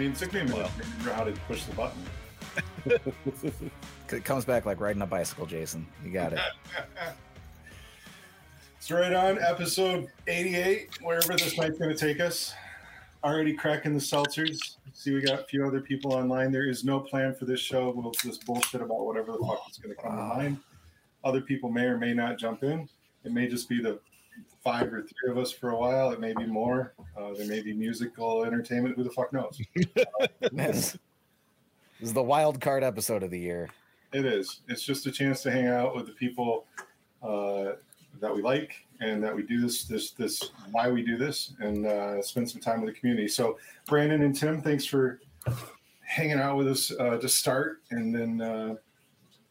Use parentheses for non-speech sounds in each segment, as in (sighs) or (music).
mean, it took me a minute to remember how to push the button. (laughs) It comes back like riding a bicycle, Jason. You got it. (laughs) It's right on episode 88, wherever this night's going to take us. Already cracking the seltzers. See, we got a few other people online. There is no plan for this show. We'll just bullshit about whatever the fuck is going to come to mind. Other people may or may not jump in. It may just be the five or three of us for a while. It may be more. Uh, there may be musical entertainment. Who the fuck knows? (laughs) this is the wild card episode of the year. It is. It's just a chance to hang out with the people uh, that we like and that we do this, this, this, why we do this, and uh, spend some time with the community. So, Brandon and Tim, thanks for hanging out with us uh, to start, and then uh,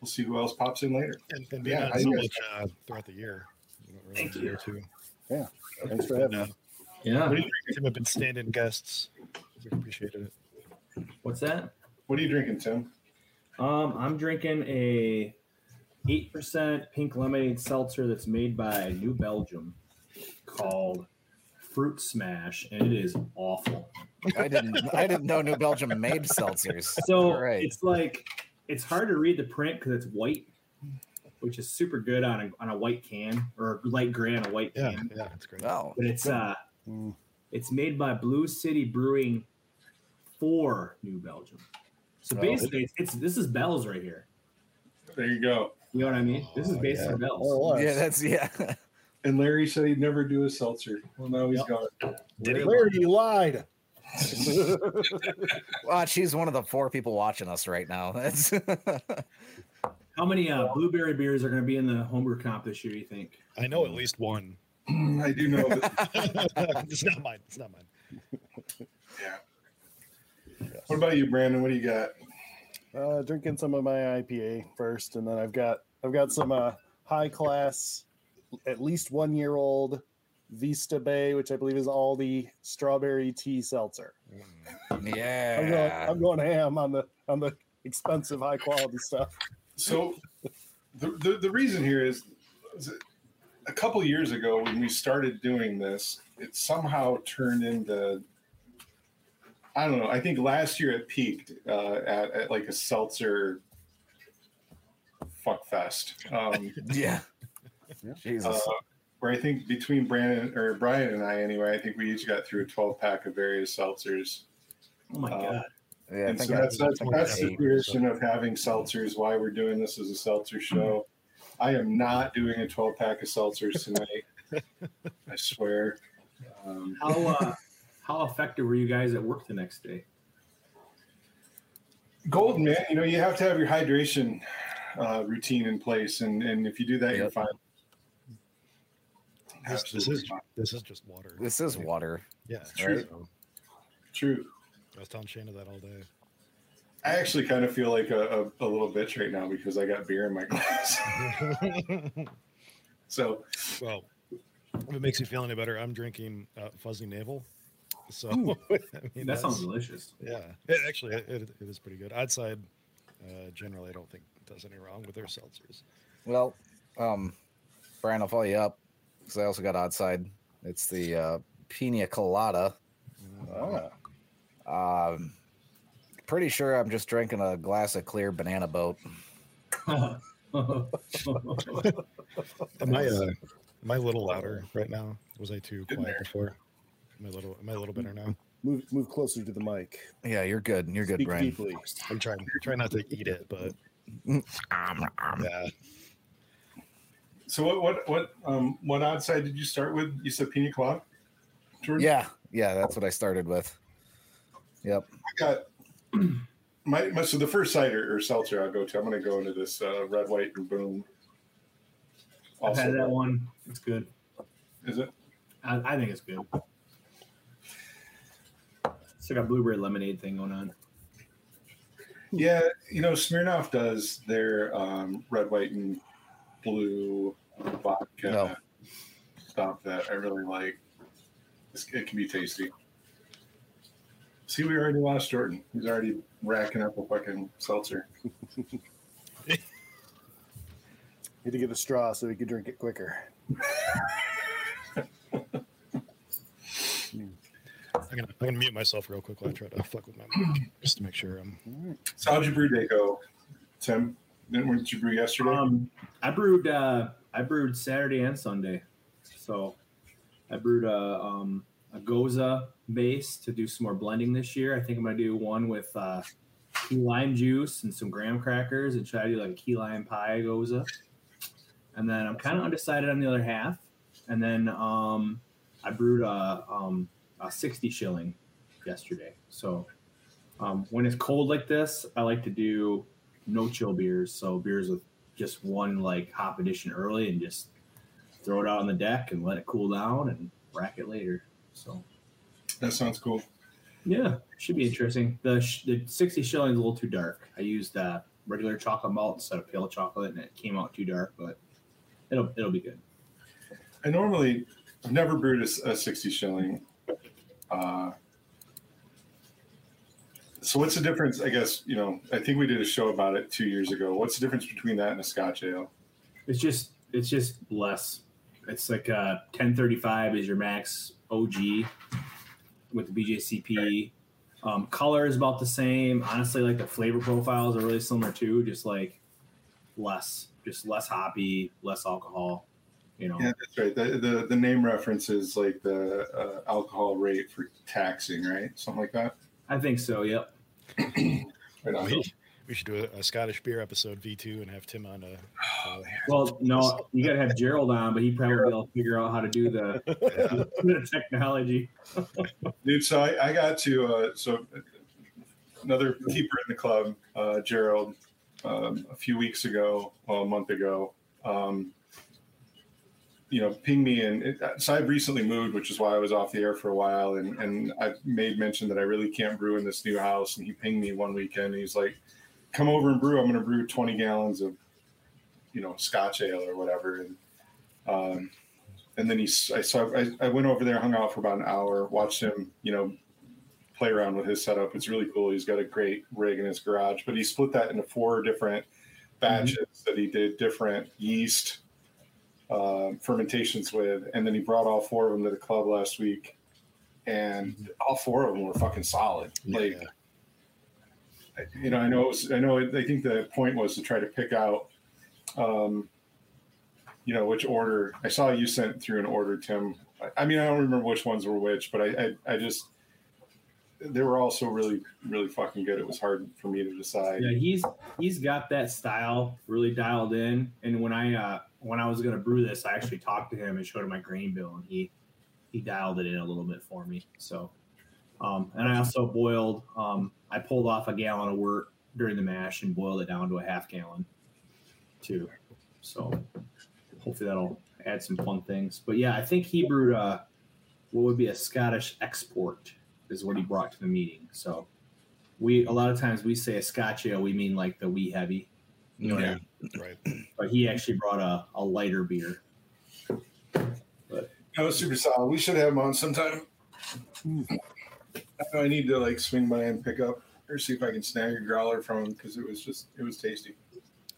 we'll see who else pops in later. And, and Yeah, so much uh, throughout the year. You know, Thank you. year too. Yeah. Thanks for having me. Yeah. What are you, Tim have been stand-in guests. We appreciated it. What's that? what are you drinking, Tim? Um, I'm drinking a eight percent pink lemonade seltzer that's made by New Belgium called Fruit Smash, and it is awful. I didn't. I didn't know New Belgium made seltzers. So Right. it's like it's hard to read the print because it's white, which is super good on a on a white can or light gray on a white Yeah, can. yeah, it's great. Oh, But it's uh, Mm. it's made by Blue City Brewing for New Belgium. So Oh. basically, it's, it's this is Bell's right here. There you go. You know what I mean? This is Oh, based yeah. on Bell's. More yeah. That's yeah. (laughs) And Larry said he'd never do a seltzer. Well, now he's Yep. gone. Did he? Larry, you lied. (laughs) (laughs) Watch, he's one of the four people watching us right now. That's How many uh, blueberry beers are going to be in the homebrew comp this year? You think? I know at least one. I do know that. (laughs) (laughs) it's not mine. It's not mine. yeah. What about you, Brandon? What do you got? Uh, drinking some of my IPA first, and then I've got I've got some uh, high class, at least one year old Vista Bay, which I believe is all the strawberry tea seltzer. I'm going, yeah. I'm going ham on the on the expensive high quality stuff. So, the, the, the reason here is, is a couple years ago when we started doing this, it somehow turned into. I don't know. I think last year it peaked uh, at, at like a seltzer fuck fest. Um, (laughs) Yeah. Jesus. uh, where I think between Brandon or Brian and I, anyway, I think we each got through a 12 pack of various seltzers. Oh my Uh, god! Yeah, I and think so I- that's, that's, that's the ate. tradition of having seltzers, why we're doing this as a seltzer show. I am not doing a 12 pack of seltzers tonight. I swear. Um, How uh, how effective were you guys at work the next day? golden, man. You know, you have to have your hydration uh, routine in place. And, and if you do that, you're fine. This, this Absolutely is fine. this is just water. This is water. Yeah, True. so True. I was telling Shana that all day. I actually kind of feel like a, a, a little bitch right now because I got beer in my glass. (laughs) so, Well, if it makes you feel any better, I'm drinking uh, fuzzy navel. So (laughs) I mean, That sounds delicious. Yeah, it, actually, it, it, it is pretty good. Odd Side, uh, generally, I don't think does any wrong with their seltzers. Well, um, Brian, I'll follow you up because I also got Odd Side. It's the uh, pina colada. Ah, Um, pretty sure I'm just drinking a glass of clear banana boat. (laughs) Am I uh, am I a little louder right now? Was I too quiet before? Am I a little am I a little better now? move move closer to the mic. Yeah, you're good. You're good, Speak Brian. deeply. I'm trying trying not to eat it, but yeah, so what, what, what, um, what odd side did you start with? You said pina colada? Jordan? Yeah, yeah, that's what I started with. Yep. I got (clears throat) my, my so the first cider or seltzer I'll go to. I'm going to go into this uh, red, white, and boom. I've had that one. It's good. is it? I, I think it's good. It's like a blueberry lemonade thing going on. Yeah, you know, Smirnoff does their um, red, white, and blue vodka No. stuff that I really like. It's, it can be tasty. See, we already lost Jordan. He's already racking up a fucking seltzer. (laughs) Need to get a straw so we can drink it quicker. I'm gonna, I'm gonna mute myself real quick while I try to fuck with my mic just to make sure I'm. So how'd your brew day go, Tim? Didn't what did you brew yesterday? Um, I brewed. Uh, I brewed Saturday and Sunday, so I brewed a um, a Gose base to do some more blending this year. I think I'm gonna do one with uh, key lime juice and some graham crackers, and try to do like a key lime pie Gose. And then I'm kind of undecided on the other half. And then um, I brewed a, um, a 60 shilling yesterday. So um, when it's cold like this, I like to do no chill beers. So beers with just one like hop addition early and just throw it out on the deck and let it cool down and rack it later. So that sounds cool. yeah, should be interesting. The sh- the 60 shilling is a little too dark. I used uh, regular chocolate malt instead of pale chocolate, and it came out too dark, but it'll it'll be good. I normally I've never brewed a sixty shilling. Uh, so what's the difference? I guess you know. I think we did a show about it two years ago. What's the difference between that and a Scotch ale? It's just it's just less. It's like uh 1035 is your max OG with the BJCP. Um, color is about the same. Honestly, like the flavor profiles are really similar too, just like less, just less hoppy, less alcohol. You know, Yeah, that's right. The the, the name references like the uh, alcohol rate for taxing, right? Something like that. I think so. Yep. Right on. We, we should do a, a Scottish beer episode V2 and have Tim on. Uh, (sighs) uh, Well, no, you got to have Gerald on, but he probably will figure out how to do the, (laughs) the technology. (laughs) Dude, so I, I got to uh, so another keeper in the club, uh, Gerald, um, a few weeks ago, well, a month ago, um, you know, pinged me and it, so I've recently moved, which is why I was off the air for a while, and and I made mention that I really can't brew in this new house, and he pinged me one weekend. And he's like, "Come over and brew. I'm going to brew 20 gallons of, you know, Scotch ale or whatever." And um, and then he, I saw, I, I went over there, hung out for about an hour, watched him, you know, play around with his setup. It's really cool. He's got a great rig in his garage, but he split that into four different batches that he did different yeast uh, fermentations with, and then he brought all four of them to the club last week, and all four of them were fucking solid. Like, yeah. You know, I know, was, I know. I think the point was to try to pick out, um, you know, which order. I saw you sent through an order, Tim. I, I mean, I don't remember which ones were which, but I, I, I just they were all so really, really fucking good. It was hard for me to decide. Yeah, he's he's got that style really dialed in. And when I uh when I was gonna brew this, I actually talked to him and showed him my grain bill, and he he dialed it in a little bit for me. So, um, and I also boiled. Um, I pulled off a gallon of wort during the mash and boiled it down to a half gallon, too. So, hopefully that'll add some fun things. But yeah, I think he brewed uh what would be a Scottish export is what he brought to the meeting. So we a lot of times we say a Scotch ale, we mean like the wee heavy. You know what I Yeah. mean? Right. But he actually brought a, a lighter beer. That was super solid. We should have him on sometime. I I need to like swing by and pick up or see if I can snag a growler from him because it was just it was tasty.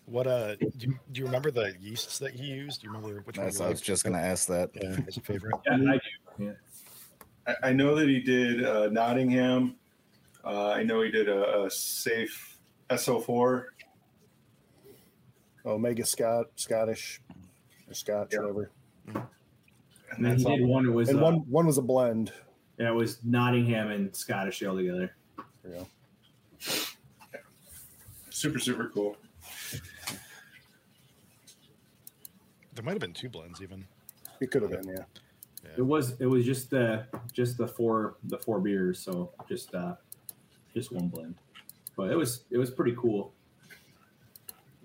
What uh? Do you, do you remember the yeasts that he used? Do you remember which That's, one? I was liked? just gonna ask that. Yeah, as a favorite. Yeah, I do. Yeah. I, I know that he did uh, Nottingham. Uh, I know he did a, a safe SO4. Omega Scott, Scottish, or Scotch, Yeah. whatever. And And then that's he did one. It was And uh, one one was a blend. Yeah, it was Nottingham and Scottish ale together. You know. super super cool. There might have been two blends even. It could have been, yeah. It was it was just the just the four the four beers, so just uh just one blend. But it was it was pretty cool.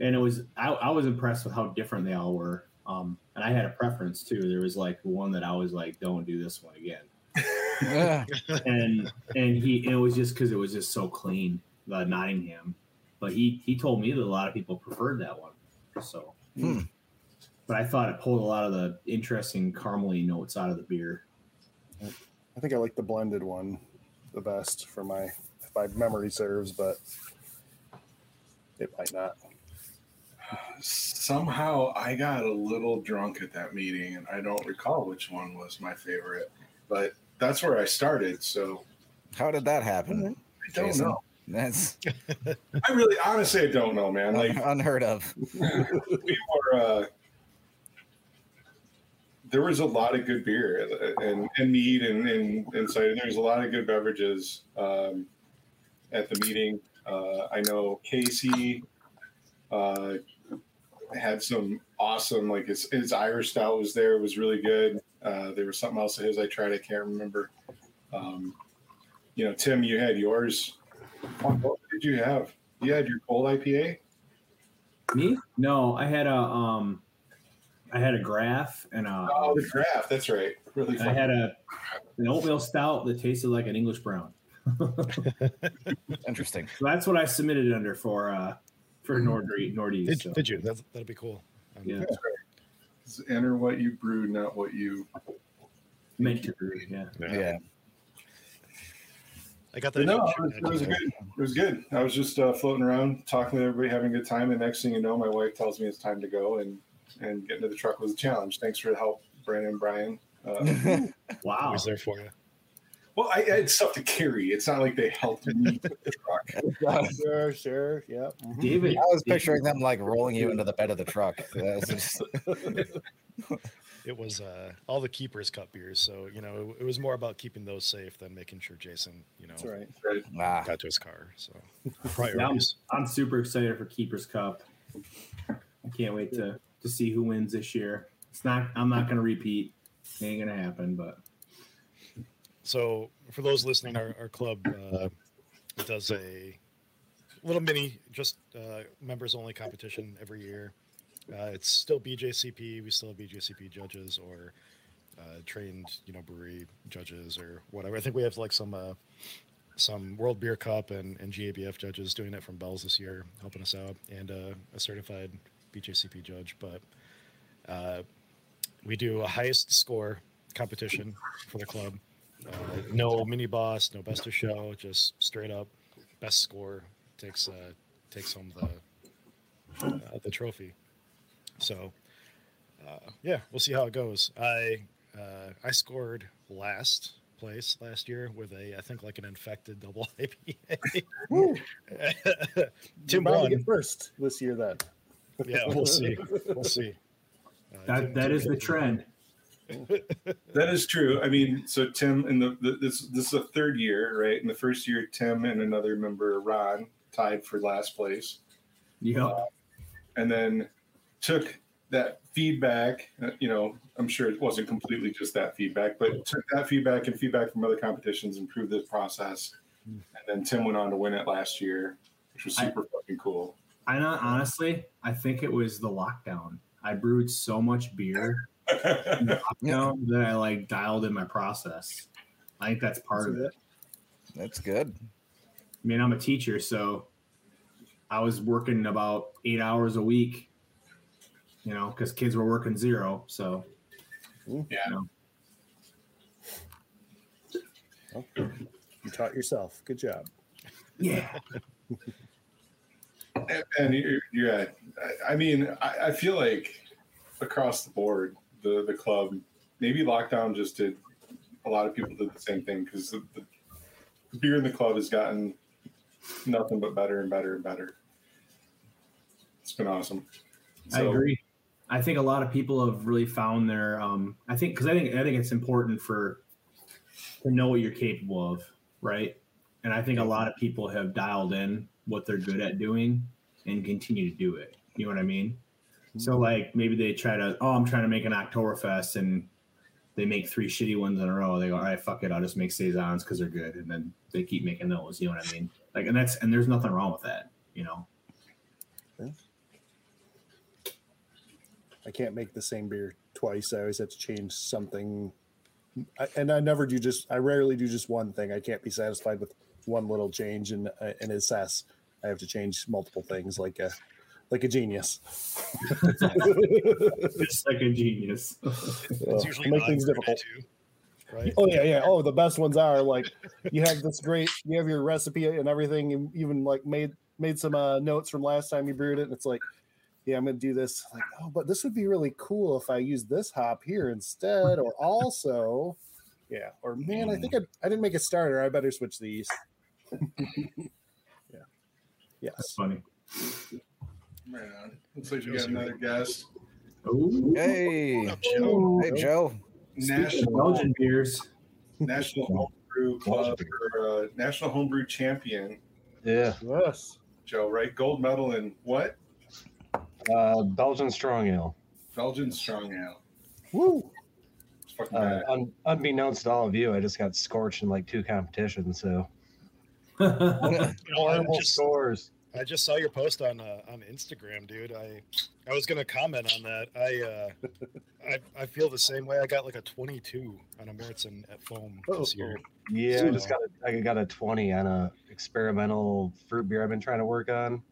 And it was I, I was impressed with how different they all were. Um and I had a preference too. There was like one that I was like, don't do this one again. Yeah. (laughs) and and he and it was just because it was just so clean the Nottingham, but he he told me that a lot of people preferred that one. So, Hmm. but I thought it pulled a lot of the interesting caramely notes out of the beer. I think I like the blended one the best for my if my memory serves, but it might not. Somehow I got a little drunk at that meeting, and I don't recall which one was my favorite. But that's where I started. So How did that happen? I don't Jason? know. That's (laughs) I really, honestly, I don't know, man. Like (laughs) unheard of. (laughs) we were, uh, there was a lot of good beer and, and mead and, and, and cider. There was a lot of good beverages um, at the meeting. Uh, I know Casey uh, had some awesome, like his, his Irish style was there. It was really good. Uh, there was something else of his I tried. I can't remember. Um, you know, Tim, you had yours. What did you have? You had your cold IPA? Me? No, I had a um, I had a graf and a Oh, the graf. That's right. Really Fun. I had a an oatmeal stout that tasted like an English brown. (laughs) Interesting. So that's what I submitted it under for uh for Nordre Nordies. Did, so, did you? That's, that'd be cool. Um, yeah, It's enter what you brew, not what you. meant to brew. Yeah. Yeah. I got that. But no, it was, it was good. It was good. I was just uh, floating around, talking with everybody, having a good time. And next thing you know, my wife tells me it's time to go, and and getting to the truck was a challenge. Thanks for the help, Brandon and Brian. Uh, (laughs) I was there for you. Well, I, I had stuff to carry. It's not like they helped me with the (laughs) truck. Sure, sure. Yeah. mhm. David, I was picturing them like rolling you into the bed of the truck. (laughs) Just- It was uh, all the keepers cut beers, so you know it, it was more about keeping those safe than making sure Jason, you know, That's right. Right. ah, got to his car. So yeah, I'm. I'm super excited for Keepers Cup. I can't wait to to see who wins this year. It's not. I'm not going to repeat. It Ain't going to happen. But So for those listening, our, our club uh, does a little mini, just uh, members only competition every year. Uh, it's still BJCP. We still have BJCP judges or uh, trained, you know, brewery judges or whatever. I think we have like some uh, some World Beer Cup and, and GABF judges doing it from Bells this year, helping us out, and uh, a certified BJCP judge. But we do a highest score competition for the club. Uh, no mini boss, no best of show, just straight up best score takes uh, takes home the uh, the trophy. So uh, yeah, we'll see how it goes. I uh, I scored last place last year with a I think like an infected double (laughs) IPA. (laughs) You're Tim bound to won. get first this year then. Yeah, we'll see. We'll see. (laughs) Uh, that Tim- that Tim is the won. That is true. I mean, so Tim in the, the this this is a third year, right? In the first year, Tim and another member, Ron, tied for last place. Yep. and then took that feedback. uh, You know, I'm sure it wasn't completely just that feedback, but took that feedback and feedback from other competitions, improved the process. And then Tim went on to win it last year, which was I- super fucking cool. I not honestly. I think it was the lockdown. I brewed so much beer in the (laughs) lockdown that I like dialed in my process. I think that's part of it. that's good. I mean, I'm a teacher, so I was working about eight hours a week, you know, because kids were working zero. So, Yeah. you know, You taught yourself. Good job. yeah. And- and you're, you're at, I- I mean, I, I feel like across the board, the the club, maybe lockdown just did. A lot of people did the same thing because the, the beer in the club has gotten nothing but better and better and better. It's been awesome. I agree. I think a lot of people have really found their. Um, I think because I think I think it's important for to know what you're capable of, right? And I think a lot of people have dialed in what they're good at doing and continue to do it. You know what I mean? So like maybe they try to, oh, I'm trying to make an Oktoberfest and they make three shitty ones in a row. They go, all right, fuck it, I'll just make saisons because they're good, and then they keep making those. You know what I mean? Like, and that's and there's nothing wrong with that. You know? I can't make the same beer twice. I always have to change something. I, and I never do just, I rarely do just one thing. I can't be satisfied with one little change in, uh, in his sass. I have to change multiple things like a, like a genius. (laughs) Just like a genius. It's usually make things difficult. too, right? Oh yeah, yeah. Oh, the best ones are like you have this great, you have your recipe and everything, and even like made made some uh, notes from last time you brewed it, and it's like, yeah, I'm gonna do this. Like, oh, but this would be really cool if I use this hop here instead, or also, Yeah. Or man, I think I, I didn't make a starter. I better switch these. (laughs) yeah. Yeah. That's Yes. funny. Right on. Looks like we got another guest. Ooh. Hey, up, Joe? hey, Joe. Speaking of National Belgian beers. National Homebrew Club or uh, National Homebrew Champion, Yeah, Yes. Joe, right? Gold medal in what? uh, Belgian strong ale. Belgian Strong Ale. Woo. Uh, un- unbeknownst to all of you, I just got scorched in like two competitions. So You know, I horrible just, scores. I just saw your post on uh, on Instagram, dude. I I was gonna comment on that. I uh, I I feel the same way. I got like a 22 on a Märzen at foam this year. Yeah, I just got a, I got a twenty on a experimental fruit beer I've been trying to work on.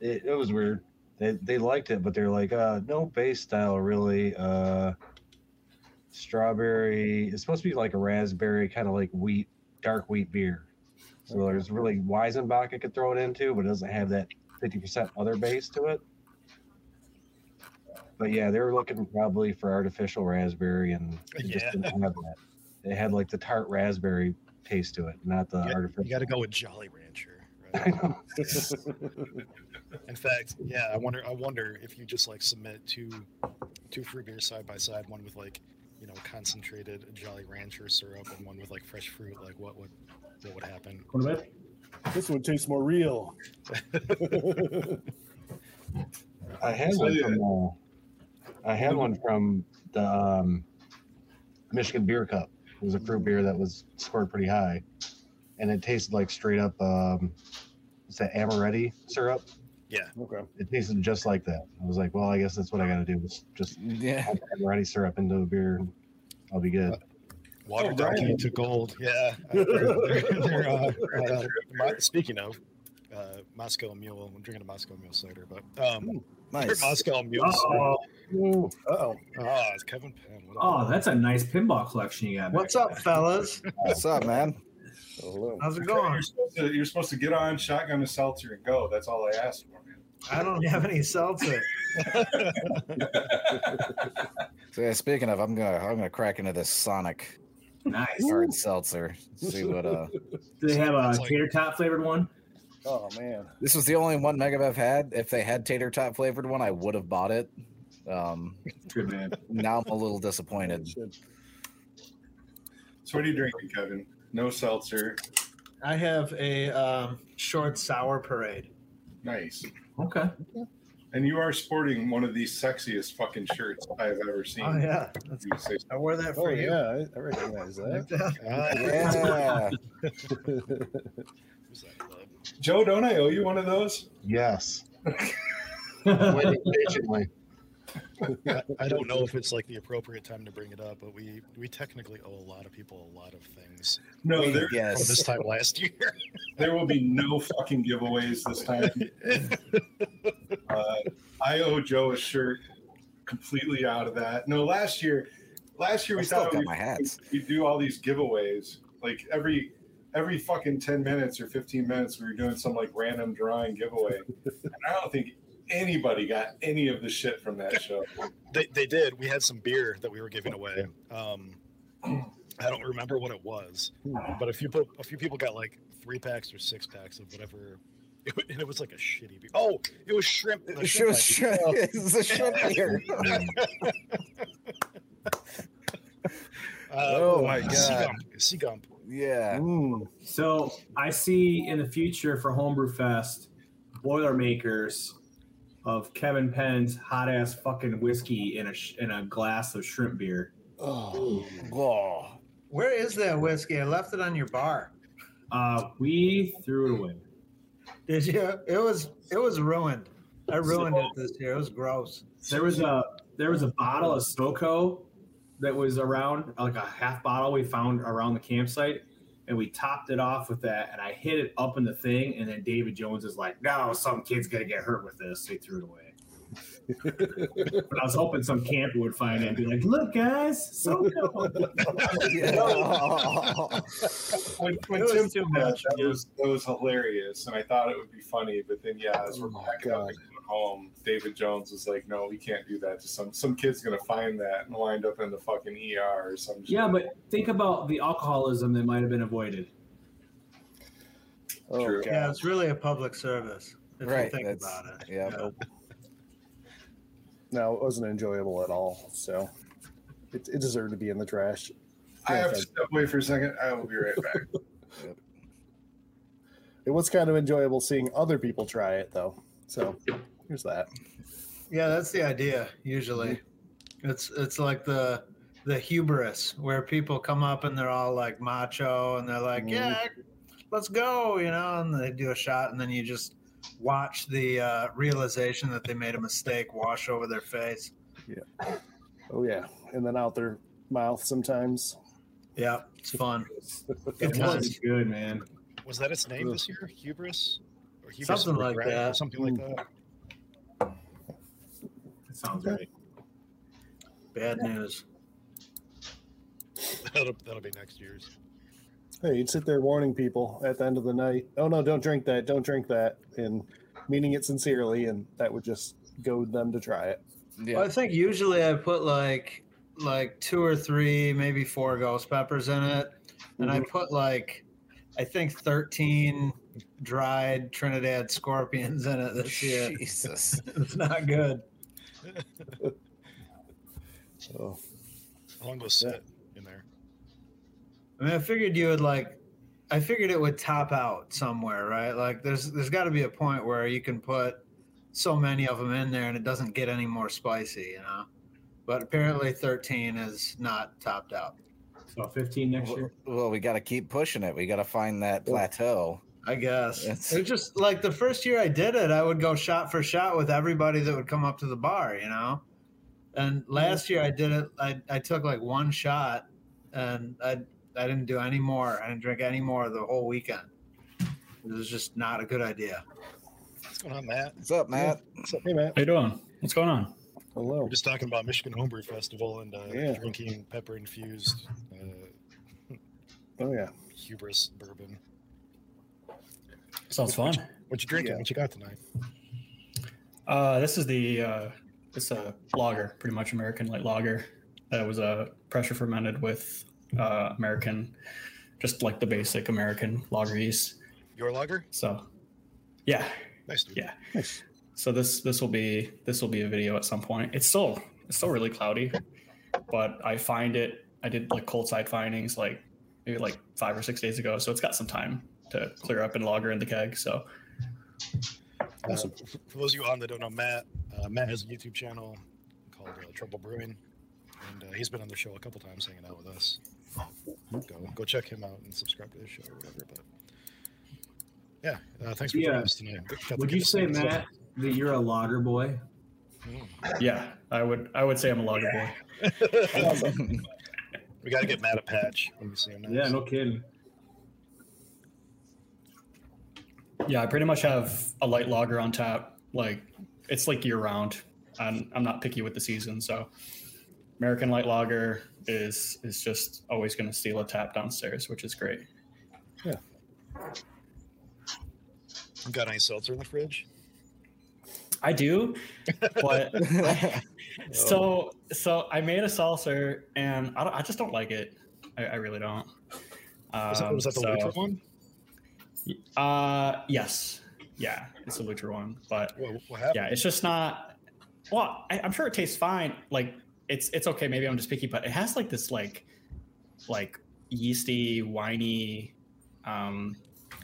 It, it was weird. They, they liked it, but they're like, uh, no base style really. Uh, strawberry. It's supposed to be like a raspberry, kind of like wheat, dark wheat beer. So there's really Weizenbock I could throw it into, but it doesn't have that 50% other base to it. But yeah, they were looking probably for artificial raspberry, and it just didn't have that. It had like the tart raspberry taste to it, not the You artificial. You got to go with Jolly Rancher. Right? (laughs) In fact, yeah, I wonder. I wonder if you just like submit two two fruit beers side by side, one with like you know concentrated Jolly Rancher syrup and one with like fresh fruit. Like what would what would happen? This one tastes more real. (laughs) I had one from. Uh, I had one from the um, Michigan Beer Cup. It was a fruit beer that was scored pretty high, and it tasted like straight up. Um, what's that Amoretti syrup? Yeah. Okay. It tasted just like that. I was like, well, I guess that's what I got to do. Is just Yeah. Amoretti syrup into a beer, I'll be good. Water Oh, darkening right. to gold. Yeah. (laughs) (laughs) Uh, they're- they're, uh, uh, Mo- speaking of uh, Moscow Mule, I'm drinking a Moscow Mule cider, but um, their Nice. Moscow Mule. Oh, Uh oh. Ah, it's Kevin Penn. What oh, that's a nice pinball collection you got. What's back up, fellas? (laughs) What's up, man? Hello. How's it You're going? supposed, to, you're supposed to get on shotgun a seltzer and go. That's all I asked for, man. I don't have any seltzer. So yeah, speaking of, I'm gonna I'm gonna crack into this Sonic there. Nice. hard seltzer. See what uh. Do they have a tater tot flavored one? Oh man. This was the only one Megabev had. If they had tater tot flavored one, I would have bought it. Um, Good man. now I'm a little disappointed. So what are you drinking, Kevin? No seltzer. I have a um, short sour parade. Nice. Okay. And you are sporting one of the sexiest fucking shirts I've ever seen. Oh yeah, You say- I wore that Oh for you. yeah, I, I recognize that. that. Ah, Yeah. who's that club? Joe, don't I owe you one of those? Yes, waiting patiently. I, I don't know if it's like the appropriate time to bring it up, but we we technically owe a lot of people a lot of things No, there, from yes. this time last year. (laughs) there will be no fucking giveaways this time. (laughs) Uh, I owe Joe a shirt completely out of that. No, last year, last year we still thought got we, my hats. we do all these giveaways. Like every every fucking ten minutes or fifteen minutes, we were doing some like random drawing giveaway. And I don't think anybody got any of the shit from that show. (laughs) They, they did. We had some beer that we were giving away. Um, I don't remember what it was, but a few po- a few people got like three packs or six packs of whatever. It, and it was like a shitty beer. Oh, it was shrimp. It was shrimp shrimp. IPA. It's a shrimp (laughs) beer. Uh, Oh my Sea God. Gump. Sea Gump. Yeah. Mm. So I see in the future for Homebrew Fest Boilermakers of Kevin Penn's hot ass fucking whiskey in a sh- in a glass of shrimp beer. Oh. Whoa. Where is that whiskey? I left it on your bar. Uh, we threw it away. Did you? It was it was ruined. I ruined it this year. It was gross. There was a there was a bottle of SoCo that was around like a half bottle we found around the campsite, and we topped it off with that. And I hit it up in the thing, and then David Jones is like, "No, some kid's gonna get hurt with this." So he threw it away. (laughs) but I was hoping some camper would find it and be like, "Look, guys, so (laughs) Yeah. When, when It was Tim too much, that yeah. was that was hilarious, and I thought it would be funny. But then, yeah, as we're Oh my packing up God. and going home, David Jones was like, "No, we can't do that to some some kid's gonna find that and wind up in the fucking ER or some." shit. Yeah, but think about the alcoholism that might have been avoided. Oh, True. God. Yeah, it's really a public service if Right, you think that's- about it. yeah. No, it wasn't enjoyable at all. So it, it deserved to be in the trash. I have to Okay. step away for a second. I will be right back. (laughs) It was kind of enjoyable seeing other people try it, though. So here's that. Yeah, that's the idea. Usually, it's it's like the the hubris where people come up and they're all like macho and they're like, Mhm. "Yeah, let's go," you know, and they do a shot and then you just watch the uh, realization that they made a mistake wash over their face. Yeah. Oh yeah, and then out their mouth sometimes. Yeah, it's fun. It times. was good, man. Was that its name this year? Hubris? Or hubris Something like regret or that. Something like that. That sounds right. Bad news. (laughs) That'll, that'll be next year's. Hey, you'd sit there warning people at the end of the night, "Oh no, don't drink that, don't drink that," and meaning it sincerely, and that would just goad them to try it. Yeah. Well, I think usually I put like like two or three, maybe four ghost peppers in it, and I mm-hmm. put like I think thirteen dried Trinidad scorpions in it this year. (laughs) Jesus. (laughs) It's not good. Oh. So How long will it sit in there? I mean, I figured you would like. I figured it would top out somewhere, right? Like, there's there's got to be a point where you can put so many of them in there and it doesn't get any more spicy, you know. But apparently, 13 is not topped out. So 15 next Well, year. well, we got to keep pushing it. We got to find that plateau. I guess It's- it's just like the first year I did it, I would go shot for shot with everybody that would come up to the bar, you know. And last year I did it. I, I took like one shot, and I I didn't do any more. I didn't drink any more the whole weekend. It was just not a good idea. What's going on, Matt? What's up, Matt? hey, Matt. How you doing? What's going on? Hello. We're just talking about Michigan Homebrew Festival and uh, Yeah. drinking pepper infused uh, Oh yeah. hubris bourbon. Sounds fun. What you drinking? Yeah. What you got tonight? Uh, this is the uh, it's a lager, pretty much American light lager. That was uh, pressure fermented with uh, American, just like the basic American lager yeast. Your lager? So, yeah. Nice, dude. Yeah. Nice. So this this will be this will be a video at some point. It's still it's still really cloudy, but I find it. I did like cold side findings like maybe like five or six days ago, so it's got some time to clear up and lager in the keg. So Awesome. Uh, for those of you on that don't know Matt, uh, Matt has a YouTube channel called uh, Trouble Brewing, and uh, he's been on the show a couple times hanging out with us. Go go check him out and subscribe to his show or whatever. But yeah, uh, thanks for Yeah. joining us tonight. Got Would you say, see Matt, that you're a lager boy? Mm. yeah, I would I would say I'm a lager boy. (laughs) we got to get Matt a patch when we see him. Next. Yeah, no kidding. Yeah, I pretty much have a light lager on tap. Like it's like year round. I'm I'm not picky with the season, so American light lager is is just always going to steal a tap downstairs, which is great. Yeah. Got any seltzer in the fridge? I do, but (laughs) (laughs) so so I made a seltzer and I, don't, I just don't like it. I, I really don't. Was that, Um, was that the so- one? Uh, yes, yeah, it's a Lutra one, but What, what yeah, it's just not. Well, I, I'm sure it tastes fine. Like it's it's okay. Maybe I'm just picky, but it has like this like like yeasty, winey um,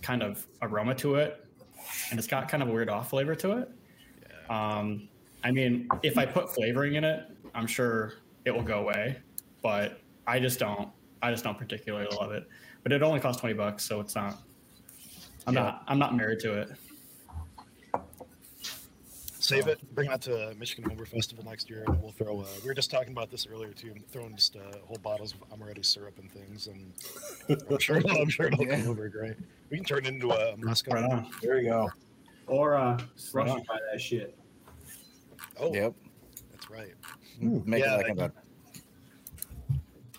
kind of aroma to it, and it's got kind of a weird off flavor to it. Um, I mean, if I put flavoring in it, I'm sure it will go away, but I just don't. I just don't particularly love it. But it only costs twenty bucks, so it's not. I'm Yeah. not. I'm not married to it. Save it. Bring that to Michigan Homebrew Festival next year. and We'll throw. Uh, we were just talking about this earlier too. Throwing just uh, whole bottles of Amoretti syrup and things, and (laughs) I'm sure. I'm sure it'll Yeah. come over great. We can turn it into a Moscow. Right on. There you go. Or uh, Right Russian by that shit. Oh, Yep. that's right. Make Yeah, it like they- an,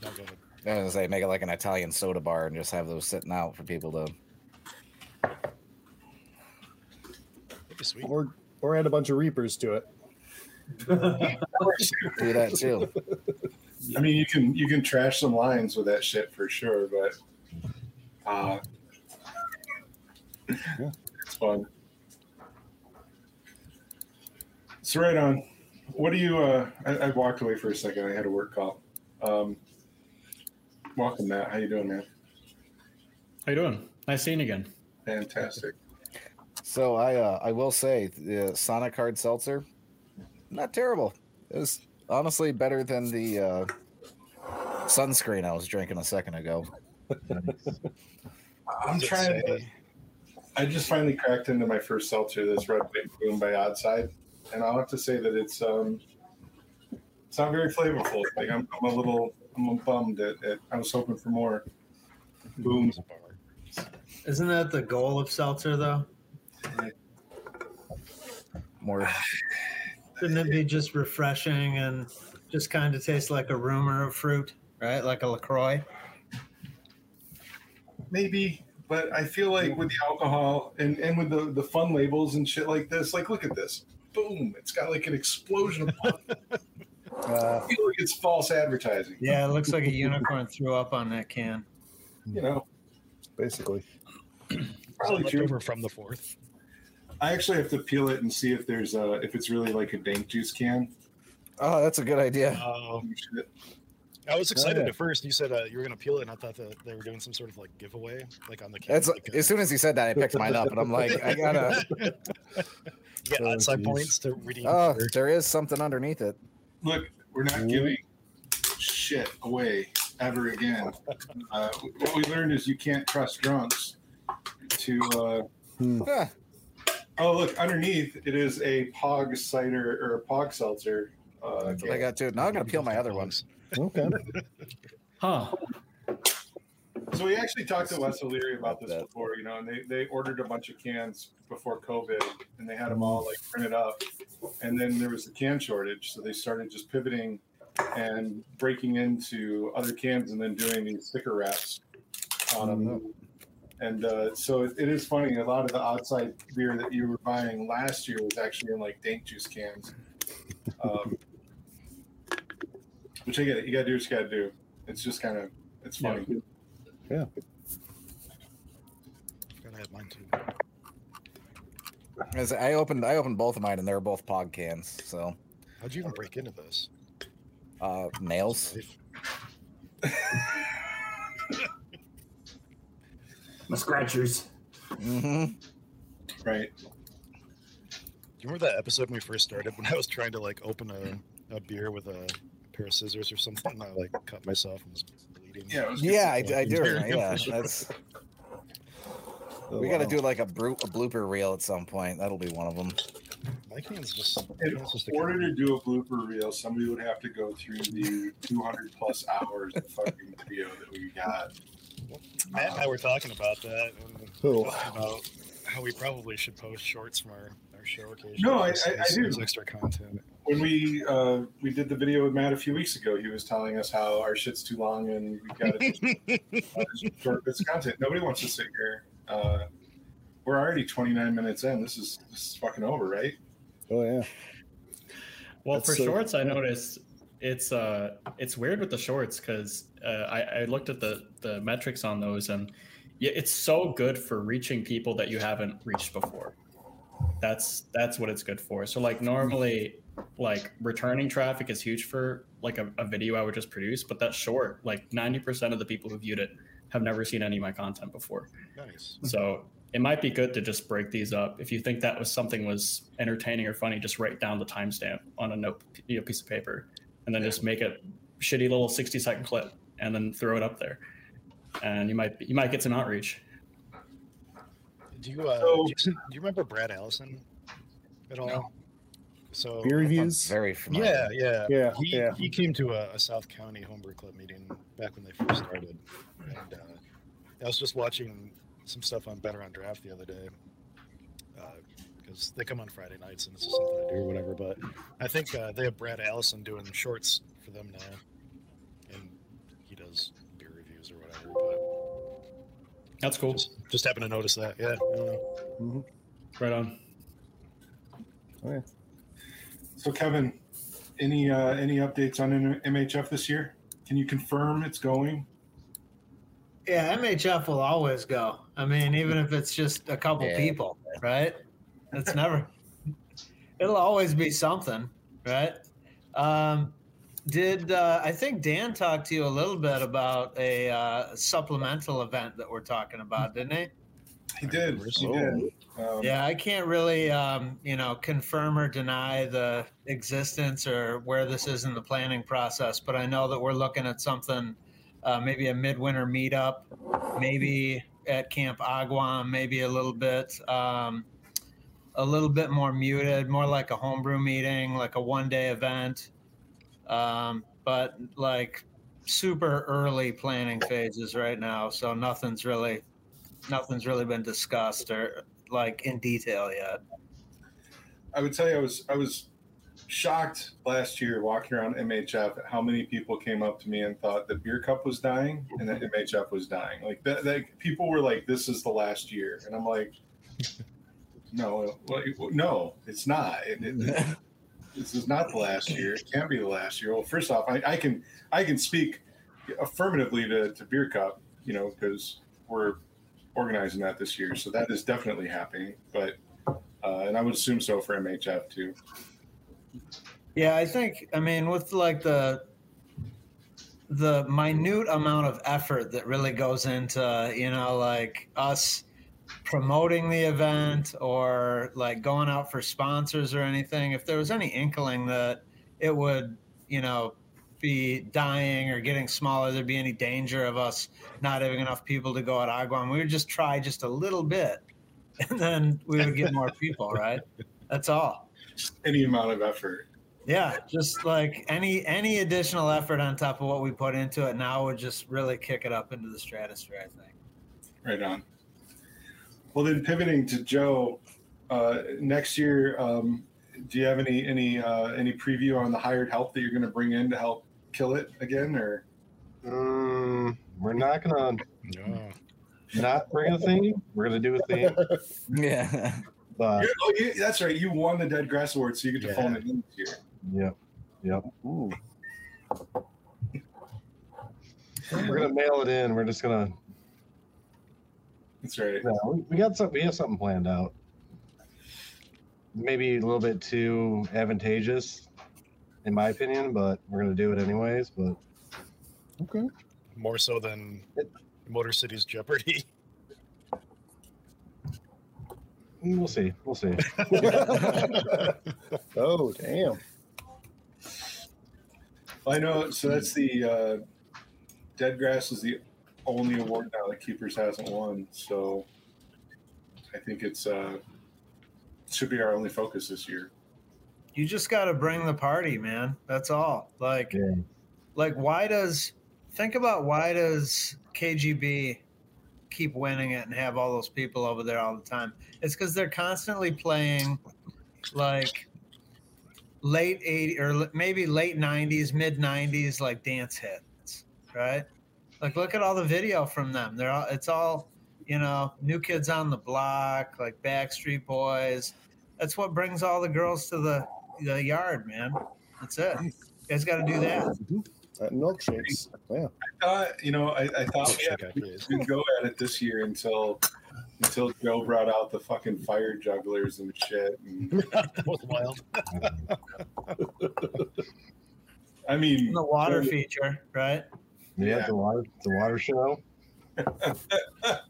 No, go ahead. I was gonna say, make it like an Italian soda bar and just have those sitting out for people to. That'd be. Or or add a bunch of reapers to it. (laughs) Do that too. I mean, you can you can trash some lines with that shit for sure, but uh, it's fun. So right on. What do you? Uh, I, I walked away for a second. I had a work call. Um, welcome, Matt. How you doing, man? How you doing? Nice seeing you again. Fantastic. So I uh, I will say the Sonic Hard Seltzer, not terrible. It was honestly better than the uh, sunscreen I was drinking a second ago. I'm trying. To, I just finally cracked into my first seltzer, this Red White Boom by Oddside, and I'll have to say that it's um, it's not very flavorful. Like I'm, I'm a little, I'm bummed at, at. I was hoping for more. Boom. Isn't that the goal of seltzer, though? More Shouldn't it be just refreshing and just kind of taste like a rumor of fruit, right? Like a Lacroix. Maybe, but I feel like with the alcohol and, and with the, the fun labels and shit like this, like look at this. Boom. It's got like an explosion of fun. uh, (laughs) I feel like it's false advertising. Yeah, it looks like a unicorn threw up on that can. You know, Basically, (clears throat) probably left true. over from the fourth. I actually have to peel it and see if there's uh if it's really like a dank juice can. oh, that's a good idea. Oh, I was excited yeah. at first. You said uh, you were going to peel it, and I thought that they were doing some sort of like giveaway, like on the can. That's like, uh, as soon as he said that, I picked mine up, and I'm like, I gotta. (laughs) you get Oh, outside geez. points to redeem. Oh, for- there is something underneath it. Look, we're not Ooh. giving shit away ever again. Uh, what we learned is you can't trust drunks to. Uh, Ah, (laughs) oh, look underneath it is a Pog cider or a Pog seltzer. Uh, that's I got too. Now I'm gonna peel my other ones. okay. (laughs) Huh. So we actually talked to Wes O'Leary about this before, you know, and they, they ordered a bunch of cans before COVID and they had them all like printed up. And then there was a can shortage. So they started just pivoting and breaking into other cans and then doing these sticker wraps on them. And uh, so it, it is funny. A lot of the Odd Side beer that you were buying last year was actually in like dank juice cans. Um, which I get it. You got to do what you got to do. It's just kind of, it's funny. Yeah. Gotta have mine too. As I opened, I opened both of mine, and they were both Pog cans. So How'd you even break into this? uh, nails. (laughs) My scratchers. Mm-hmm. Right. Do you remember that episode when we first started when I was trying to like open a, a beer with a pair of scissors or something? And I like cut myself and was bleeding. Yeah. It was Yeah, I, I do. very remember- Yeah, (laughs) that's. Oh, we got to wow. do like a, bro- a blooper reel at some point. That'll be one of them. My can's just. In just order to do a blooper reel, somebody would have to go through the 200 plus hours of fucking video that we got. Matt and I were talking about that. And about how we probably should post shorts from our, our show occasionally. No, I- I- I do. as extra content. When we uh, we did the video with Matt a few weeks ago, he was telling us how our shit's too long and we got to short bits of content. Nobody wants to sit here. Uh, we're already 29 minutes in. This is this is fucking over, right? Oh yeah. Well, That's for so- shorts, I noticed it's uh it's weird with the shorts because uh, I, I looked at the the metrics on those and yeah, it's so good for reaching people that you haven't reached before. That's that's what it's good for. So like normally, like returning traffic is huge for like a, a video I would just produce, but that short, like ninety percent of the people who viewed it have never seen any of my content before. Nice. So it might be good to just break these up. If you think that was something was entertaining or funny, just write down the timestamp on a note, you know, piece of paper, and then just make a shitty little sixty second clip, and then throw it up there, and you might you might get some outreach. Do you, uh, So- do, you, do you remember Brad Allison at all? No. So Beer reviews. Very familiar. Yeah, yeah, Yeah, He, yeah. he came to a, a South County homebrew club meeting back when they first started, and uh, I was just watching some stuff on Better on Draft the other day because they come on Friday nights and this is something I do or whatever. But I think uh, they have Brad Allison doing shorts for them now, and he does beer reviews or whatever. But That's cool. just just happened to notice that. Yeah, I don't know. Mm-hmm. Right on. Okay. So Kevin, any uh, any updates on MHF this year? Can you confirm it's going? Yeah, MHF will always go. I mean, even if it's just a couple Yeah. people, right? It's never. It'll always be something, right? Um, did uh, I think Dan talked to you a little bit about a uh, supplemental event that we're talking about, didn't he? He did. He did. Um, Yeah, I can't really, um, you know, confirm or deny the existence or where this is in the planning process, but I know that we're looking at something, uh, maybe a midwinter meetup, maybe at Camp Agawam, maybe a little bit, um, a little bit more muted, more like a homebrew meeting, like a one-day event, um, but like super early planning phases right now, so nothing's really, nothing's really been discussed or like in detail yet. I would tell you, I was I was shocked last year walking around MHF at how many people came up to me and thought the beer cup was dying and that MHF was dying. Like that, like people were like, "This is the last year," and I'm like, "No, like, no, it's not. It, it, (laughs) this is not the last year. It can't be the last year." Well, first off, I, I can I can speak affirmatively to, to beer cup, you know, because we're organizing that this year, so that is definitely happening. But uh, and I would assume so for MHF too. Yeah, I think I mean with like the the minute amount of effort that really goes into, you know, like us promoting the event or like going out for sponsors or anything, if there was any inkling that it would, you know, be dying or getting smaller, there'd be any danger of us not having enough people to go at Agawam, we would just try just a little bit (laughs) and then we would get more people, right? That's all. Just any amount of effort. Yeah, just like any any additional effort on top of what we put into it now would just really kick it up into the stratosphere. I think. Right on. Well, then pivoting to Joe, uh, next year, um, do you have any any uh, any preview on the hired help that you're going to bring in to help kill it again, or Mm, we're not gonna No. not bring a thing. We're gonna do a thing. (laughs) yeah. but You're- oh, you, that's right, you won the Dead Grass Award, so you get to Yeah. phone it in this year. yep, yep. Ooh. (laughs) We're gonna mail it in. We're just gonna. That's right. No, we- we got some. We have something planned out. Maybe a little bit too advantageous, in my opinion, but we're gonna do it anyways. But Okay. More so than Motor City's Jeopardy. (laughs) we'll see. We'll see. (laughs) oh damn. I know. So that's the uh, Dead Grass is the only award now that Keepers hasn't won. So I think it's uh, should be our only focus this year. You just got to bring the party, man. That's all. Like, Yeah. like why does think about why does KGB keep winning it and have all those people over there all the time? It's because they're constantly playing like late 80 or maybe late 90s, mid 90s like dance hits, right? Like look at all the video from them. They're all it's all, you know, new kids on the block, like Backstreet Boys. That's what brings all the girls to the the yard, man. That's it. You guys got to do that. Uh, milkshakes. Yeah. Uh, you know, I, I thought we IPAs. we'd go at it this year until until Joe brought out the fucking fire jugglers and shit. And, (laughs) that was wild. I mean, The water feature, right? Yeah, Yeah. the water, the water show. (laughs)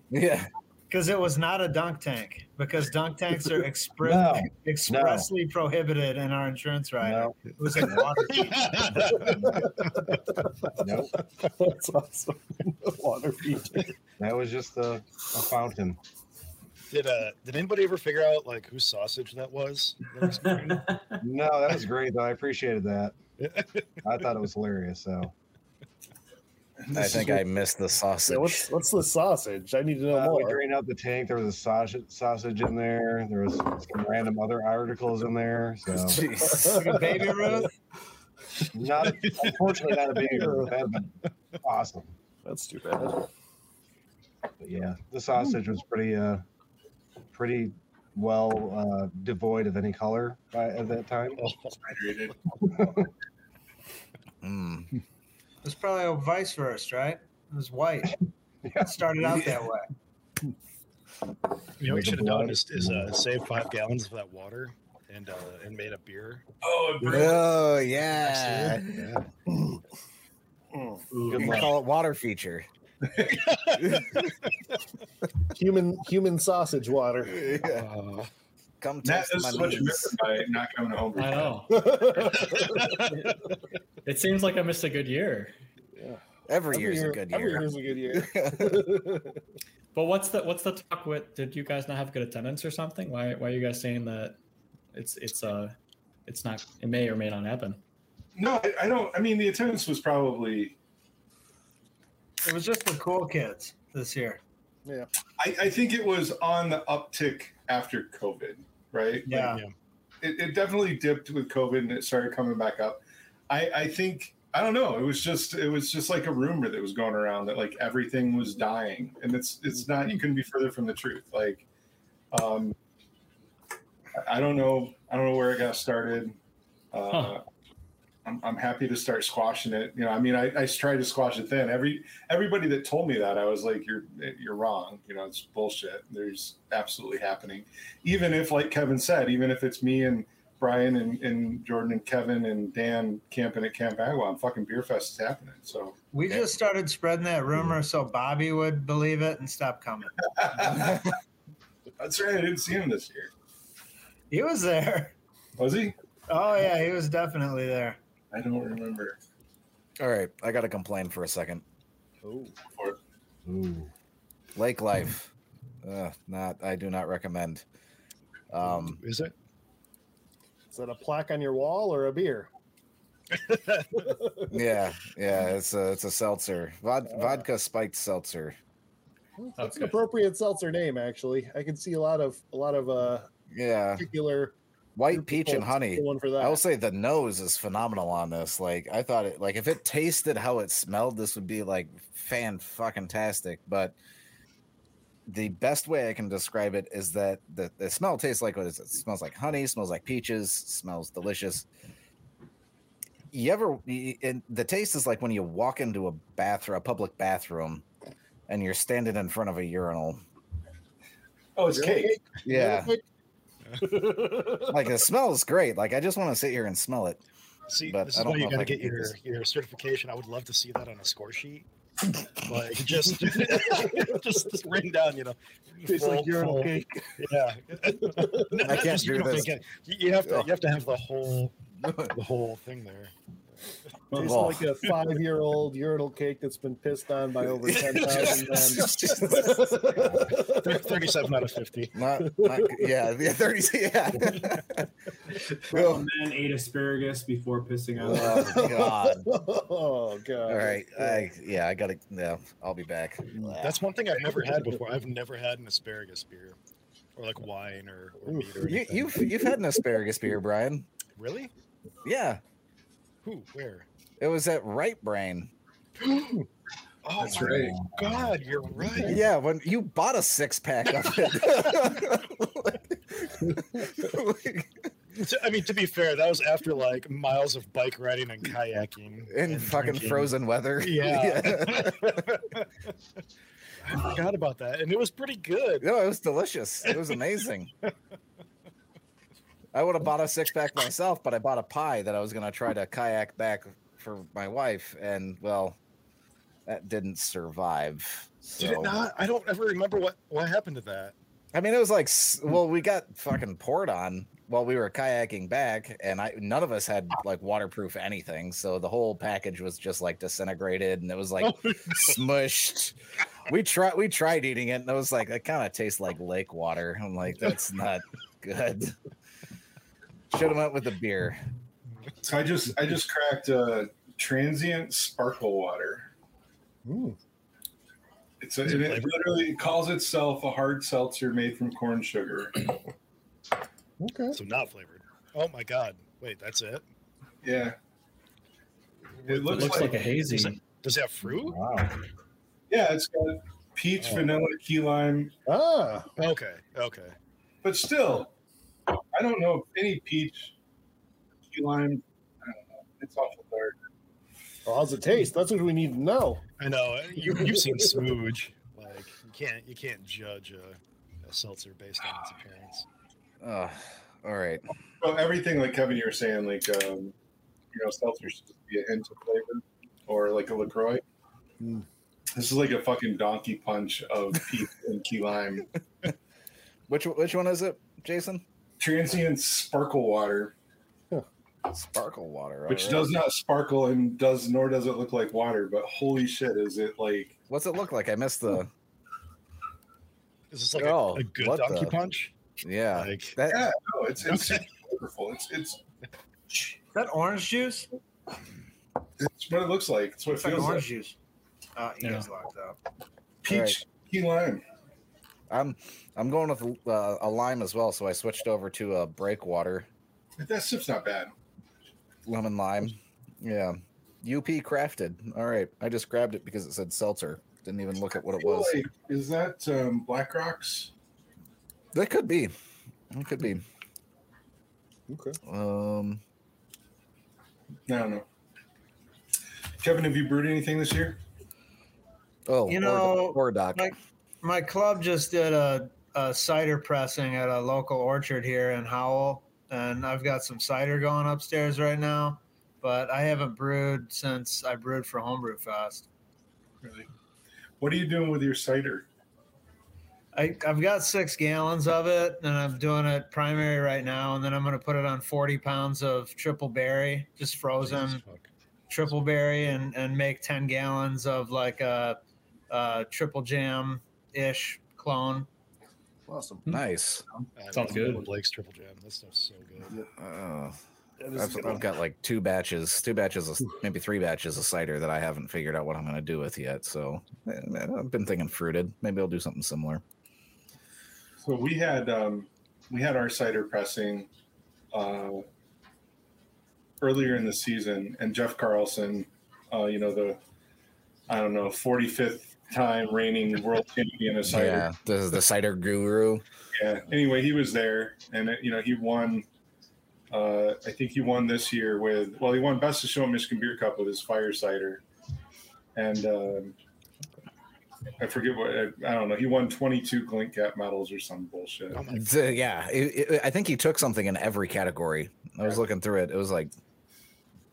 Yeah. Because it was not a dunk tank. Because dunk tanks are expre- No, expressly prohibited in our insurance rider. No, It was a water (laughs) no, That's awesome. Water feature. that was just a, a fountain. Did uh did anybody ever figure out like whose sausage that was? That was. (laughs) No, that was great though. I appreciated that. I thought it was hilarious. So (laughs) I think is I missed the sausage. Yeah, what's what's the sausage? I need to know uh, we more. drained out the tank. There was a sausage sausage in there. There was some random other articles in there. So (laughs) Jeez. (laughs) like a baby Ruth. not unfortunately not a baby. Ruth. That'd been awesome. That's too bad. But yeah, the sausage was pretty uh pretty well uh, devoid of any color by, at that time. Hydrated. It's probably a vice versa, right? It was white. (laughs) It started out that way. You know what you should have done is, is uh, save five gallons of that water and uh, and made a beer. Oh, it. Oh yeah. Yeah. Mm. You call it water feature. (laughs) Human human sausage water. (laughs) Uh, Come Matt, taste this my is knees. by not coming home. I know. (laughs) It seems like I missed a good year. Every year's a good Every year. year's a good year. (laughs) But what's the what's the talk with? Did you guys not have good attendance or something? Why why are you guys saying that it's it's uh it's not it may or may not happen? No, I, I don't. I mean, the attendance was probably. It was just the cool kids this year. Yeah, I, I think it was on the uptick after COVID, right? Like, Yeah. it, it definitely dipped with COVID and it started coming back up. I, I think I don't know. It was just it was just like a rumor that was going around that like everything was dying, and it's it's not. You couldn't be further from the truth. Like, um, I- I don't know. I don't know where it got started. Uh, Huh. I'm, I'm happy to start squashing it. You know, I mean, I, I tried to squash it then. Every everybody that told me that, I was like, "You're you're wrong. You know, it's bullshit. There's absolutely happening." Even if, like Kevin said, even if it's me and Brian and, and Jordan and Kevin and Dan camping at Camp Agawam, fucking Beer Fest is happening. So We just started spreading that rumor so Bobby would believe it and stop coming. (laughs) that's right. I didn't see him this year. He was there. Was he? Oh yeah, he was definitely there. I don't remember. All right, I got to complain for a second. Oh, Ooh. Lake life, uh, not. I do not recommend. Um, is it? is that a plaque on your wall or a beer? (laughs) yeah, yeah, it's a it's a seltzer, Vod, vodka spiked seltzer. That's an appropriate seltzer name, actually. I can see a lot of a lot of uh Yeah, particular white group peach and honey. going for that. I will say the nose is phenomenal on this. Like I thought it like if it tasted how it smelled, this would be like fan fucking tastic. But the best way I can describe it is that the, the smell tastes like what is it? it smells like honey, smells like peaches, smells delicious. You ever y- and the taste is like when you walk into a bathroom, a public bathroom, and you're standing in front of a urinal. Oh, it's cake. Yeah, (laughs) like the smell is great. Like I just want to sit here and smell it. See, But this I is don't why you know if got to can get your this. your certification. I would love to see that on a score sheet. (laughs) like (laughs) just just just ring down, you know. Tastes like full- urinal full- cake. Yeah. Not- not can't just do urinal this. cake, You you have to you have to have the whole the whole thing there. Tastes Oh. like a five-year-old urinal cake that's been pissed on by over (laughs) ten thousand men. Thirty-seven out of fifty. Not, not yeah, the 30, yeah. (laughs) Well, men ate asparagus before pissing on them. oh god. oh god! All right, I yeah, I gotta. Yeah, I'll be back. That's one thing I've never had before. I've never had an asparagus beer, or like wine or, or meat or You, you've, you've had an asparagus beer, Brian. really? Yeah, Who? Where? It was at Right Brain. (gasps) Oh That's my right. God, you're right. Yeah, when you bought a six pack of it. (laughs) I mean, to be fair, that was after like miles of bike riding and kayaking in and fucking drinking. frozen weather. Yeah. (laughs) (laughs) I forgot about that, and it was pretty good. No, it was delicious. It was amazing. I would have bought a six pack myself, but I bought a pie that I was gonna try to kayak back for my wife, and well, that didn't survive. Did it not? I don't ever remember what what happened to that. I mean, it was like, well, we got fucking poured on while we were kayaking back, and I none of us had like waterproof anything, so the whole package was just like disintegrated, and it was like Oh, (laughs) smushed. We tried we tried eating it, and it was like it kind of tastes like lake water. I'm like, that's not good. Should have went with the beer. So I just I just cracked uh, transient sparkle water. Ooh, It's a, it it, literally calls itself a hard seltzer made from corn sugar. okay. So not flavored. Oh my God! Wait, that's it. Yeah. It It looks, looks like, like a hazy. Does it, does it have fruit? Wow. yeah, it's got peach, Oh. vanilla, key lime, Ah, Okay, okay. but still, I don't know if any peach, key lime. I don't know. It's awful dark. Well, how's it taste? That's what we need to know. I know you, you've seen Smooge. Like you can't you can't judge a, a seltzer based on its appearance. Uh, all right. So everything like Kevin, you were saying, like um, you know, seltzer should just be a hint of flavor, or like a Lacroix. Hmm. This is like a fucking donkey punch of peach and key lime. (laughs) Which which one is it, Jason? Transient sparkle water, Sparkle water. all which right. does not sparkle and does nor does it look like water. But holy shit, is it like What's it look like? I missed the. Is this like Oh, a, a good donkey the- punch? Yeah. Like That, yeah, no, it's it's Okay. flavorful. It's it's Is that orange juice? it's what it looks like. It's what it It's like feels orange like. juice. Uh, you Yeah. guys locked up. Peach key lime. I'm I'm going with uh, a lime as well, so I switched over to a breakwater That stuff's not bad. Lemon lime. Yeah. UP crafted. All right. I just grabbed it because it said seltzer. Didn't even look at what it was. like- is that um, Black Rocks? That could be. It could be. Okay. Um I don't know. Kevin, have you brewed anything this year? oh You know, or doc. like- My club just did a, a cider pressing at a local orchard here in Howell, and I've got some cider going upstairs right now. But I haven't brewed since I brewed for Homebrew Fest. Really? What are you doing with your cider? I, I've got six gallons of it, and I'm doing it primary right now. And then I'm going to put it on 40 pounds of triple berry, just frozen triple berry, and, and make 10 gallons of like a, a triple jam ish clone. Awesome. Nice. I Sounds love good. Blake's triple jam. That stuff's so good. Uh, That is a I've, good I've got like two batches, two batches of maybe three batches of cider that I haven't figured out what I'm going to do with yet. So eh, I've been thinking fruited. Maybe I'll do something similar. So we had um, we had our cider pressing uh, earlier in the season, and Jeff Carlson, uh, you know the I don't know 45th time reigning world (laughs) champion of cider. Yeah, this is the cider guru. Yeah. Anyway, he was there, and you know he won. Uh, I think he won this year with well, he won best of show at Michigan Beer Cup with his fire cider, and um, I forget what I, I don't know. He won 22 GLINTCAP medals or some bullshit. Oh my Yeah, it, it, I think he took something in every category. I was looking through it. It was like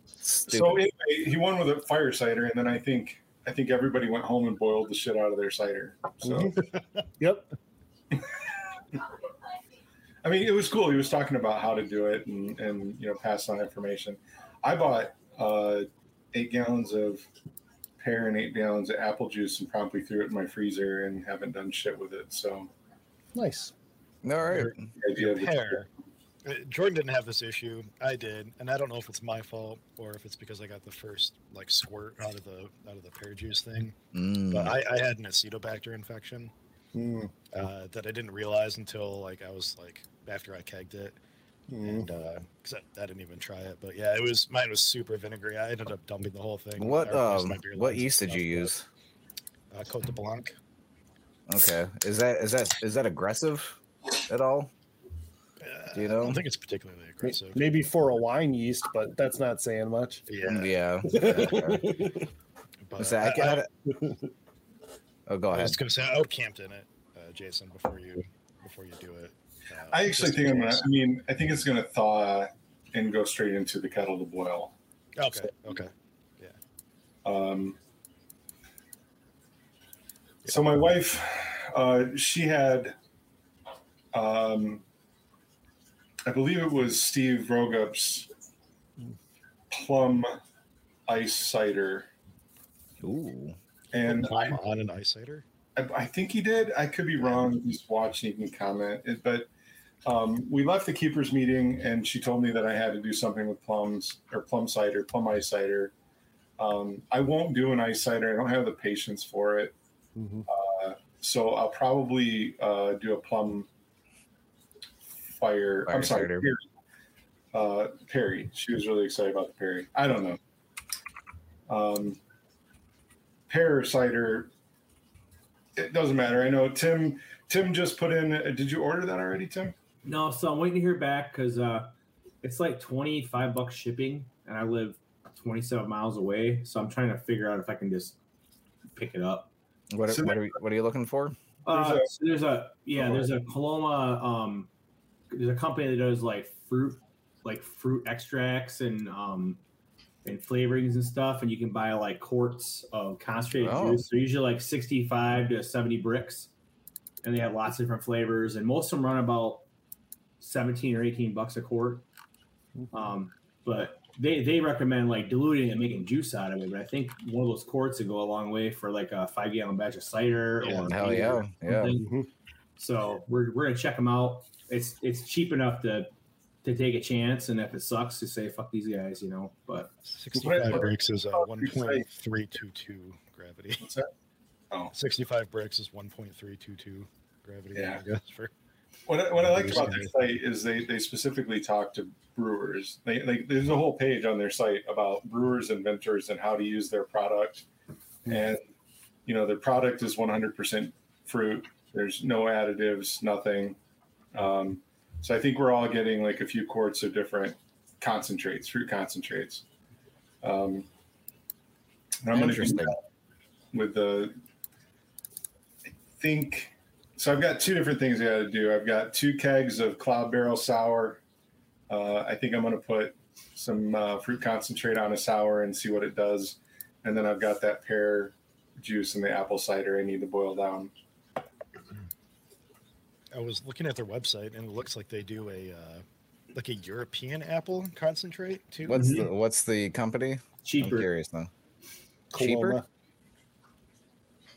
stupid. So anyway, he won with a fire cider, and then I think I think everybody went home and boiled the shit out of their cider. So (laughs) Yep. I mean, it was cool. He was talking about how to do it and and you know pass on information. I bought uh, eight gallons of pear and eight gallons of apple juice and promptly threw it in my freezer and haven't done shit with it. So Nice. All right. the idea of Pear. Uh, Jordan didn't have this issue. I did, and I don't know if it's my fault or if it's because I got the first like squirt out of the out of the pear juice thing. Mm. But I, I had an acetobacter infection Mm, uh, that I didn't realize until like I was like after I kegged it, mm. and because I, I didn't even try it. But yeah, it was mine was super vinegary. I ended up dumping the whole thing. What um what yeast did stuff, you but, use? Uh, Côte des Blancs. Okay, is that is that is that aggressive at all? Do you know? I don't think it's particularly aggressive. Maybe for a wine yeast, but that's not saying much. Yeah, Yeah. (laughs) but So I, I, I, I, (laughs) oh, go I ahead. was going to say I camped in it, uh, Jason, before you before you do it. Uh, I actually think I'm gonna. I mean, I think it's gonna thaw and go straight into the kettle to boil. Okay, okay. Yeah. Um, so my wife, uh, she had, um, I believe it was Steve Rogup's plum ice cider, Ooh. and I, on an ice cider. I, I think he did. I could be wrong. Just watch and you can comment. It- But um, we left the keepers meeting, and she told me that I had to do something with plums or plum cider, plum ice cider. Um, I won't do an ice cider. I don't have the patience for it. Mhm. So I'll probably uh, do a plum fire. Fire I'm sorry. Perry. Uh, Perry. She was really excited about the Perry. I don't know. Um, pear cider. It doesn't matter. I know Tim. Tim just put in. Did you order that already, Tim? No, so I'm waiting to hear back because uh, it's like 25 bucks shipping, and I live 27 miles away. So I'm trying to figure out if I can just pick it up. What, So what, are, we- what are you looking for? Uh, There's a- so there's a yeah, there's a Coloma. Um, there's a company that does like fruit, like fruit extracts and um, and flavorings and stuff, and you can buy like quarts of concentrated Oh. juice. They're usually like 65 to 70 brix, and they have lots of different flavors, and most of them run about 17 or 18 bucks a quart. Um, but they they recommend like diluting and making juice out of it. But I think one of those quarts would go a long way for like a five gallon batch of cider Yeah, or Hell beer yeah, or yeah. something. So we're we're gonna check them out. It's it's cheap enough to to take a chance, and if it sucks, to say fuck these guys, you know. But 65 What- brix is uh, oh, you say- 1.322 gravity. What's that? Oh. 65 brix is 1.322 gravity. Yeah. I guess for What I, what I liked about the site is they, they specifically talk to brewers. They like there's a whole page on their site about brewers and vintners and how to use their product. And you know their product is 100% fruit. There's no additives, nothing. Um, so I think we're all getting like a few quarts of different concentrates, fruit concentrates. Um, and I'm going to do with the. I think so. I've got two different things I got to do. I've got two kegs of Cloud Barrel sour. Uh, I think I'm going to put some uh, fruit concentrate on a sour and see what it does. And then I've got that pear juice and the apple cider I need to boil down. I was looking at their website and it looks like they do a uh, like a European apple concentrate too. What's the what's the company? I'm cheaper. curious now. Cheaper? Coloma.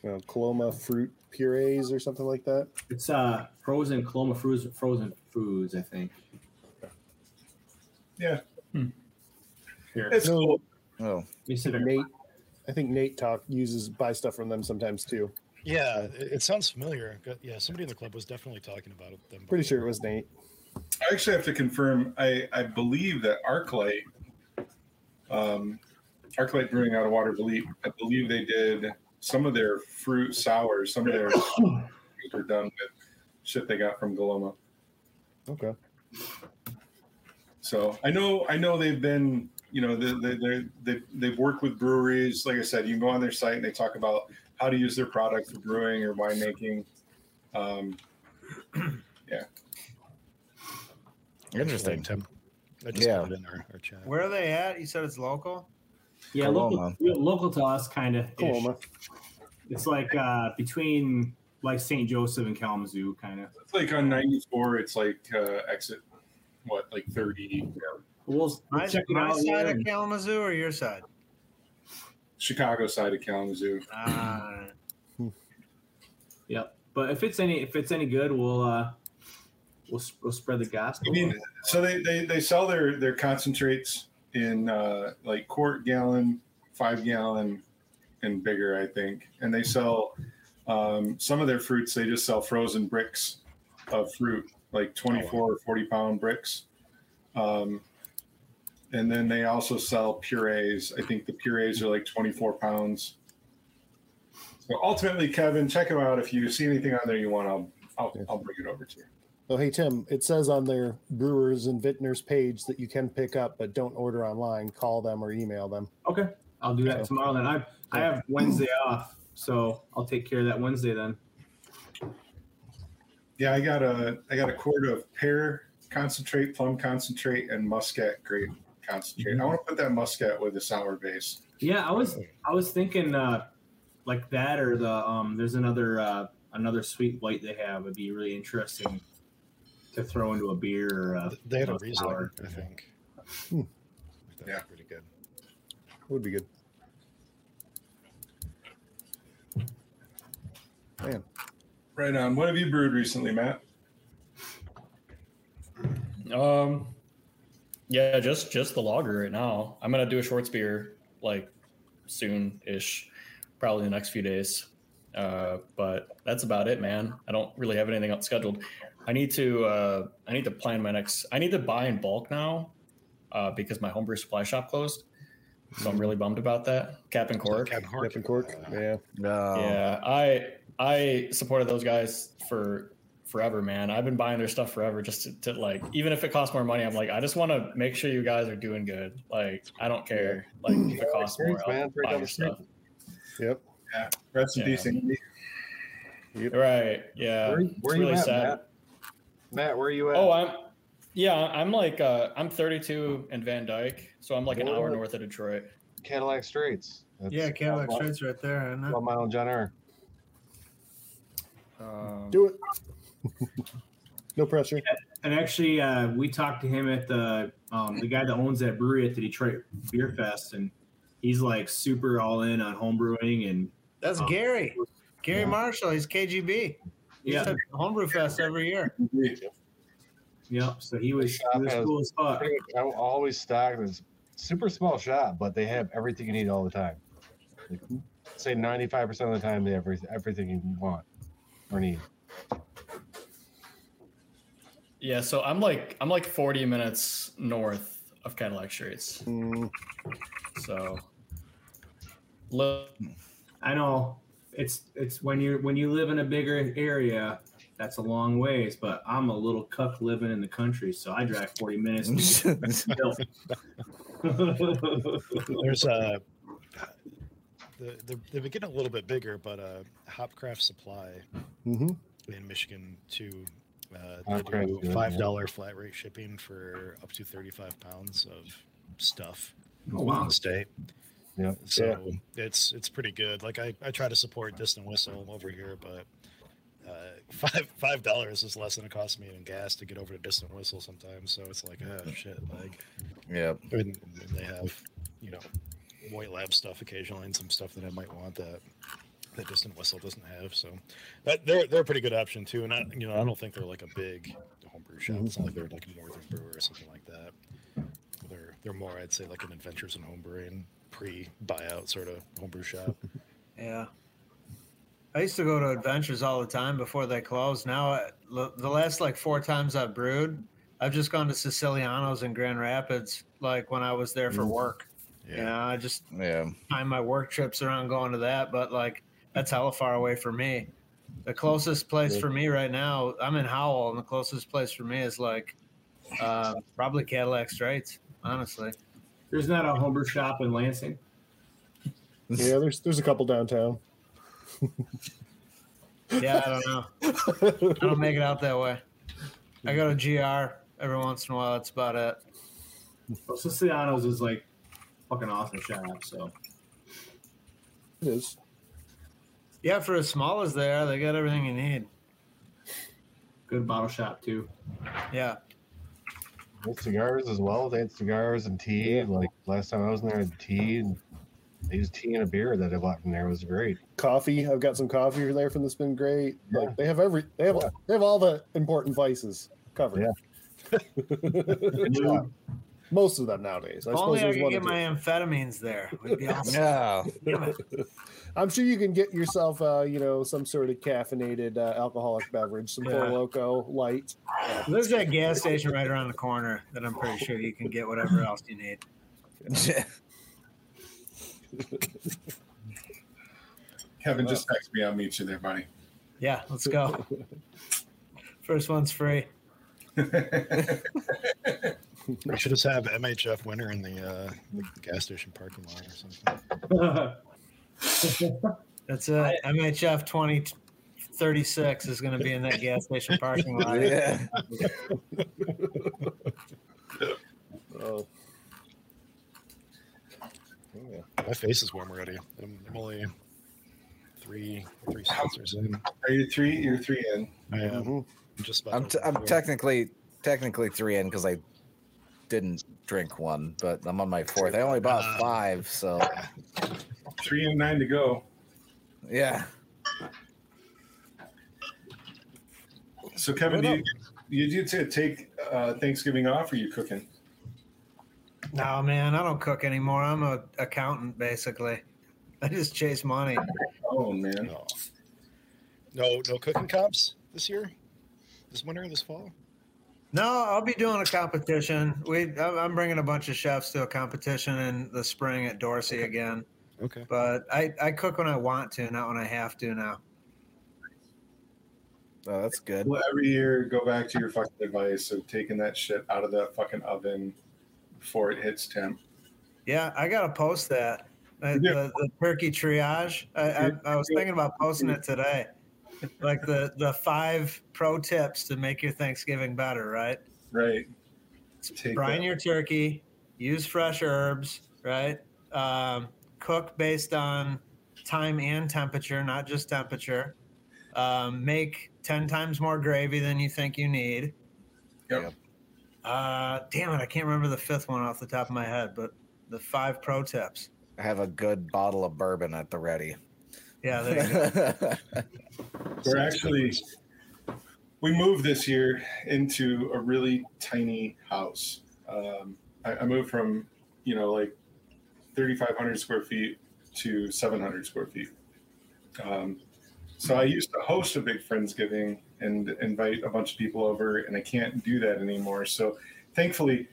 You know, Coloma fruit purees or something like that. It's uh frozen Coloma frozen frozen foods, I think. Yeah. Hmm. Here, It's cool. Oh, let me see if I Nate, I think Nate talk uses buy stuff from them sometimes too. Yeah, it, it sounds familiar. Yeah, somebody in the club was definitely talking about it. Them Pretty sure it was Nate. I actually have to confirm. I, I believe that ArcLight, um, ArcLight Brewing out of Watervliet, I believe they did some of their fruit sours, some of their (coughs) were done with shit they got from Coloma. Okay. So I know I know they've been you know they they they they've, they've worked with breweries. Like I said, you can go on their site and they talk about how to use their product for brewing or winemaking. Um, (clears throat) yeah. interesting. Tim. I just Yeah. put in our, our chat. Where are they at? You said it's local. Yeah, local, Coloma. yeah, local to us, kind of. Coloma. It's like uh, between like St. Joseph and Kalamazoo, kind of. it's like on ninety four. It's like uh, exit what like thirty. We'll, we'll My, check my out. side of Kalamazoo or your side? Chicago side of Kalamazoo. Ah, Yep. But if it's any if it's any good, we'll uh we'll, we'll spread the gospel. I mean, so they, they, they sell their, their concentrates in uh, like quart gallon, five gallon, and bigger, I think. And they sell um, some of their fruits. They just sell frozen bricks of fruit, like twenty four or forty pound bricks. Um, and then they also sell purees. I think the purees are like twenty four pounds. So ultimately, Kevin, check them out. If you see anything on there you want, I'll I'll, I'll bring it over to you. Oh, hey Tim, it says on their brewers and vintners page that you can pick up, but don't order online. Call them or email them. okay, I'll do that tomorrow. Then I I have Wednesday off, so I'll take care of that Wednesday then. Yeah, I got a I got a quart of pear concentrate, plum concentrate, and muscat grape concentrate. I want to put that muscat with a sour base. Yeah, I was I was thinking uh like that or the um there's another uh another sweet white they have It'd be really interesting to throw into a beer or a, They had a a Riesling, sour. I think. Hmm. That Yeah. was pretty good. Would be good. Man, Right on. What have you brewed recently, Matt? Um, yeah, just just the lager right now. I'm gonna do a shorts beer like soon ish, probably the next few days. Uh, but that's about it, man. I don't really have anything else scheduled. I need to uh, I need to plan my next. I need to buy in bulk now uh, because my homebrew supply shop closed. So I'm really bummed about that. Cap and cork. Captain Cork. Captain Cork. Uh, Yeah. no. Yeah, I I supported those guys for forever, man. I've been buying their stuff forever just to, to like, even if it costs more money, I'm like, I just want to make sure you guys are doing good. Like, I don't care. Like, if it costs more, Thanks, I'll man. Right buy your the street. stuff. Yep. Yeah. Rest in peace, Andy. Right. Yeah. Where, where are you really at, sad. Matt? Matt, where are you at? Oh, I'm, yeah, I'm like, uh, I'm 32 in Van Dyke. So I'm like an hour north of Detroit. Cadillac Straits. That's Yeah, Cadillac one- Straits right there, isn't it? One mile John R. Um, Do it. No pressure. And actually, uh, we talked to him at the um, the guy that owns that brewery at the Detroit Beer Fest, and he's like super all in on home brewing and That's Oh. Gary. Gary Yeah. Marshall. He's KGB. He's yeah, at Homebrew Fest every year. Yep. So he was, he was Shop has cool as fuck. Pretty much al- always stocked. It's super small shop, but they have everything you need all the time. Like, say 95% of the time, they have everything you want or need. Yeah. So I'm like, I'm like 40 minutes north of Cadillac Straits. Mm, So, look, I know it's it's when you when you live in a bigger area, that's a long ways. But I'm a little cuck living in the country, so I drive 40 minutes. To get (laughs) There's uh, the, the, they've been getting a little bit bigger, but uh, Hopcraft Supply hmm in Michigan too. Uh, Hopcraft's they do good, five yeah. flat rate shipping for up to thirty five pounds of stuff oh in wow! the state. Yeah. So it's it's pretty good. Like I, I try to support Distant Whistle over here, but uh, (laughs) five five dollars is less than it costs me in gas to get over to Distant Whistle sometimes. So it's like oh shit, like yeah. and they have you know white lab stuff occasionally and some stuff that I might want that that Distant Whistle doesn't have. So that they're they're a pretty good option too. And I you know I don't think they're like a big homebrew shop. It's not like they're like a Northern Brewer or something like that. They're they're more I'd say like an Adventures in Homebrewing pre buyout sort of homebrew shop. (laughs) Yeah. I used to go to adventures all the time before they closed. Now, I- l- the last like four times I've brewed, I've just gone to Siciliano's in Grand Rapids, like when I was there for Mm. work. Yeah, I just Yeah. time my work trips around going to that, but like that's hella far away for me. The closest place Yeah. for me right now, I'm in Howell, and the closest place for me is like uh, probably Cadillac Straits, honestly. There's not a homebrew shop in Lansing. Yeah, there's there's a couple downtown. Yeah, I don't know. I don't make it out that way. I go to GR every once in a while. That's about it. Well, Siciliano's is like fucking awesome shop. So It is. Yeah, for as small as they are, they got everything you need. good bottle shop too. Yeah. They cigars as well. They had cigars and tea. Like last time I was in there, I had tea and they used tea and a beer that I bought from there. It was great. Coffee. I've got some coffee there from that's been great. Yeah. Like they have every they have they have all the important vices covered. Yeah. (laughs) Good job. Most of them nowadays. I If suppose only I there's could one get my amphetamines there. Would be (laughs) awesome. Yeah. (laughs) I'm sure you can get yourself, uh, you know, some sort of caffeinated uh, alcoholic beverage, some Four Yeah. Loco light. There's that gas station right around the corner that I'm pretty sure you can get whatever else you need. (laughs) Kevin, just text me. I'll meet you there, buddy. Yeah, let's go. First one's free. We should just have MHF winner in the, uh, the gas station parking lot or something. That's it. MHF 2036 is going to be in that gas station parking lot. (laughs) yeah. Oh, My face is warm already. I'm, I'm only three three seltzers in. Are you three? You're three in. I am mhm. just about. I'm, to t- I'm open the door. technically technically three in because I didn't drink one, but I'm on my fourth. I only bought Ah. five, so Three and nine to go. yeah. So, Kevin, What do you, you did say take uh, Thanksgiving off, or you cooking? No, man, I don't cook anymore. I'm a accountant basically. I just chase money. Oh man, No. no, no cooking comps this year, this winter, this fall. No, I'll be doing a competition. We, I'm I'm bringing a bunch of chefs to a competition in the spring at Dorsey again. Okay. But I, I cook when I want to, not when I have to now. Oh, that's good. Well, every year, go back to your fucking advice of taking that shit out of that fucking oven before it hits temp. Yeah, I gotta post that. Uh, Yeah. the, the turkey triage. I, I, I was thinking about posting it today. Like the the five pro tips to make your Thanksgiving better, right? Right. Take Brine that. your turkey, use fresh herbs, right? Um, cook based on time and temperature, not just temperature. Um, make 10 times more gravy than you think you need. Yep. Uh, damn it, I can't remember the fifth one off the top of my head, but the five pro tips. Have a good bottle of bourbon at the ready. Yeah. (laughs) We're actually we moved this year into a really tiny house. Um, I, I moved from you know like 3,500 square feet to 700 square feet. Um, so I used to host a big friendsgiving and invite a bunch of people over, and I can't do that anymore. So thankfully,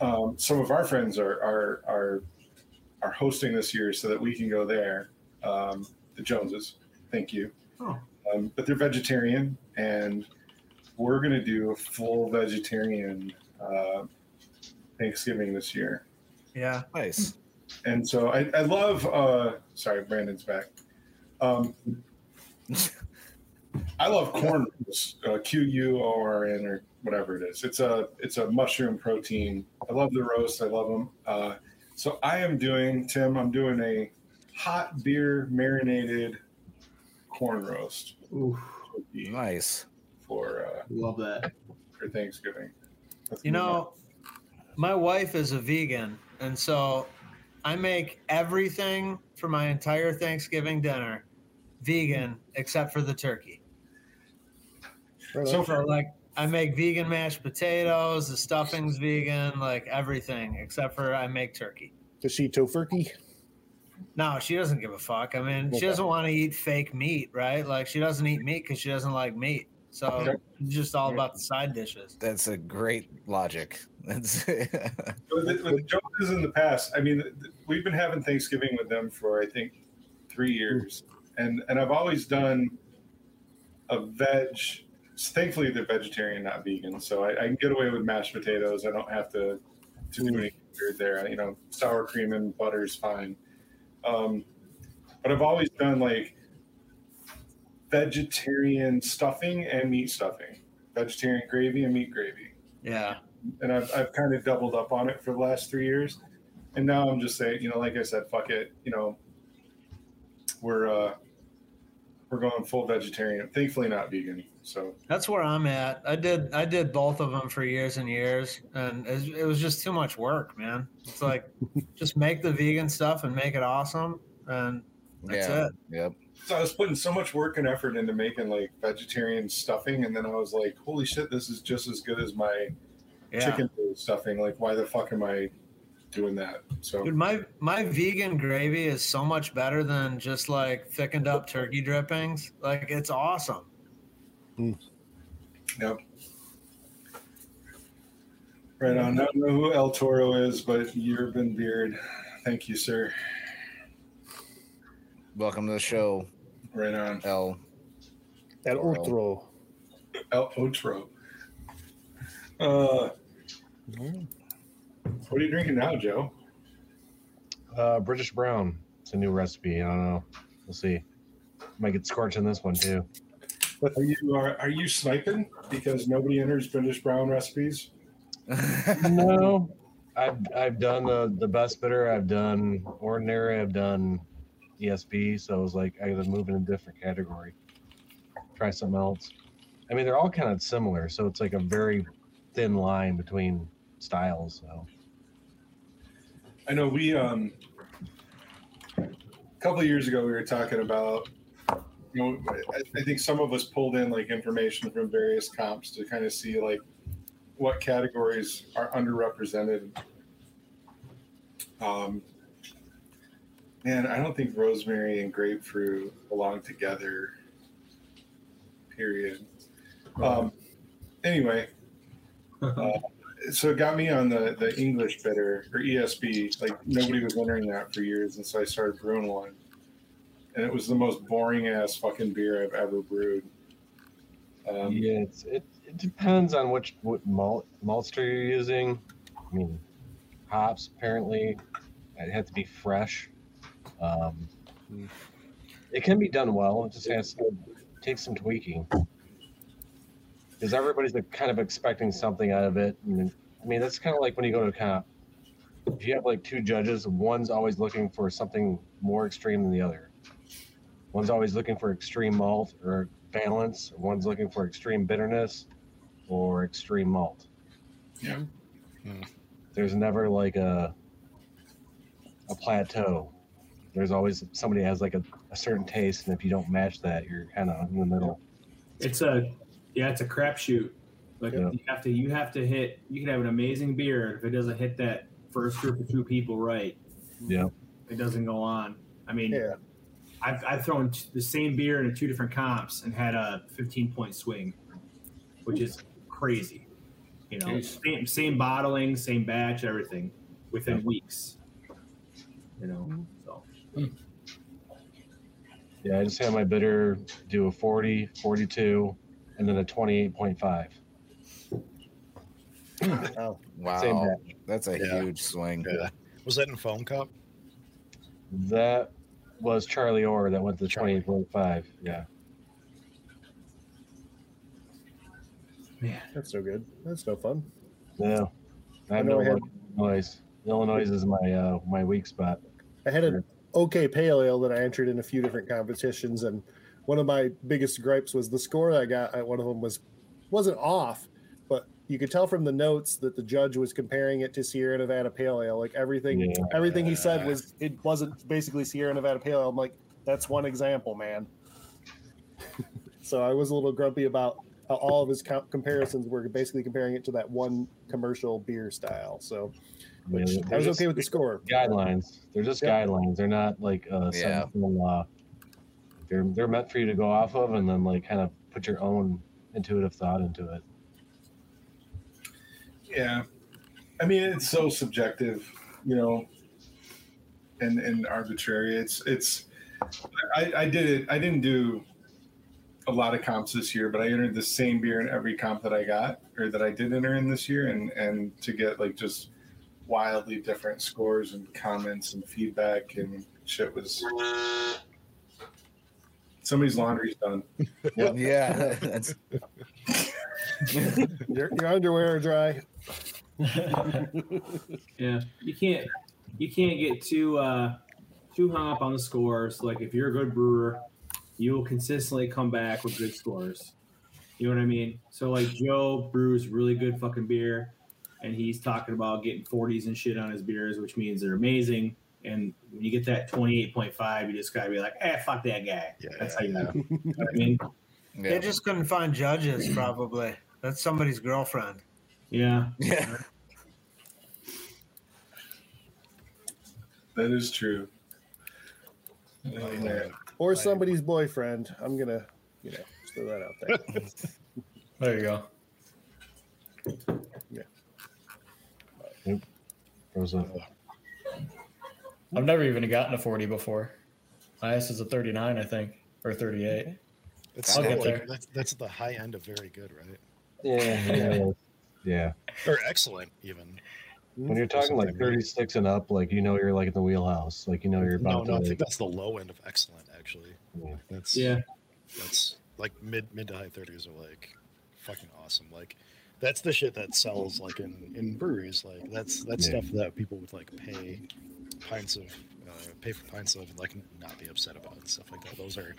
um, some of our friends are are are are hosting this year so that we can go there. Um, the Joneses, thank you. Oh. Um, but they're vegetarian, and we're going to do a full vegetarian uh, Thanksgiving this year. yeah. nice. And so I, I love. Uh, sorry, Brandon's back. Um, (laughs) I love Quorn roast, uh, Q U O R N or whatever it is. It's a it's a mushroom protein. I love the roast. I love them. Uh, so I am doing Tim. I'm doing a hot beer marinated Quorn roast Oof, Nice. for uh, love that. for Thanksgiving. That's You gonna be know, my wife is a vegan, and so I make everything for my entire Thanksgiving dinner vegan except for the turkey. Right So on. So like I make vegan mashed potatoes, the stuffing's vegan, like everything except for I make turkey. Does she tofurkey? No, she doesn't give a fuck. I mean, she doesn't want to eat fake meat, right? Like she doesn't eat meat because she doesn't like meat. So it's just all about the side dishes. That's a great logic. That's (laughs) With the, with the Joneses in the past, I mean, we've been having Thanksgiving with them for I think three years, and and I've always done a veg. Thankfully, they're vegetarian, not vegan, so I, I can get away with mashed potatoes. I don't have to to do anything weird there. You know, sour cream and butter is fine. Um, but I've always done like vegetarian stuffing and meat stuffing, vegetarian gravy and meat gravy Yeah. and I've, I've kind of doubled up on it for the last three years. And now I'm just saying, you know, like I said, fuck it. You know, we're uh, we're going full vegetarian. Thankfully, not vegan. So That's where I'm at. I did I did both of them for years and years, and it, was- just too much work, man. It's like (laughs) just make the vegan stuff and make it awesome, and that's yeah. it. Yep. so I was putting so much work and effort into making like vegetarian stuffing, and then I was like, holy shit, this is just as good as my Yeah. chicken stuffing. Like, why the fuck am I doing that? So Dude, my my vegan gravy is so much better than just like thickened up turkey drippings. Like it's awesome. Yep. Right on. I don't know who El Toro is, but Urban Beard. Thank you, sir. Welcome to the show, Right on. El. El Wow. otro. El Otro. Uh, what are you drinking now, Joe? Uh, British Brown. It's a new recipe. I don't know. We'll see. Might get scorched in this one too. Are you are, are you sniping because nobody enters British Brown recipes? (laughs) no, I've I've done the the best bitter. I've done ordinary. I've done ESB. So I was like, I gotta move in a different category. Try something else. I mean, they're all kind of similar, so it's like a very thin line between styles. So I know we um a couple of years ago we were talking about you know I, I think some of us pulled in like information from various comps to kind of see like what categories are underrepresented. Um, man, I don't think rosemary and grapefruit belong together. Period. Um, anyway, (laughs) uh, so it got me on the the English bitter or ESB. Like nobody was entering that for years, and so I started brewing one, and it was the most boring ass fucking beer I've ever brewed. Um, yeah, it's, it, it depends on which what malt maltster you're using. I mean, hops apparently it had to be fresh. Um, it can be done well. It just has to take some tweaking because everybody's like, kind of expecting something out of it. And, I mean, that's kind of like when you go to a comp. If you have like two judges, one's always looking for something more extreme than the other. One's always looking for extreme malt or balance. One's looking for extreme bitterness or extreme malt. Yeah. Hmm. There's never like a a plateau. There's always somebody has like a, a certain taste, and if you don't match that, you're kind of in the middle. It's a yeah, it's a crapshoot. Like Yeah. you have to you have to hit. You can have an amazing beer if it doesn't hit that first group of two people right. Yeah. It doesn't go on. I mean, Yeah. I've, I've thrown t- the same beer into two different comps and had a 15 point swing, which is crazy. You know, same, same bottling, same batch, everything within weeks. You know, so Yeah, I just had my bitter do a 40, 42, and then a 28.5. Oh, Wow, batch. that's a Yeah. huge swing. Yeah. Was that in foam cup? That was Charlie Orr that went to the 28.5. Yeah. that's no good. That's no fun. Yeah. I I have know no I had- Illinois. Illinois is my uh, my weak spot. I had an okay pale ale that I entered in a few different competitions, and one of my biggest gripes was the score I got at one of them was wasn't off, but you could tell from the notes that the judge was comparing it to Sierra Nevada Pale Ale. Like everything, Yeah. everything he said was it wasn't basically Sierra Nevada Pale Ale. I'm like, that's one example, man. (laughs) so I was a little grumpy about how all of his co- comparisons were basically comparing it to that one commercial beer style. So which Yeah, I was just okay with the score. Guidelines. They're just Yep. guidelines. They're not like uh, Yeah. in stone law. They're they're meant for you to go off of and then like kind of put your own intuitive thought into it. Yeah. I mean, it's so subjective, you know, and and arbitrary. It's it's. I I did it. I didn't do a lot of comps this year, but I entered the same beer in every comp that I got or that I did enter in this year, and and to get like just wildly different scores and comments and feedback and shit was. Somebody's laundry's done. Yeah, (laughs) that's (laughs) Your, your underwear are dry. (laughs) yeah, you can't you can't get too uh, too hung up on the scores. Like if you're a good brewer, you will consistently come back with good scores. You know what I mean? So like Joe brews really good fucking beer, and he's talking about getting 40s and shit on his beers, which means they're amazing. And when you get that 28.5, you just gotta be like, eh, fuck that guy. Yeah, That's how you yeah. know. You know what I (laughs) mean? They just couldn't find judges, probably. That's somebody's girlfriend. Yeah. yeah. (laughs) That is true. Amen. Or somebody's boyfriend. I'm gonna, you know, throw that out there. (laughs) There you go. Froze up. I've never even gotten a 40 before. My ass is a 39, I think, or 38. It's I'll get like, there. that's that's the high end of very good, right? Yeah, yeah, (laughs) yeah. Or excellent, even. When you're talking like 36 and up, like you know you're like in the wheelhouse. Like you know you're No, about no, I to. think that's the low end of excellent. Actually, Yeah. that's Yeah. That's like mid mid to high thirties are like fucking awesome. Like that's the shit that sells like in in breweries. Like that's that's Yeah. stuff that people would like pay pints of uh, pay for pints of and like not be upset about and stuff like that. Those are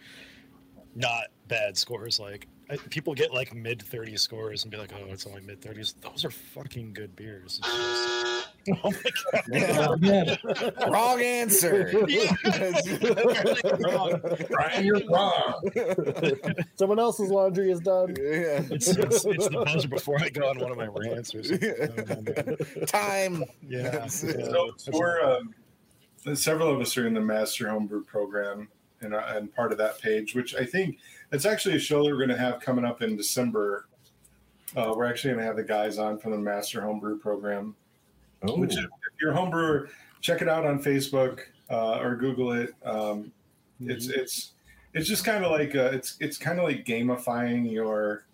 not bad scores. Like I, people get like mid 30s scores and be like, oh, it's only mid 30s. Those are fucking good beers. It's (laughs) just- oh my god. Wrong answer. Wrong. Brian, you're wrong. Someone else's laundry is done. Yeah. It's, it's, it's the buzzer before I go on one of my rants or something. Time. Yeah. So we're um, several of us are in the Master Homebrew program and, uh, and part of that page, which I think it's actually a show that we're going to have coming up in December. Uh, we're actually going to have the guys on from the Master Homebrew program. Oh, Which, if you're a home brewer, check it out on Facebook uh, or Google it. Um, It's it's it's just kind of like uh, it's it's kind of like gamifying your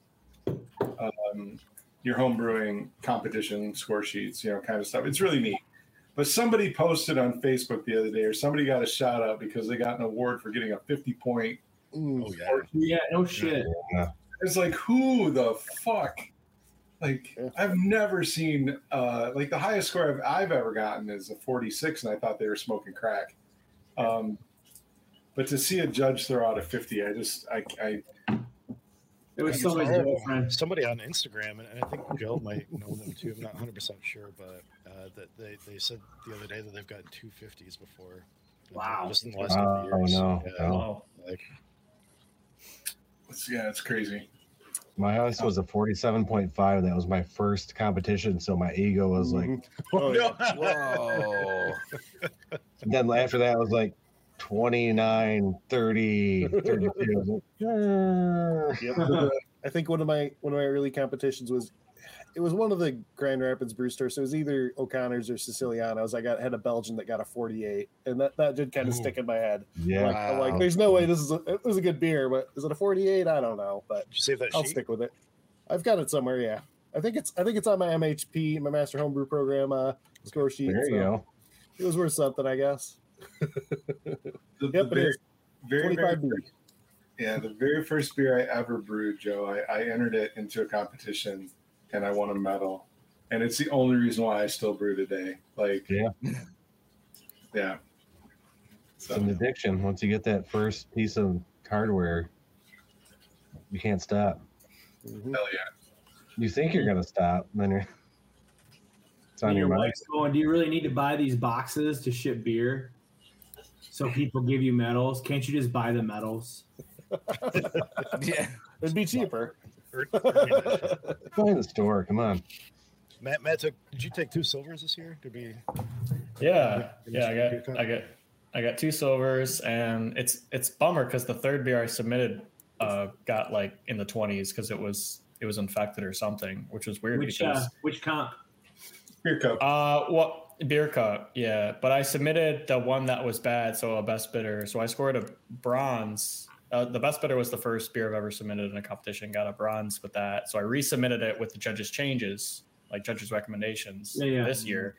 um, your home brewing competition score sheets, you know, kind of stuff. It's really neat. But somebody posted on Facebook the other day, or somebody got a shout out because they got an award for getting a 50 point. Oh yeah. Yeah, no shit. Yeah. It's like, who the fuck? Like, Yeah. I've never seen, uh, like, the highest score I've, I've ever gotten is a 46, and I thought they were smoking crack. Um, but to see a judge throw out a 50, I just, I, I It was I think somebody's girlfriend. Somebody on Instagram, and I think Joe might know them too. I'm not 100 percent sure, but uh, that they, they said the other day that they've gotten two 50s before. Wow. Just in the last couple Oh, years. no, Yeah, no. Oh, Like, it's, yeah, it's crazy. My highest was a 47.5. That was my first competition. So my ego was like, (laughs) Oh, yeah. (laughs) Whoa. then after that was like 29, 30, 32. I like, (laughs) "Ah." Yep. I think one of my one of my early competitions was it was one of the Grand Rapids brew stores. So it was either O'Connor's or Siciliano's. I got had a Belgian that got a 48, and that, that did kind of Ooh. stick in my head. Yeah. Like, I'm like, there's no way this is a it was a good beer, but is it a 48? I don't know, but did you save that I'll sheet? stick with it. I've got it somewhere. Yeah, I think it's I think it's on my MHP, my Master Homebrew Program uh, score sheet. There you so go. It was worth something, I guess. (laughs) The, Yep, the it very, is. very, very 25 beer. Yeah, the very first beer I ever brewed, Joe, I, I entered it into a competition and I won a medal. And it's the only reason why I still brew today. Like, Yeah. (laughs) yeah. It's an addiction. Once you get that first piece of hardware, you can't stop. Mhm. Hell yeah. You think you're going to stop, then you're. It's on And your your mind. wife's going, Do you really need to buy these boxes to ship beer? So people give you medals. Can't you just buy the medals? (laughs) (laughs) Yeah. It'd be cheaper. Or- or- Go in the store. Come on. Matt, Matt took. Did you take two silvers this year? Did we? yeah, Yeah, yeah. I got, I got, I got two silvers, and it's it's bummer because the third beer I submitted uh, got like in the twenties because it was it was infected or something, which was weird. Which because uh, which comp? Beer cup. Uh, what beer cup? Yeah, but I submitted the one that was bad, so a best bitter. So I scored a bronze. Uh, the best bitter was the first beer I've ever submitted in a competition. Got a bronze with that, so I resubmitted it with the judges' changes, like judges' recommendations Yeah, yeah. this year,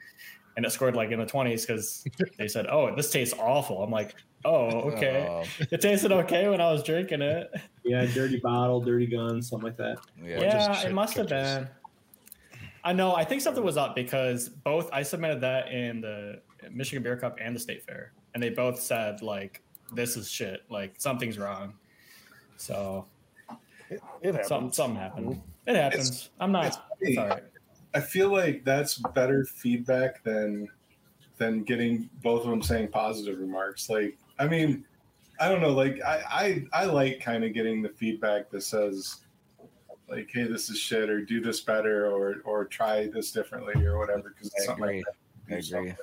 and it scored like in the twenties because (laughs) they said, "Oh, this tastes awful." I'm like, "Oh, okay." Oh, It tasted okay when I was drinking it. Yeah, dirty bottle, dirty gun, something like that. yeah. Yeah, it must have been. I know. I think something was up because both I submitted that in the Michigan Beer Cup and the State Fair, and they both said like, "This is shit. Like something's wrong." So It, it happens. something something happened. It happens. I'm not. it's It's, all right. I feel like that's better feedback than than getting both of them saying positive remarks. Like, I mean, I don't know. Like, I I, I like kind of getting the feedback that says, like, "Hey, this is shit," or "Do this better," or or "Try this differently," or whatever. Because something agree. like that. I agree.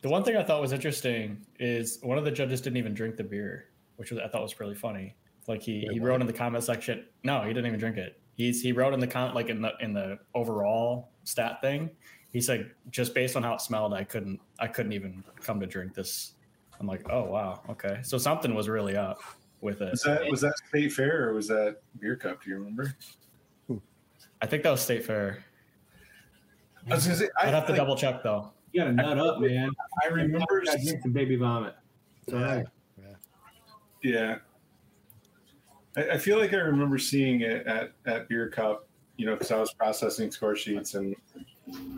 The one thing I thought was interesting is one of the judges didn't even drink the beer, which was I thought was really funny. Like he, he wrote in the comment section, no, he didn't even drink it. He's he wrote in the comment like in the in the overall stat thing. He said just based on how it smelled, I couldn't I couldn't even come to drink this. I'm like, oh wow, okay. So something was really up with it. Was that was that state fair or was that beer cup? Do you remember? I think that was State Fair. I was gonna say I I'd have to like, double check though. You gotta nut up, man. I remember. I drink some baby vomit. It's all right. Yeah. I, I feel like I remember seeing it at, at Beer Cup, you know, because I was processing score sheets and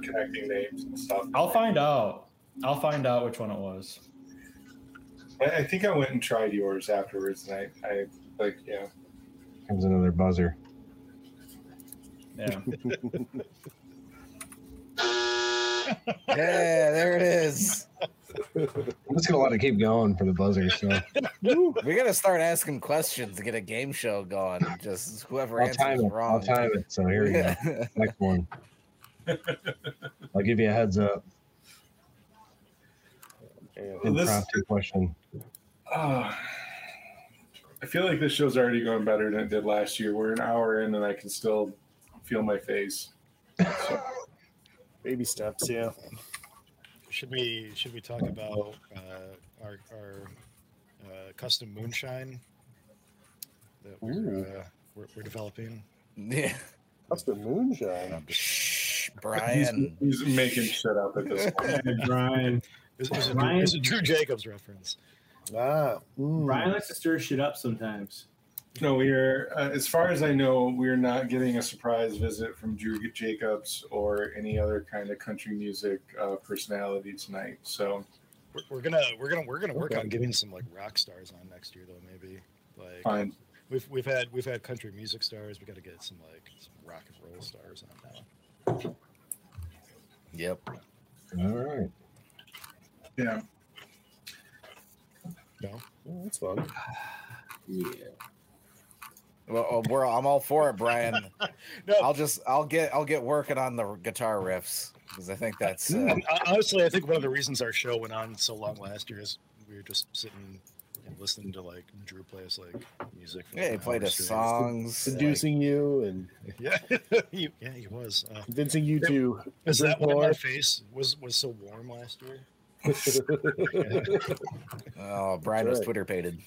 connecting names and stuff. I'll find out. I'll find out which one it was. I, I think I went and tried yours afterwards, and I, I like, yeah. Comes another buzzer. Yeah. (laughs) Yeah, there it is. I'm just gonna let it keep going for the buzzer. So We gotta start asking questions to get a game show going. Just whoever I'll answers time it. I'll time it. So here we go. (laughs) Next one. I'll give you a heads up. Well, this- Impromptu question. Ah. I feel like this show's already going better than it did last year. We're an hour in, and I can still feel my face. So, Baby steps, yeah. Should we should we talk about uh, our our uh, custom moonshine that we're, uh, we're we're developing? yeah. Custom moonshine. Shh, (laughs) He's, Brian. he's making shit up at this (laughs) point. Hey, Brian. It's, it's, a, Ryan- Drew, a Drew Jacobs reference. Ah, mm. Brian likes to stir shit up sometimes. No, we are. Uh, as far as I know, we're not getting a surprise visit from Drew Jacobs or any other kind of country music uh, personality tonight. So We're, we're gonna we're gonna we're gonna work Okay. on getting some like rock stars on next year though maybe like fine. we've we've had we've had country music stars. We got to get some like some rock and roll stars on now. Yep. All right. Yeah. No, Oh, that's fun. (sighs) Yeah. Well, uh, we're, I'm all for it, Brian. (laughs) no. I'll just I'll get I'll get working on the guitar riffs because I think that's uh, Honestly, I think one of the reasons our show went on so long last year is we were just sitting and listening to like Drew play us like music. For yeah. He played us straight. songs. Seducing you and (laughs) Yeah, (laughs) he, yeah, he was. Uh, convincing you to is that why my face was was so warm last year? like- oh, Brian was. Twitter pated.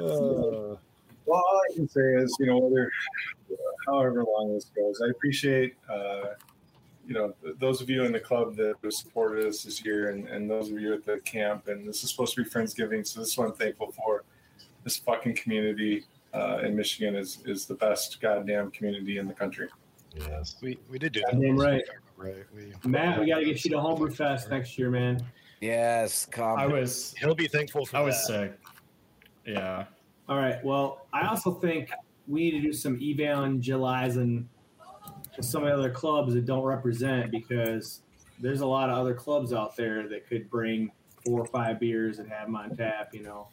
Uh, (laughs) Well, all I can say is, you know, whether however long this goes, I appreciate, uh, you know, those of you in the club that have supported us this year, and, and those of you at the camp. And this is supposed to be Friendsgiving, so this is what I'm thankful for. This fucking community uh, in Michigan is is the best goddamn community in the country. Yes. We we did do that. Goddamn right. Right. We Matt, we got to get you to Homebrew Fest next year, man. Yes, come. I was he'll be thankful for I was that. sick. Yeah. All right. Well, I also think we need to do some evangelizing to some of the other clubs that don't represent because there's a lot of other clubs out there that could bring four or five beers and have them on tap, you know.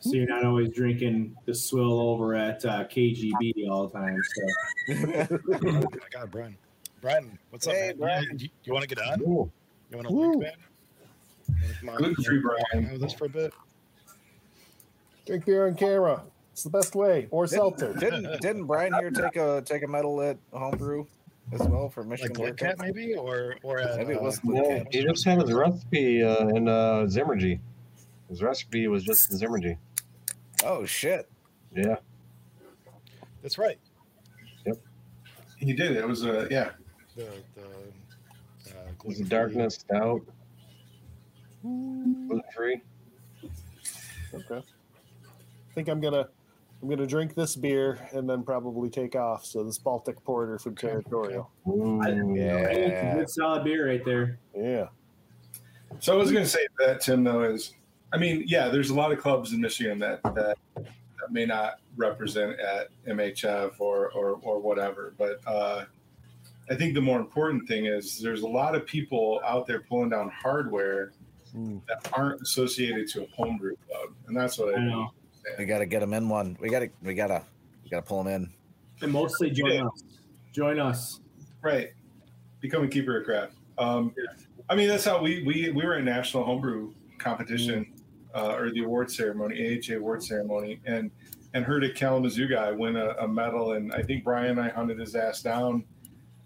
So you're not always drinking the swill over at uh, KGB all the time. So (laughs) Oh my God, Brian. Brian, what's up, man? Brian. You, you, want to get on? Ooh. You want to Woo. link, man? You wanna come? Gluten-free, Brian. Hang with us for a bit. drink beer on camera. It's the best way. Or seltzer. Didn't didn't Brian here take a take a medal at homebrew as well for Michigan? Like Beer Cat, maybe, or or at, Maybe it uh, was Yeah, Glen he just had his recipe uh, in uh, Zymurgy. His recipe was just Zymurgy. Oh shit! Yeah. That's right. Yep, he did. It was a yeah. The the uh, It was a darkness stout. Gluten free. Okay. I think I'm gonna I'm gonna drink this beer and then probably take off. So this Baltic Porter from Okay, Territorial. Ooh. That's a Yeah. good solid beer right there. Yeah. So I was going to say that Tim though is, I mean, yeah, there's a lot of clubs in Michigan that that, that may not represent at MHF or or, or whatever, but uh, I think the more important thing is there's a lot of people out there pulling down hardware Mm. that aren't associated to a homebrew club, and that's what I, I know. We got to get them in one. We got to we got to we got to pull them in. And mostly join Yeah. us. Join us. Right. Become a keeper of craft. Um, I mean, that's how we, we, we were in national homebrew competition uh, or the award ceremony, AHA award ceremony, and and heard a Kalamazoo guy win a, a medal. And I think Brian and I hunted his ass down.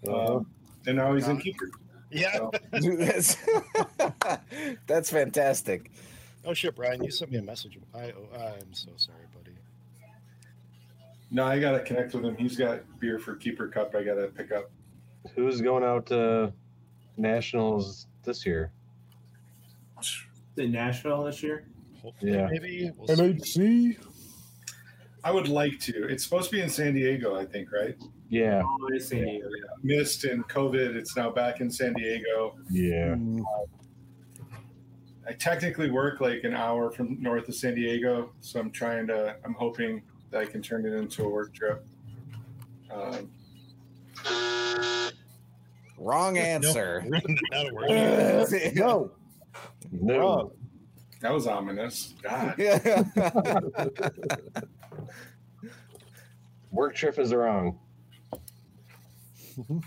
Uh-huh. Um, and now he's in keeper. Yeah. So, (laughs) (laughs) that's, (laughs) that's fantastic. Oh shit, Brian, you sent me a message. I oh, I'm so sorry, buddy. no, I got to connect with him. He's got beer for Keeper Cup I got to pick up. Who's going out to nationals this year? The Nashville this year. Hopefully, Yeah. maybe. We'll see. I would like to. It's supposed to be in San Diego, I think, right? Yeah. Oh, it's San Diego. Missed and COVID. It's now back in San Diego. Yeah. Mm. I technically work like an hour from north of San Diego, so I'm trying to. I'm hoping that I can turn it into a work trip. Um, Wrong answer. (laughs) Not a word. (laughs) No. No. That was ominous. God. (laughs) Work trip is wrong. (laughs)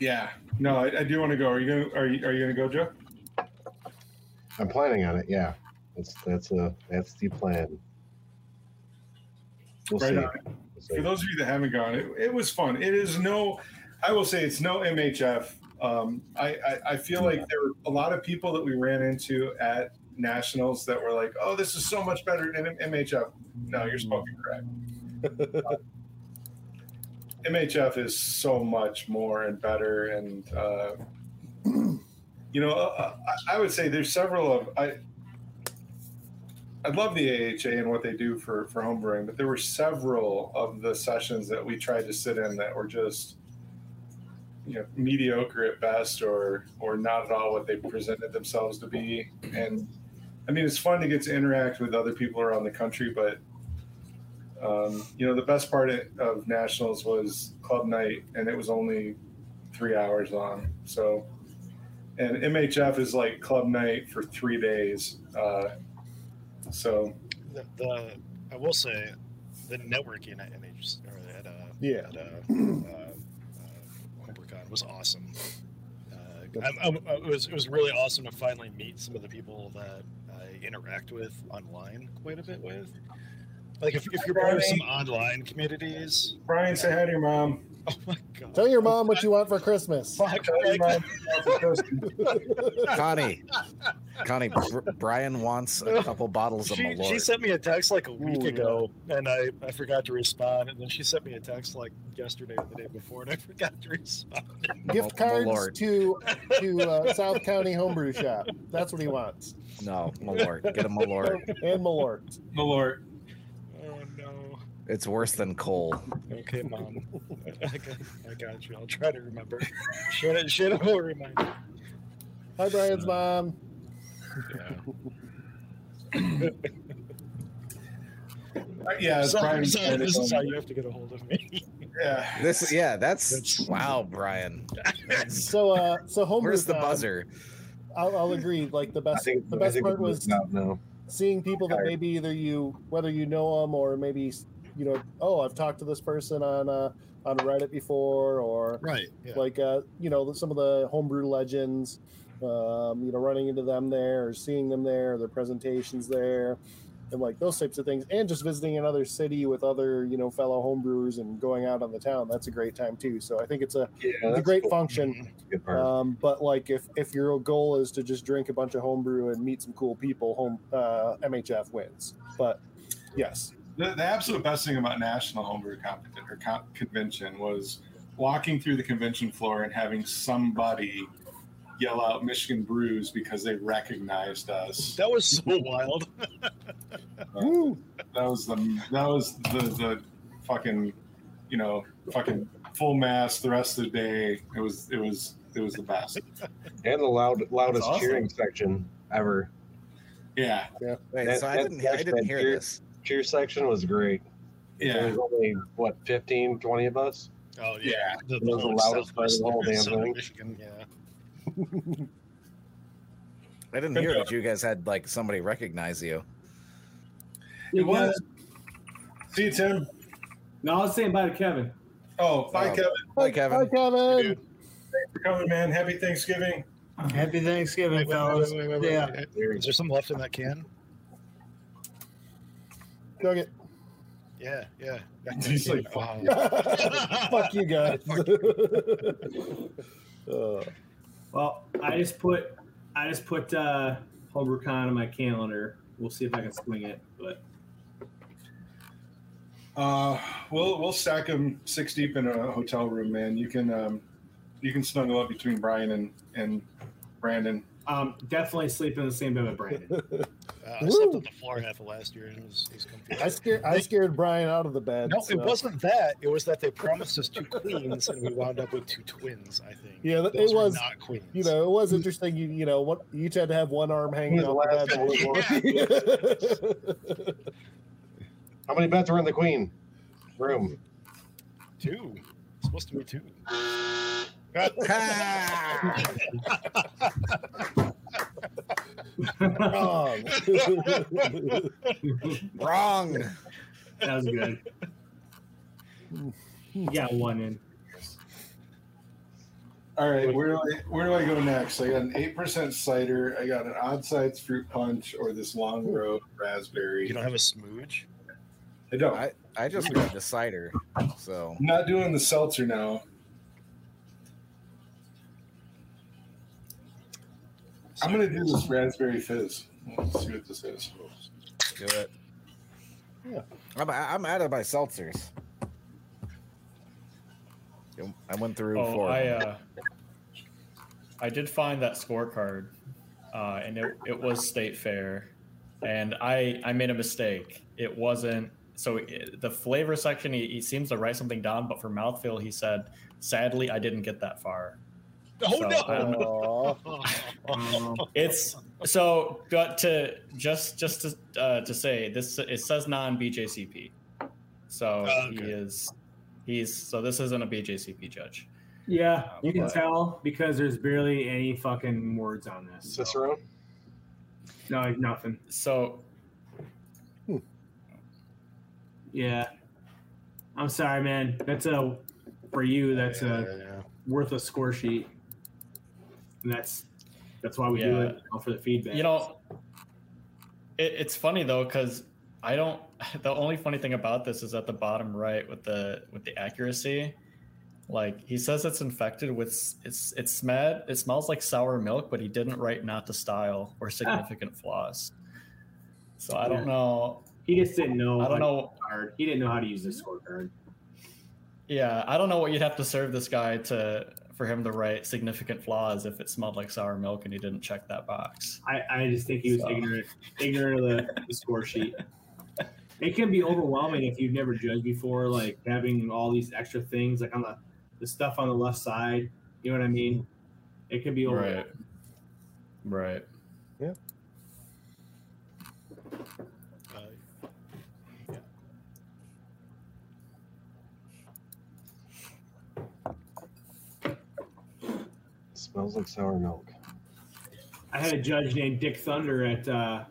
Yeah. No, I, I do want to go. Are you gonna? Are you? Are you gonna go, Joe? I'm planning on it. Yeah. That's that's a that's the plan. We'll Right see. on. We'll see. For those of you that haven't gone, it, it was fun. It is no. I will say it's no MHF. Um, I, I I feel like there were a lot of people that we ran into at nationals that were like, "Oh, this is so much better than MHF." No, you're smoking crack. (laughs) MHF is so much more and better, and uh, (clears throat) you know, uh, I, I would say there's several of I. I love the AHA and what they do for for homebrewing, but there were several of the sessions that we tried to sit in that were just, you know, mediocre at best, or or not at all what they presented themselves to be. And I mean, it's fun to get to interact with other people around the country, but um, you know, the best part of nationals was club night, and it was only three hours long. So, and MHF is like club night for three days. Uh, so, The, the I will say the networking at NH or at uh, Yeah. at uh, uh, uh, was awesome. Uh, I, I, it was it was really awesome to finally meet some of the people that I interact with online quite a bit with. Like if, if you're part of some online communities, Brian, say hi to your mom. oh my god, Tell your mom what you want for Christmas. Fuck, your mom. Connie, (laughs) Connie, Br- Brian wants a couple bottles of she, Malort. she sent me a text like a week Ooh, ago and I, I forgot to respond and then she sent me a text like yesterday or the day before and I (laughs) forgot to respond. Gift cards Malort. to to uh, South County Homebrew Shop. That's what he wants. No, Malort. Get a Malort. And Malort. Malort. No. It's worse than coal. Okay, mom. (laughs) I got, I got you. I'll try to remember. Shit, shit will remind me. Hi, Brian's mom. Yeah. Uh, (laughs) yeah, it's So- Brian. so this is how you have to get a hold of me. (laughs) yeah. This, yeah, that's That's- wow, Brian. So, uh, so Homebrew. Where's the Con, buzzer? I'll, I'll agree. Like the best, think the best part was out now. seeing people that maybe either you, whether you know them or maybe you know, oh, I've talked to this person on uh, on Reddit before, or Right. Yeah. like uh, you know some of the homebrew legends. Um, you know, running into them there or seeing them there, their presentations there, and like those types of things, and just visiting another city with other you know fellow homebrewers and going out on the town. That's a great time too. So I think it's a Yeah, it's a great cool. function. Mhm. Good part. Um, but like if if your goal is to just drink a bunch of homebrew and meet some cool people, home uh, MHF wins. But yes, The, the absolute best thing about National Homebrew Competition or con- Convention was walking through the convention floor and having somebody yell out Michigan Brews because they recognized us. That was so (laughs) wild. Woo! That was the that was the the fucking you know fucking full mass the rest of the day. It was it was it was the best. and the loud, loudest awesome. cheering section ever. Yeah, Wait, That- so I didn't, I didn't hear cheer- this. Cheer section was great. There yeah. was only what 15, 20 of us. Oh Yeah. yeah, the, It was the loudest part of the whole damn thing. Michigan, yeah. (laughs) I didn't hear that you guys had like somebody recognize you. It was. See you, Tim. No, I was saying bye to Kevin. Oh, bye, Oh. Kevin. Hi, Kevin. Hi, Kevin. Dude, Thanks for coming, man. Happy Thanksgiving. Happy Thanksgiving, wait, wait, fellas. wait, wait, wait, Yeah. wait. There Is there some left in that can? Chug it. Yeah, yeah. (laughs) He's like, Oh. (laughs) Fuck you guys. (laughs) Uh, Well, I just put I just put uh HomebrewCon on my calendar. We'll see if I can swing it, but Uh, we'll we'll stack them six deep in a hotel room, man. You can um, you can snuggle up between Brian and and Brandon. Um definitely sleep in the same bed with Brandon. (laughs) Uh, I slept on the floor half of last year and it was, it was. I scared I scared Brian out of the bed. No, so- it wasn't that. It was that they promised us two queens and we wound up with two twins, I think. Yeah, it Those were was- not queens. You know, it was interesting. You you know, what you each had to have one arm hanging Who's the off the bed. (laughs) How many beds were in the queen room? two. It's supposed to be two. Wrong. (laughs) Wrong. That was good. You got one in. All right, where do I where do I go next? I got an eight percent cider. I got an odd sides fruit punch or this long road raspberry. You don't have a smooge? I don't. I, I just got the cider, so I'm not doing the seltzer now. I'm gonna do this raspberry fizz. Let's see what this is. do it. Yeah. I'm I'm out of my seltzers. I went through Oh, four. I uh, I did find that scorecard, uh, and it, it was State Fair, and I I made a mistake. It wasn't so it, the flavor section. He, he seems to write something down, but for mouthfeel, he said, "Sadly, I didn't get that far." Oh So, I don't know. Aw. Um, It's so but to just just to uh, to say this it says non BJCP, so Oh, he is he's so this isn't a BJCP judge. yeah, you can But- tell because there's barely any fucking words on this. so- Cicero. No, nothing. So Yeah. I'm sorry, man. That's a for you. That's Yeah, a yeah, yeah. worth a score sheet. And that's that's why we do it all for the feedback. you know, it, it's funny though because I don't. (laughs) The only funny thing about this is at the bottom right with the with the accuracy. Like he says, it's infected with it's it's smelled it smells like sour milk, but he didn't write not to style or ah. significant flaws. So I don't know. he just didn't know. I don't know. He didn't know how to use the scorecard. Yeah, I don't know what you'd have to serve this guy to for him to write significant flaws if it smelled like sour milk and he didn't check that box. I, I just think he was So. ignorant, ignorant of the, the score sheet. (laughs) It can be overwhelming if you've never judged before, like having all these extra things, like on the the stuff on the left side. You know what I mean? It can be overwhelming. Right. Right. Yeah. Smells like sour milk. I had a judge named Dick Thunder at uh,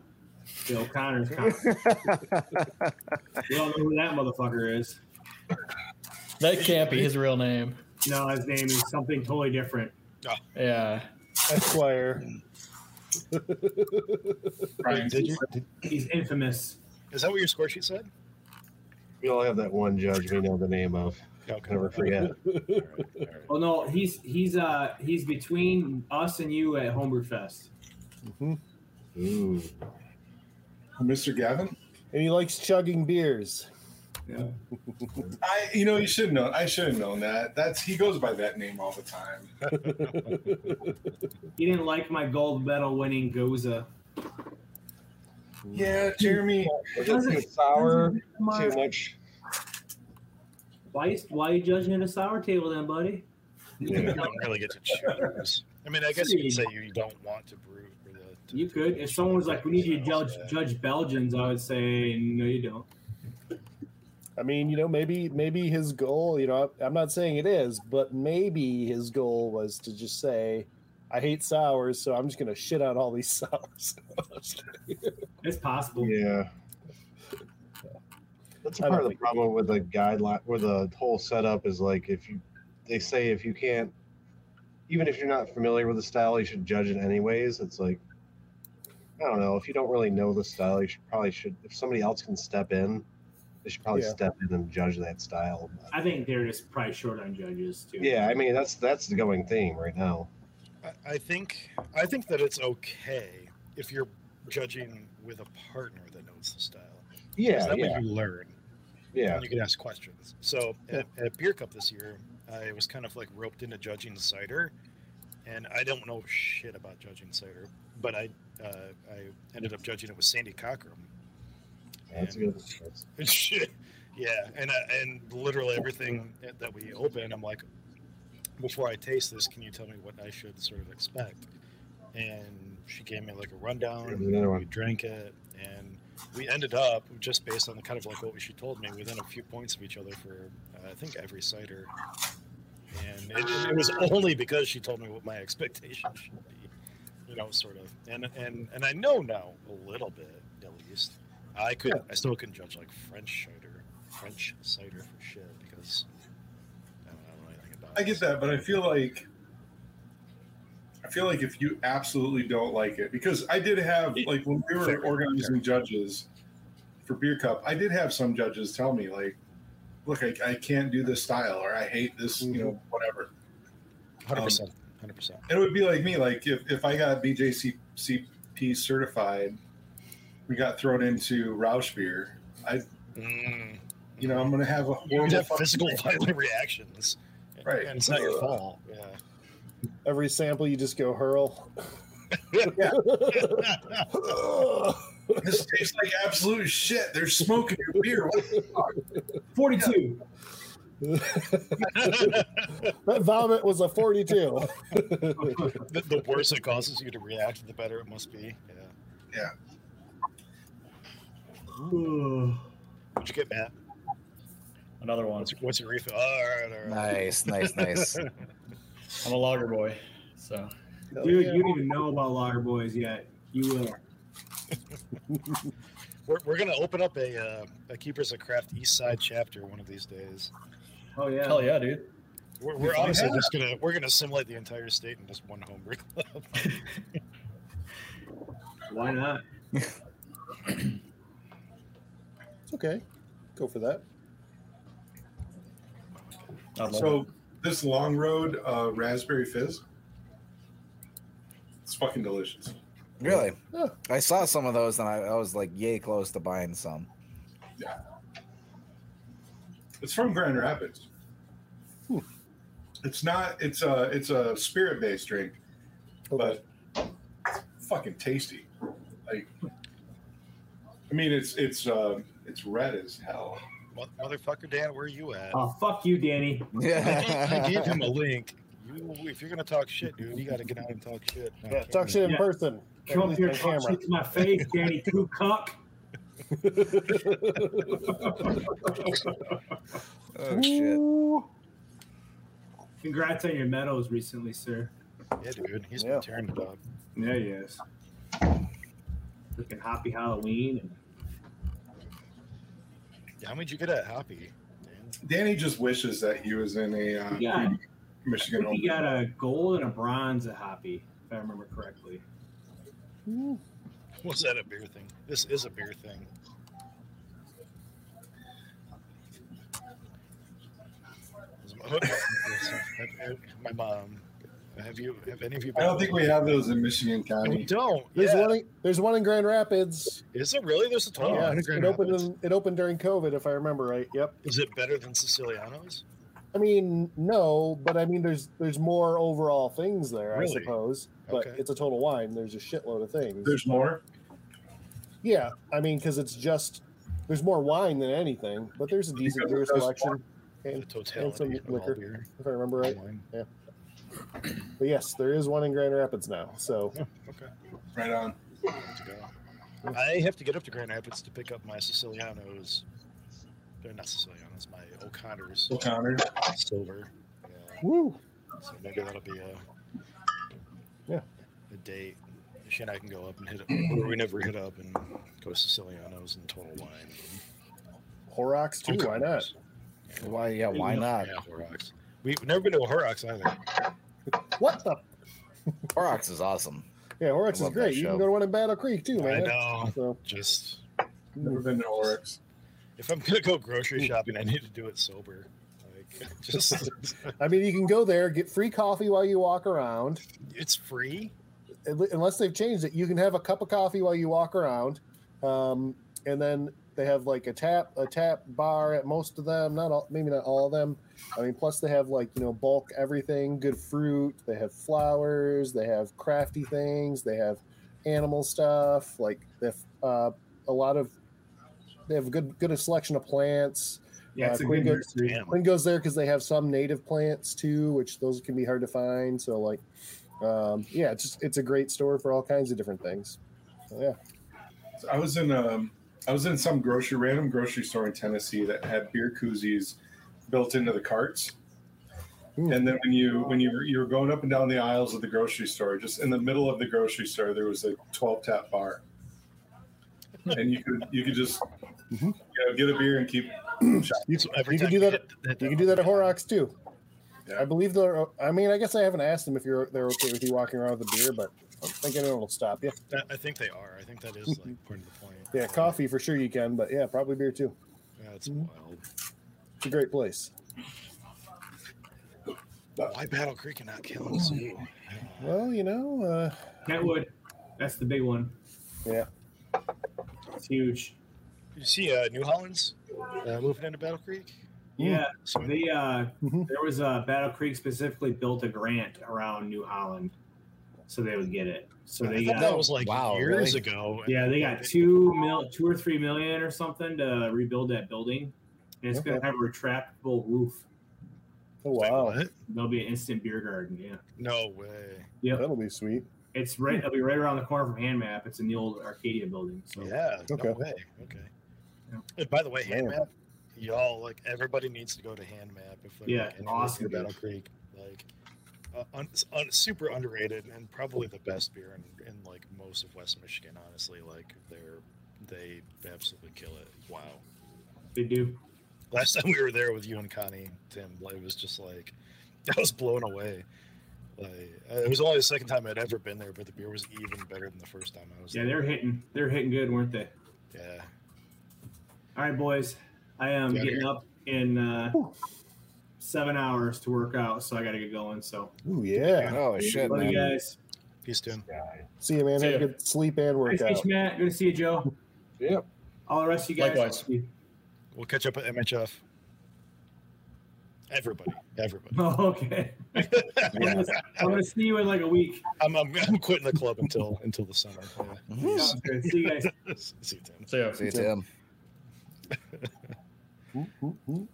the O'Connor's (laughs) conference. we all know who that motherfucker is. That can't be his real name. No, his name is something totally different. Yeah. Esquire. Brian, Did you? Did, He's infamous. is that what your score sheet said? We all have that one judge we know the name of. Okay. Never forget. All right, all right. Oh no, he's he's uh he's between us and you at Homebrew Fest. Mhm. Ooh. Mr. Gavin. And he likes chugging beers. Yeah. (laughs) I, you know, you should know. I should have known that. That's he goes by that name all the time. He didn't like my gold medal winning Gose. Yeah, Jeremy. Was it too sour? Too much? Why, why you judging at a sour table then, buddy? You don't really get to choose. I mean, I guess you could say you don't want to brew for the. to- You could. If someone was like, "We need you to judge judge Belgians," I would say, "No, you don't." I mean, you know, maybe maybe his goal, you know, I'm not saying it is, but maybe his goal was to just say, I hate sours, so I'm just gonna shit on all these (laughs) sours. It's possible. Yeah. That's I a part of the problem with the guideline, where the whole setup is like if you, they say if you can't, even if you're not familiar with the style, you should judge it anyways. It's like, I don't know. If you don't really know the style, you should probably should. If somebody else can step in, they should probably Yeah. step in and judge that style. I think they're just probably short on judges too. Yeah, I mean that's that's the going theme right now. I- I think I think that it's okay if you're judging with a partner that knows the style. Yeah, that yeah, way you learn. yeah. And you can ask questions. So at, at Beer Cup this year, I was kind of like roped into judging cider, and I don't know shit about judging cider, but I uh, I ended up judging it with Sandy Cockrum. That's And- good. Shit. (laughs) Yeah, and uh, and literally everything that we open, I'm like, before I taste this, can you tell me what I should sort of expect? And she gave me like a rundown. Another We drank it, and we ended up just based on the kind of like what she told me, within a few points of each other for uh, I think every cider. And it, it was only because she told me what my (laughs) expectations should be, you know, sort of. And and and I know now a little bit at least. I could I still couldn't judge like French cider, French cider for shit because I don't, know anything about. I get that, but I feel like I feel like if you absolutely don't like it, because I did have like when we were organizing judges for Beer Cup, I did have some judges tell me like, "Look, I, I can't do this style, or I hate this, you know, whatever." Hundred percent, hundred percent. It would be like me, like if, if I got BJCP certified, we got thrown into Rauch beer. I Mm. You know, I'm gonna have a You horrible have physical violent reactions. Right. And it's not your fault. Yeah. Every sample you just go hurl. This tastes like absolute shit. There's smoke in your beer. What the fuck? 42. that vomit was a 42. the, the worse it causes you to react, the better it must be. Yeah. Yeah. What'd you get, Matt? Another one. What's your, what's your refill? All right, all right. Nice, nice, nice. (laughs) I'm a lager boy, so Dude, you don't even know about Lager Boys yet. You will. (laughs) We're, we're gonna open up a, uh, a Keepers of Craft East Side chapter one of these days. Oh, yeah. hell yeah, dude. We're, we're Yeah. just gonna we're gonna assimilate the entire state in just one homebrew club. (laughs) Why not? It's okay. Go for that. I love So this long road uh, raspberry fizz, it's fucking delicious. Really? Yeah. I saw some of those and I, I was like yay close to buying some. Yeah. It's from Grand Rapids. Hmm. It's not. It's a. It's a spirit based drink, Okay. but it's fucking tasty. Like, I mean, it's it's um, it's red as hell. Mo- Motherfucker, Dan, where are you at? Oh, fuck you, Danny. (laughs) I gave him a link. You, if you're gonna talk shit, dude, you gotta get out and talk shit. No, Yeah, talk shit in Yeah. person. Come up least here on and talk camera. shit to my face, Danny. (laughs) Two cuck. (laughs) oh shit. Ooh. Congrats on your medals recently, sir. Yeah, dude, he's Yeah. been tearing it up. Yeah, he is. Freaking happy Halloween. And Yeah, how many did you get at Hoppy? Dan? Danny just wishes that he was in a uh, got, Michigan. he got a gold and a bronze at Hoppy, if I remember correctly. Was that a beer thing? This is a beer thing. (laughs) My mom. Have you? Have any of you? I don't think we have those in Michigan County. We don't. There's yeah. one. In, there's one in Grand Rapids. Is it really? There's a total. yeah, in it Grand opened. Rapids. In, it opened during COVID, if I remember right. Yep. Is it better than Siciliano's? I mean, no, but I mean, there's there's more overall things there, Really? I suppose. But Okay. it's a total wine. There's a shitload of things. There's more. yeah, I mean, because it's just there's more wine than anything, but there's a decent Because beer it does selection, The and, some of all liquor. beer. if I remember right. Wine. But yes, there is one in Grand Rapids now. So Okay. Right on. Good to go. I have to get up to Grand Rapids to pick up my Sicilianos. They're not Sicilianos, my O'Connor's O'Connor. silver. Yeah. woo. So maybe that'll be a Yeah. a date. She and I can go up and hit it. We never hit up and go to Sicilianos and Total Wine. Horrocks too. Why not? Why? Yeah. Why not? Yeah, Horrocks. We've never been to a Horrocks either. What the? Horrocks is awesome. Yeah, Horrocks is love that great. You show. can go to one in Battle Creek too, I man. know. So Just Never been to Horrocks. if I'm gonna go grocery shopping, I need to do it sober. Like (laughs) just I mean, you can go there, get free coffee while you walk around. it's free. unless they've changed it, you can have a cup of coffee while you walk around, um, and then they have like a tap a tap bar at most of them. Not all, maybe not all of them. I mean, plus they have like you know bulk everything, good fruit. They have flowers. They have crafty things. They have animal stuff. Like they have uh, a lot of. They have a good good selection of plants. Yeah, it's Uh, a Queen good goes- Quinn goes there because they have some native plants too, which those can be hard to find. So like, um, yeah, it's just it's a great store for all kinds of different things. So, yeah, I was in um I was in some grocery random grocery store in Tennessee that had beer koozies built into the carts. Hmm. And then when you when you were, you were going up and down the aisles of the grocery store, just in the middle of the grocery store, there was a 12 tap bar, and you could you could just Mhm. you know get a beer and keep. you, every you can do that. hit- hit You can do that at Horrocks too. Yeah. I believe they're. I mean, I guess I haven't asked them if you're they're okay with you walking around with a beer, but I'm thinking it'll stop you. I think they are. I think that is like part of the point. Yeah, coffee for sure you can, but yeah, probably beer too. Yeah, it's Mhm. wild. It's a great place. Why Battle Creek and not Kalamazoo? Well, you know, uh, Kentwood, that's the big one. Yeah. It's huge. You see, uh, New Hollands Uh, moving into Battle Creek. Yeah, So they uh, Mhm. there was a Battle Creek specifically built a grant around New Holland, so they would get it. So they thought got that was like Wow, years really? ago. yeah, they got two mil, two or three million or something to rebuild that building. And it's gonna have a retractable roof. Oh wow, what? There'll be an instant beer garden. Yeah, No way. Yeah, that'll be sweet. It's right. It'll be right around the corner from Hand Map. It's in the old Arcadia building. So Yeah. Okay. No way. Okay. Yeah. And by the way, hand map, y'all like everybody needs to go to hand map if they're Yeah, like, anywhere awesome. Battle Creek. Like, uh, un, un, super underrated and probably the best beer in, in like most of West Michigan. Honestly, like they're they absolutely kill it. Wow. they do. Last time we were there with you and Connie, Tim, like, it was just like (laughs) I was blown away. Like uh, it was only the second time I'd ever been there, but the beer was even better than the first time I was Yeah, there. they're hitting. They're hitting good, weren't they? Yeah. All right, boys. I am Yeah, getting up in uh, seven hours to work out, so I got to get going. So, Ooh yeah. Oh shit, love you guys. Peace, Tim. See you, man. See Have a good sleep and Nice to meet workout. you, Matt. Good to see you, Joe. (laughs) Yep. All the rest of you guys. Likewise. We'll catch up at MHF. Everybody, everybody. (laughs) Oh, okay. (laughs) I'm, gonna, I'm gonna see you in like a week. I'm, I'm, I'm quitting the club until until the summer. Yeah. Mm-hmm. Sounds good. See you guys. See you, Tim. So yeah, See you, Tim. Ooh, ooh, ooh.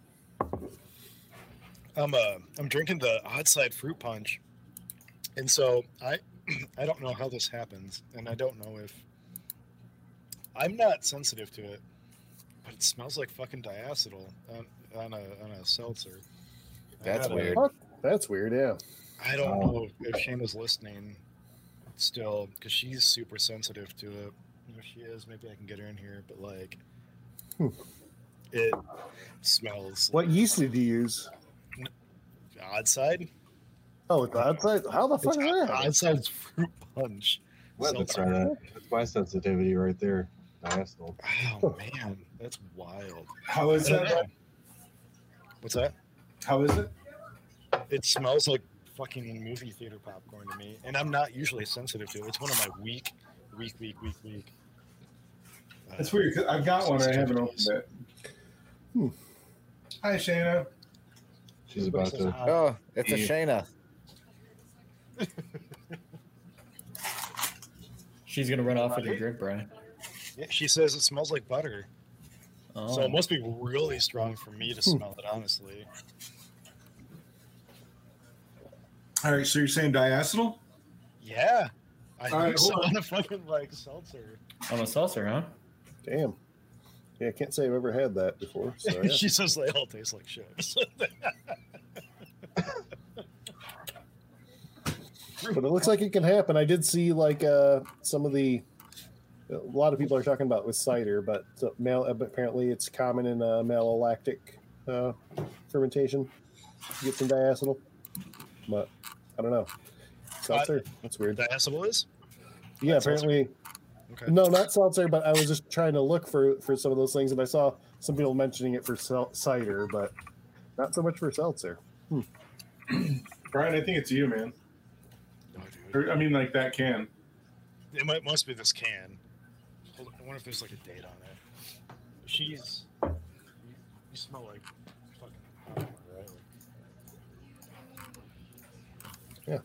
I'm uh I'm drinking the Odd Side fruit punch, and so I (clears throat) I don't know how this happens, and I don't know if I'm not sensitive to it, but it smells like fucking diacetyl on, on a on a seltzer. That's weird. What? That's weird. Yeah. I don't know if Shayna's listening still because she's super sensitive to it. If she is, maybe I can get her in here. But like, Hmm. it smells What yeast did you use? Odd side. Oh, it's outside. How the fuck It's is that? Odd Side's fruit punch. Let me try that. That's my sensitivity right there. Diacetyl. Oh man, that's wild. How is I that? know. What's that? How is it? It smells like fucking movie theater popcorn to me, and I'm not usually sensitive to it. It's one of my weak, weak, weak, weak, weak. uh, It's weird because I've got one. I haven't opened it. Hmm. Hi, Shayna. She's about to. Oh, it's a Yeah. Shayna. she's gonna run off with your drink, Brian. Yeah, she says it smells like butter, Oh. so it must be really strong for me to smell it. Honestly, All right, so you're saying diacetyl? yeah. I All think right, so hold (laughs) on a fucking like seltzer. on a seltzer, huh? Damn. Yeah, I can't say I've ever had that before. So, (laughs) yeah. she says they all taste like shit. (laughs) but it looks like it can happen. I did see like uh, some of the. A lot of people are talking about with cider, but uh, mal- apparently it's common in uh, malolactic uh, fermentation. to Get some diacetyl, but I don't know. Seltzer, that's weird. Diacetyl is Yeah, seltzer? apparently okay. No, not seltzer, but I was just trying to look for for some of those things, and I saw some people mentioning it for sel- cider, but not so much for seltzer. Brian, I think it's you, man. Dude. Or, I mean, like that can. It might, must be this can. Hold on, I wonder if there's like a date on it. She's. You, you smell like fucking hot, right? Yeah.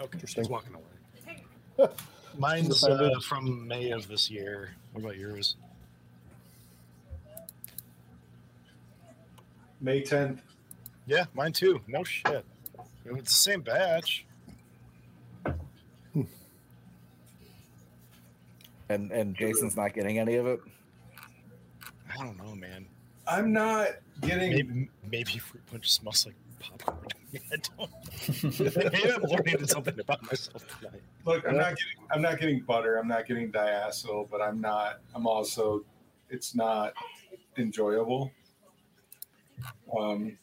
Okay, Interesting. she's walking away. (laughs) Mine's uh, from May of this year. What about yours? May 10th. Yeah, mine too. No shit. It's the same batch. And and Jason's not getting any of it. I don't know, man. I'm not getting. Maybe, maybe fruit punch smells like popcorn. (laughs) I don't. (laughs) maybe I'm learning something about myself tonight. Look, I'm not getting. I'm not getting butter. I'm not getting diacetyl, but I'm not. I'm also. It's not enjoyable. Um,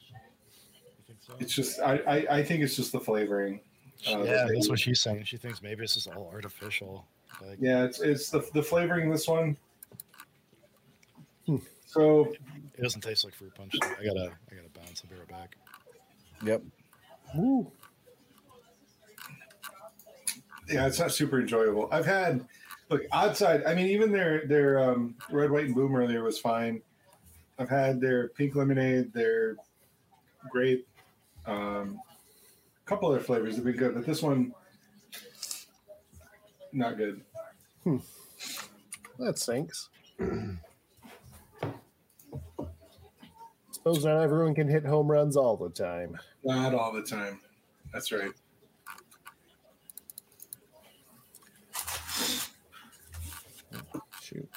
You it's just. I. I, I think it's just the flavoring. Uh, yeah, that's what she's saying. She thinks maybe it's just all artificial. Like, Yeah, it's it's the the flavoring. This one. Hmm. So it doesn't taste like fruit punch. I gotta, I gotta bounce. I'll be right back. Yep. Woo. yeah, it's not super enjoyable. I've had look outside. I mean, even their their um, red, white, and boom earlier was fine. I've had their pink lemonade, their grape, um, a couple other flavors have been good, but this one not good. Hmm. That stinks. Suppose not everyone can hit home runs all the time. Not all the time. That's right. Shoot.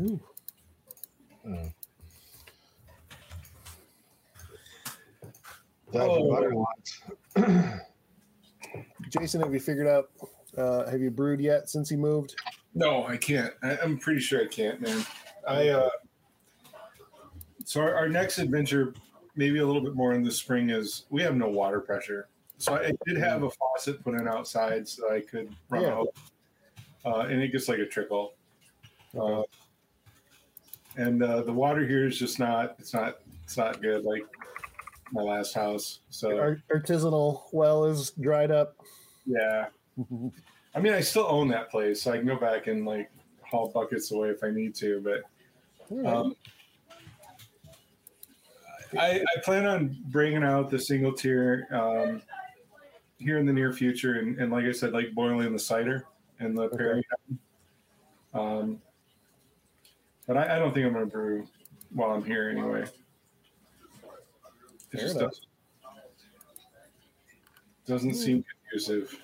Ooh. Mm. That's Oh. what butter wants. (clears throat) Jason, have you figured out? Uh, have you brewed yet since you moved? No, I can't. I, I'm pretty sure I can't, man. I uh so our, our next adventure, maybe a little bit more in the spring, is we have no water pressure. So I did have a faucet put in outside so I could run Yeah. out, uh, and it gets like a trickle. Uh, and uh, the water here is just not. It's not. It's not good. Like my last house. So Our artisanal well is dried up. yeah. (laughs) I mean, I still own that place, so I can go back and like haul buckets away if I need to. But um, I, I plan on bringing out the single tier um, here in the near future, and, and like I said, like boiling the cider and the Perry. Um, but I, I don't think I'm going to brew while I'm here anyway. It just doesn't, doesn't seem conducive.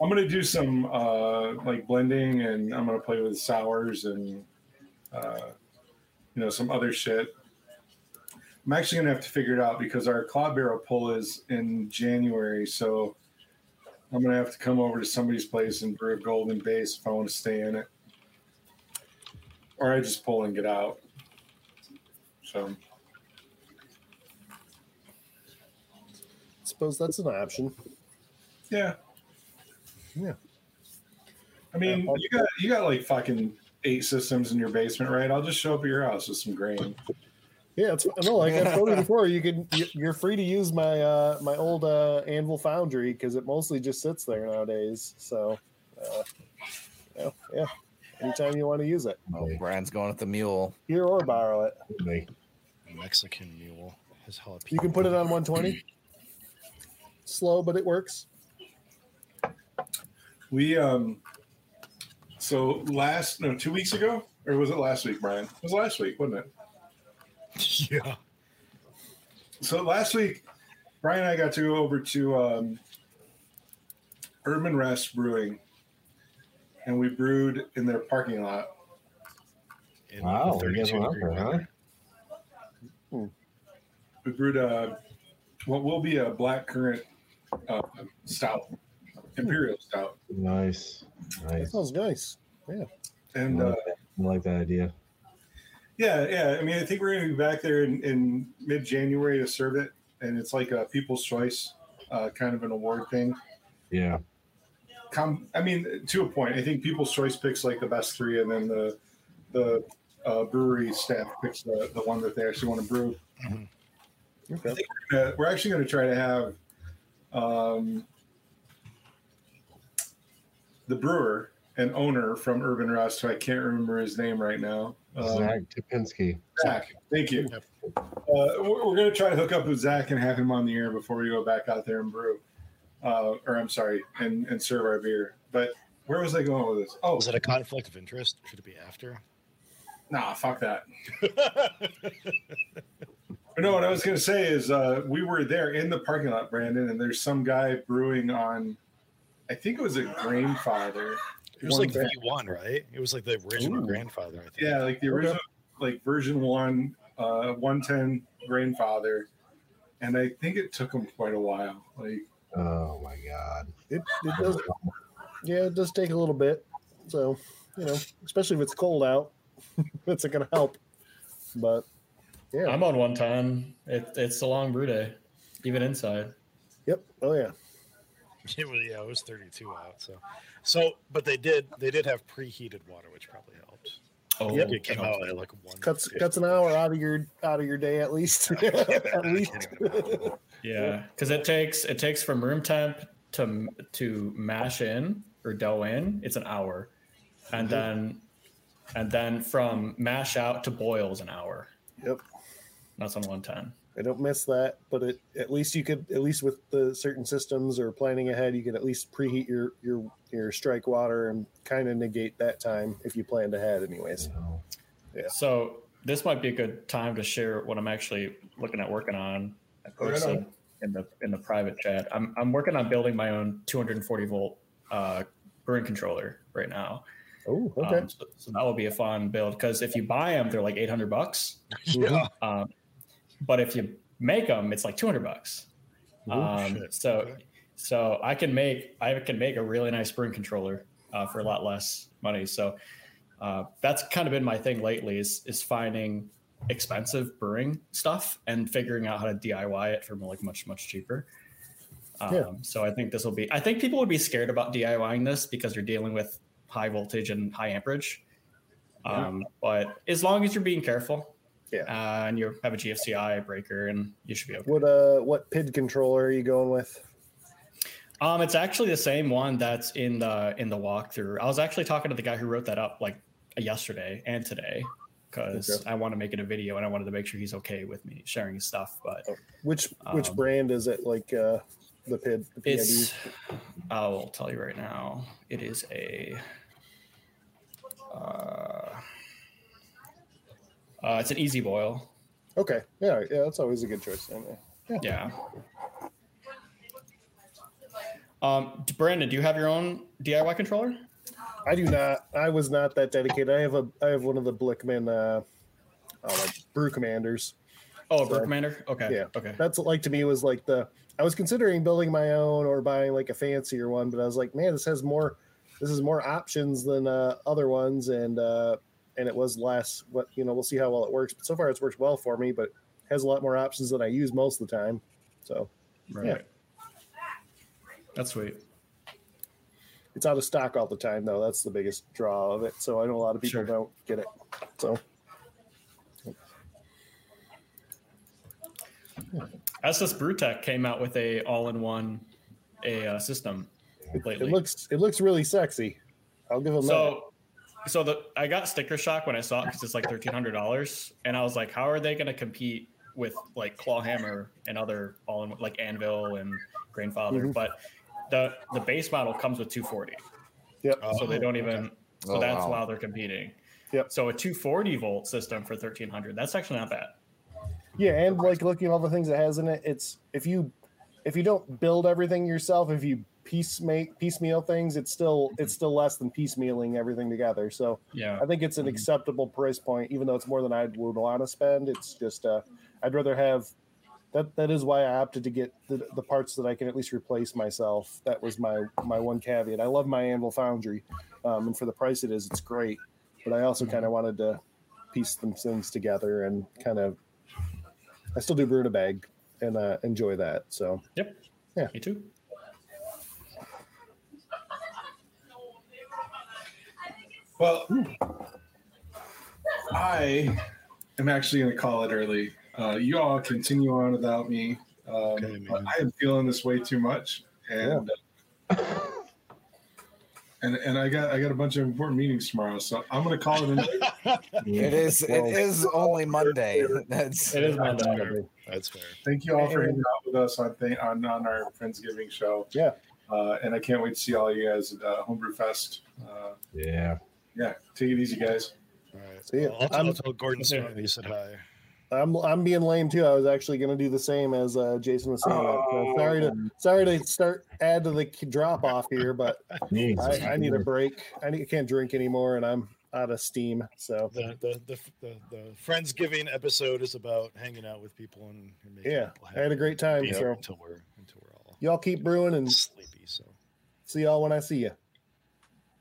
I'm gonna do some uh, like blending, and I'm gonna play with sours and uh, you know some other shit. I'm actually gonna have to figure it out because our cloud barrel pull is in January, so I'm gonna have to come over to somebody's place and brew a golden base if I want to stay in it, or I just pull and get out. So Suppose that's an option. yeah, Yeah. I mean, Yeah. you got you got like fucking eight systems in your basement, right? I'll just show up at your house with some grain. Yeah, it's no like I've told you before. You can you- you're free to use my uh my old uh Anvil Foundry because it mostly just sits there nowadays. So, uh, yeah, yeah. Anytime you want to use it, Oh, Brian's going with the mule. here or borrow it. They- Mexican mule. His jalapeno. You can put it on 120. Slow, but it works. We um, so last no two weeks ago, or was it last week, Brian? It was last week, wasn't it? (laughs) Yeah. So last week, Brian and I got to go over to um, Urban Rest Brewing, and we brewed in their parking lot. In Wow, you 32 guys went out degree there, huh? We brewed a what will be a black currant uh, stout, imperial stout, Nice, That nice. sounds nice. Yeah, and I uh, like that- I like that idea. Yeah, yeah. I mean, I think we're going to be back there in, in mid January to serve it, and it's like a People's Choice, uh, kind of an award thing. Yeah, Com- I mean, to a point. I think People's Choice picks like the best three, and then the the uh, brewery staff picks the, the one that they actually want to brew. Okay. Uh, we're actually going to try to have um, the brewer and owner from Urban Rest, who I can't remember his name right now. Um, Zach Topinski. Zach, thank you. Uh, we're we're going to try to hook up with Zach and have him on the air before we go back out there and brew. Uh, or I'm sorry, and, and serve our beer. But where was I going with this? Oh, Was it a conflict of interest? Should it be after? nah, fuck that. (laughs) But no, what I was going to say is uh, we were there in the parking lot, Brandon, and there's some guy brewing on, I think it was a Grainfather. It was like bag. V1, right? It was like the original Ooh. Grainfather, I think. Yeah, like the original, like version one, uh, 110 Grainfather. And I think it took him quite a while. Like, Oh my god. It, it does. (laughs) Yeah, it does take a little bit. So, you know, especially if it's cold out, (laughs) it's going to help. But yeah, I'm on one time. It, it's a long brew day, even inside. yep. Oh yeah. It was, yeah, it was 32 out. So, so, but they did, they did have preheated water, which probably helped. Oh, Yep. It came out at like one. Cuts cuts an hour out of your out of your day at least. (laughs) (laughs) at least. Yeah, because it takes it takes from room temp to to mash in or dough in. It's an hour, and mm-hmm. then and then from mash out to boil is an hour. Yep. That's on 110. I don't miss that, but it, at least you could, at least with the certain systems or planning ahead, you could at least preheat your your your strike water and kind of negate that time if you planned ahead, anyways. Yeah. So this might be a good time to share what I'm actually looking at working on. I Right posted on. in the in the private chat. I'm I'm working on building my own 240 volt uh, brewing controller right now. Oh, okay. Um, so, so that will be a fun build because if you buy them, they're like 800 bucks. (laughs) Yeah. Um, but if you make them, it's like 200 bucks. Um, so Okay. so I can make I can make a really nice brewing controller uh, for a lot less money. So uh, that's kind of been my thing lately is is finding expensive brewing stuff and figuring out how to DIY it for like much much cheaper. Um, Yeah. So I think this will be. I think people would be scared about DIYing this because you're dealing with high voltage and high amperage. Um, But as long as you're being careful, Yeah. uh, and you have a GFCI breaker, and you should be okay. What uh, what PID controller are you going with? Um, it's actually the same one that's in the in the walkthrough. I was actually talking to the guy who wrote that up like yesterday and today because Okay. I want to make it a video and I wanted to make sure he's okay with me sharing his stuff. But Which which Um, brand is it? Like uh, the PID? The PID? it's I will tell you right now. It is a uh, uh, it's an EZboil. Okay, yeah, yeah, that's always a good choice. Mean, Yeah. Um, Brandon, do you have your own DIY controller? I do not. I was not that dedicated. I have a I have one of the Blichmann uh, uh like brew commanders. Oh, a So- Brew Commander. Okay. Yeah. Okay. That's like to me was like the I was considering building my own or buying like a fancier one, but I was like, man, this has more this is more options than uh, other ones, and uh, and it was less. What you know, we'll see how well it works. But so far, it's worked well for me, but has a lot more options than I use most of the time. So Right. Yeah. That's sweet. it's out of stock all the time, though. That's the biggest draw of it. So I know a lot of people Sure. don't get it. So SS Brewtech came out with a all-in-one a uh, system it, lately. it looks it looks really sexy. I'll give them so, so the I got sticker shock when I saw it because it's like thirteen hundred dollars, and I was like, how are they going to compete with like Clawhammer and other all-in like Anvil and Grainfather? Mhm. But the the base model comes with two forty, Yep. so they Oh, don't okay. even. So Oh, that's wow. why they're competing. Yep. So a two forty volt system for thirteen hundred. That's actually not bad. Yeah, and like looking at all the things it has in it, it's if you if you don't build everything yourself, if you piece make piecemeal things, it's still it's still less than piecemealing everything together. So Yeah. I think it's an acceptable price point, even though it's more than I would want to spend. It's just uh, I'd rather have that. That is why I opted to get the, the parts that I can at least replace myself. That was my my one caveat. I love my Anvil Foundry, um, and for the price it is, it's great. But I also kind of wanted to piece some things together and kind of. I still do brew in a bag and uh, enjoy that. So Yep. Yeah. Me too. Well, I am actually going to call it early. Uh, you all continue on without me. Um, Okay, but. I am feeling this way too much, and uh, and and I got I got a bunch of important meetings tomorrow, so I'm going to call it. (laughs) It is. Well- it is only Monday. (laughs) (laughs) That's It is Monday. That's fair. Thank you all for hanging out with us on th- on on our Friendsgiving show. Yeah. Uh, and I can't wait to see all you guys at uh, Homebrew Fest. Uh, Yeah. Yeah, take it easy, guys. All right. See ya. Well, I'll, tell- I'll I'm- tell Gordon soon that you said hi. I'm I'm being lame too. I was actually going to do the same as uh, Jason was saying. So sorry to sorry to start add to the drop off here, but (laughs) I, I need a break. I need, can't drink anymore, and I'm out of steam. So The, the, the, the, the Friendsgiving episode is about hanging out with people and, and making yeah, people I had a great time. happy So until we're until we're all y'all keep brewing and sleepy. So see y'all when I see you.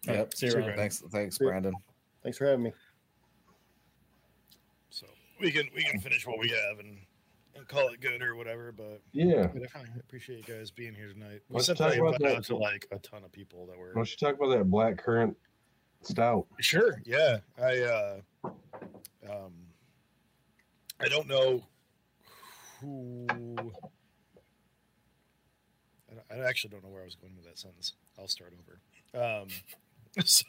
Yep. See you See you, around. Thanks. Thanks, Yeah. Brandon. Thanks for having me. so we can we can finish what we have and, and call it good or whatever. But Yeah. I definitely appreciate you guys being here tonight. We Let's sent talk about that. out to like a ton of people that were Why don't you talk about that black currant stout? Sure. Yeah. I uh um I don't know who I don't- I actually don't know where I was going with that sentence. I'll start over. Um (laughs) So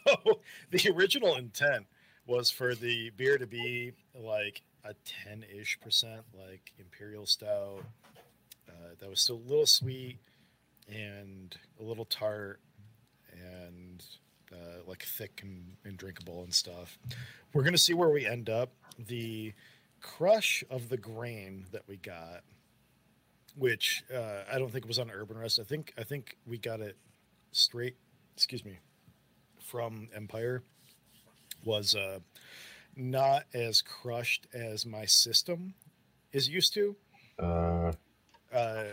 the original intent was for the beer to be like a 10-ish percent like imperial stout uh, that was still a little sweet and a little tart and uh, like thick and, and drinkable and stuff. We're gonna see where we end up. The crush of the grain that we got which uh, i don't think was on Urban Rest. I think i think we got it straight excuse me from empire was uh, not as crushed as my system is used to. Uh, Uh,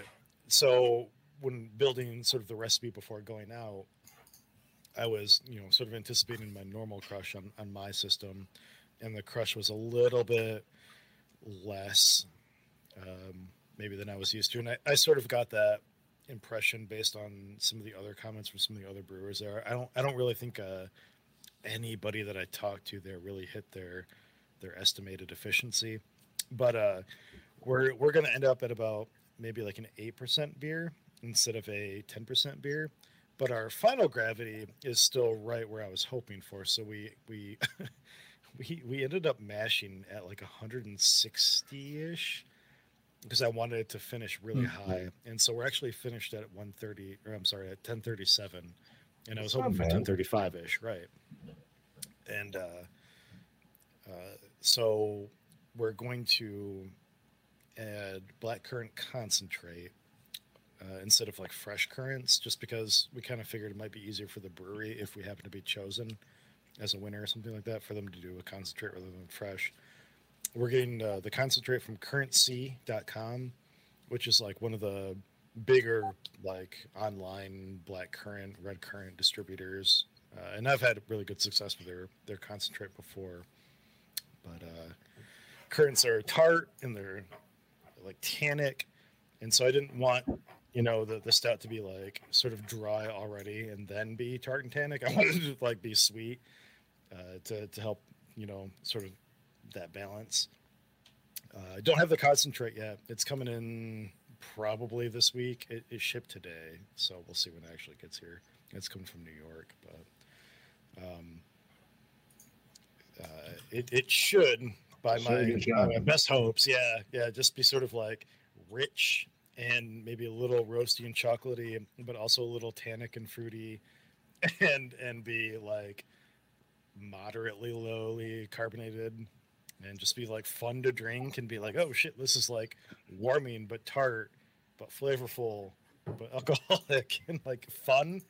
so when building sort of the recipe before going out, I was you know sort of anticipating my normal crush on on my system, and the crush was a little bit less um, maybe than I was used to, and I, I sort of got that impression based on some of the other comments from some of the other brewers there. I don't I don't really think uh, anybody that I talked to there really hit their their estimated efficiency, but uh, we're we're gonna end up at about maybe like an eight percent beer instead of a ten percent beer. But our final gravity is still right where I was hoping for. So we we (laughs) we we ended up mashing at like 160 ish because I wanted it to finish really Mm-hmm. high, and so we're actually finished at 130, or I'm sorry, at 1037, and I was That's hoping for 1035 ish, right? And uh, uh, so we're going to add black currant concentrate uh, instead of like fresh currants, just because we kind of figured it might be easier for the brewery if we happen to be chosen as a winner or something like that for them to do a concentrate rather than fresh. We're getting uh, the concentrate from currantc.com, which is like one of the bigger like online black currant, red currant distributors. Uh, and I've had really good success with their their concentrate before. But uh, currants are tart and they're like tannic, and so I didn't want you know the, the stout to be like sort of dry already and then be tart and tannic. (laughs) I wanted it to like be sweet uh, to to help you know sort of that balance. Uh, I don't have the concentrate yet. It's coming in probably this week. It, it shipped today, so we'll see when it actually gets here. It's coming from New York, but um, uh, it it should by my, my best hopes. Yeah, yeah, just be sort of like rich and maybe a little roasty and chocolatey, but also a little tannic and fruity, (laughs) and and be like moderately lowly carbonated and just be like fun to drink and be like oh shit this is like warming but tart but flavorful but alcoholic (laughs) and like fun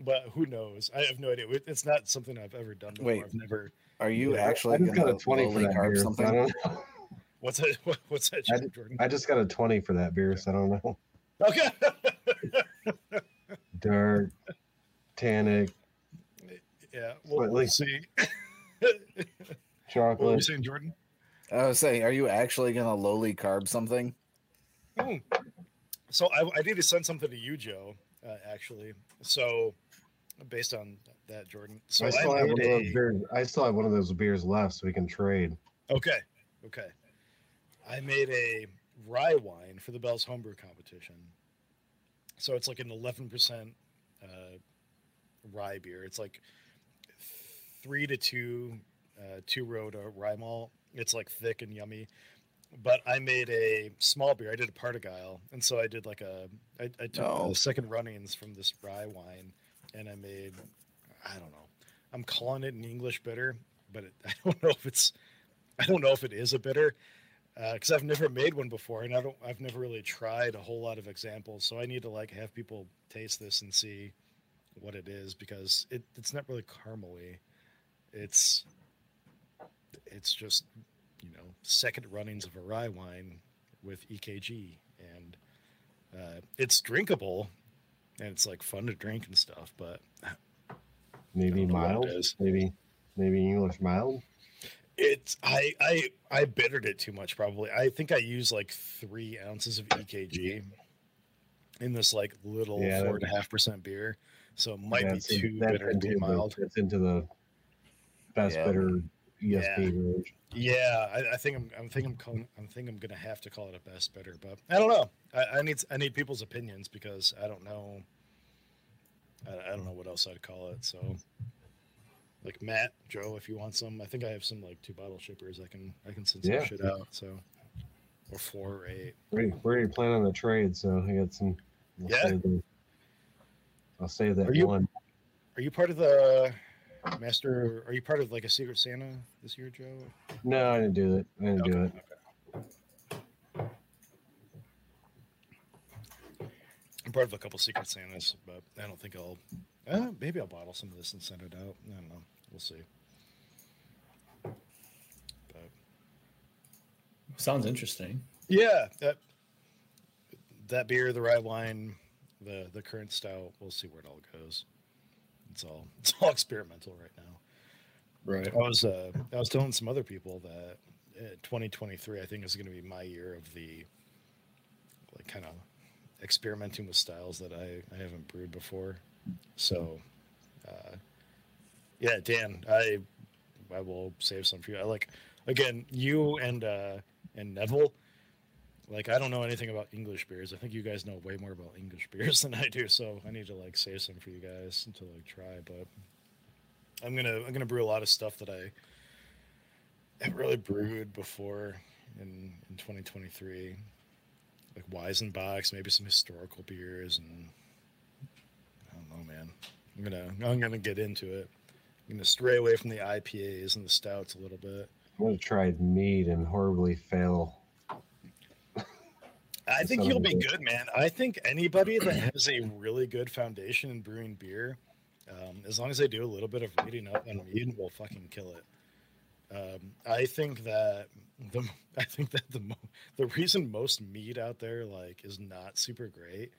but who knows i have no idea it's not something i've ever done before Wait. i've never Are you I actually just got a 20 for that beer. I something? don't (laughs) (laughs) what's that what's that I Jordan? I just got a 20 for that beer, so I don't know. okay Dark, tannic, yeah we'll, But, we'll like- see what were you saying jordan I was saying, are you actually gonna lowly carb something? Hmm. So I, I need to send something to you, Joe. Uh, actually, so based on that, Jordan. So I still I have one made of those beers. I still have one of those beers left, so we can trade. okay, okay. I made a rye wine for the Bell's Homebrew competition. So it's like an eleven percent uh, rye beer. It's like three to two, uh, two road uh, rye malt. It's like thick and yummy. But I made a small beer. I did a partigyle, and so I did like a. I, I took Oh. the second runnings from this rye wine, and I made. I don't know. I'm calling it an English bitter, but it, (laughs) I don't know if it's. I don't know if it is a bitter, because I've never made one before, and I don't. I've never really tried a whole lot of examples, so I need to like have people taste this and see what it is because it, it's not really caramely. It's it's just you know second runnings of a rye wine with EKG, and uh, it's drinkable, and it's like fun to drink and stuff. But Maybe I don't know what it mild. Maybe maybe English mild. it's I I I bittered it too much. Probably I think I used like three ounces of EKG in this like little Yeah, four that- and a half percent beer, so it might That's be too that's bitter to be into the- mild. That's into the best Yeah. bitter ESB Yeah. Yeah, I, I think I'm. I'm think I'm. Calling, I'm think I'm gonna have to call it a best bitter, but I don't know. I, I need. I need people's opinions because I don't know. I, I don't know what else I'd call it. So like Matt, Joe, if you want some, I think I have some like two bottle shippers. I can I can send some Yeah. shit out. So or four or eight. We're already, we're already planning on the trade, so I got some. I'll Yeah. Save I'll save that Are you- one. Are you part of the master? Are you part of like a Secret Santa this year, Joe? No, I didn't do it. I didn't do it. I'm part of a couple Secret Santas, but I don't think I'll. Uh, maybe I'll bottle some of this and send it out. I don't know. We'll see. But Sounds interesting. yeah, that that beer, the rye wine, the the current style. We'll see where it all goes. It's all (laughs) it's all experimental right now. Right. I was uh, I was telling some other people that uh, 2023 I think is going to be my year of the like kind of experimenting with styles that I, I haven't brewed before. So uh, yeah, Dan, I I will save some for you. I like again you and uh, and Neville. Like I don't know anything about English beers. I think you guys know way more about English (laughs) beers than I do. So I need to like save some for you guys to like try. But I'm gonna I'm gonna brew a lot of stuff that I haven't really brewed before in in 2023, like Weizenbocks, maybe some historical beers, and I don't know, man. I'm gonna I'm gonna get into it. I'm gonna stray away from the IPAs and the stouts a little bit. I'm gonna try mead and horribly fail. I think you'll be good, man. I think anybody that has a really good foundation in brewing beer, um, as long as they do a little bit of reading up on mead, will fucking kill it. Um, I think that the (laughs) I think that the mo- the reason most mead out there like is not super great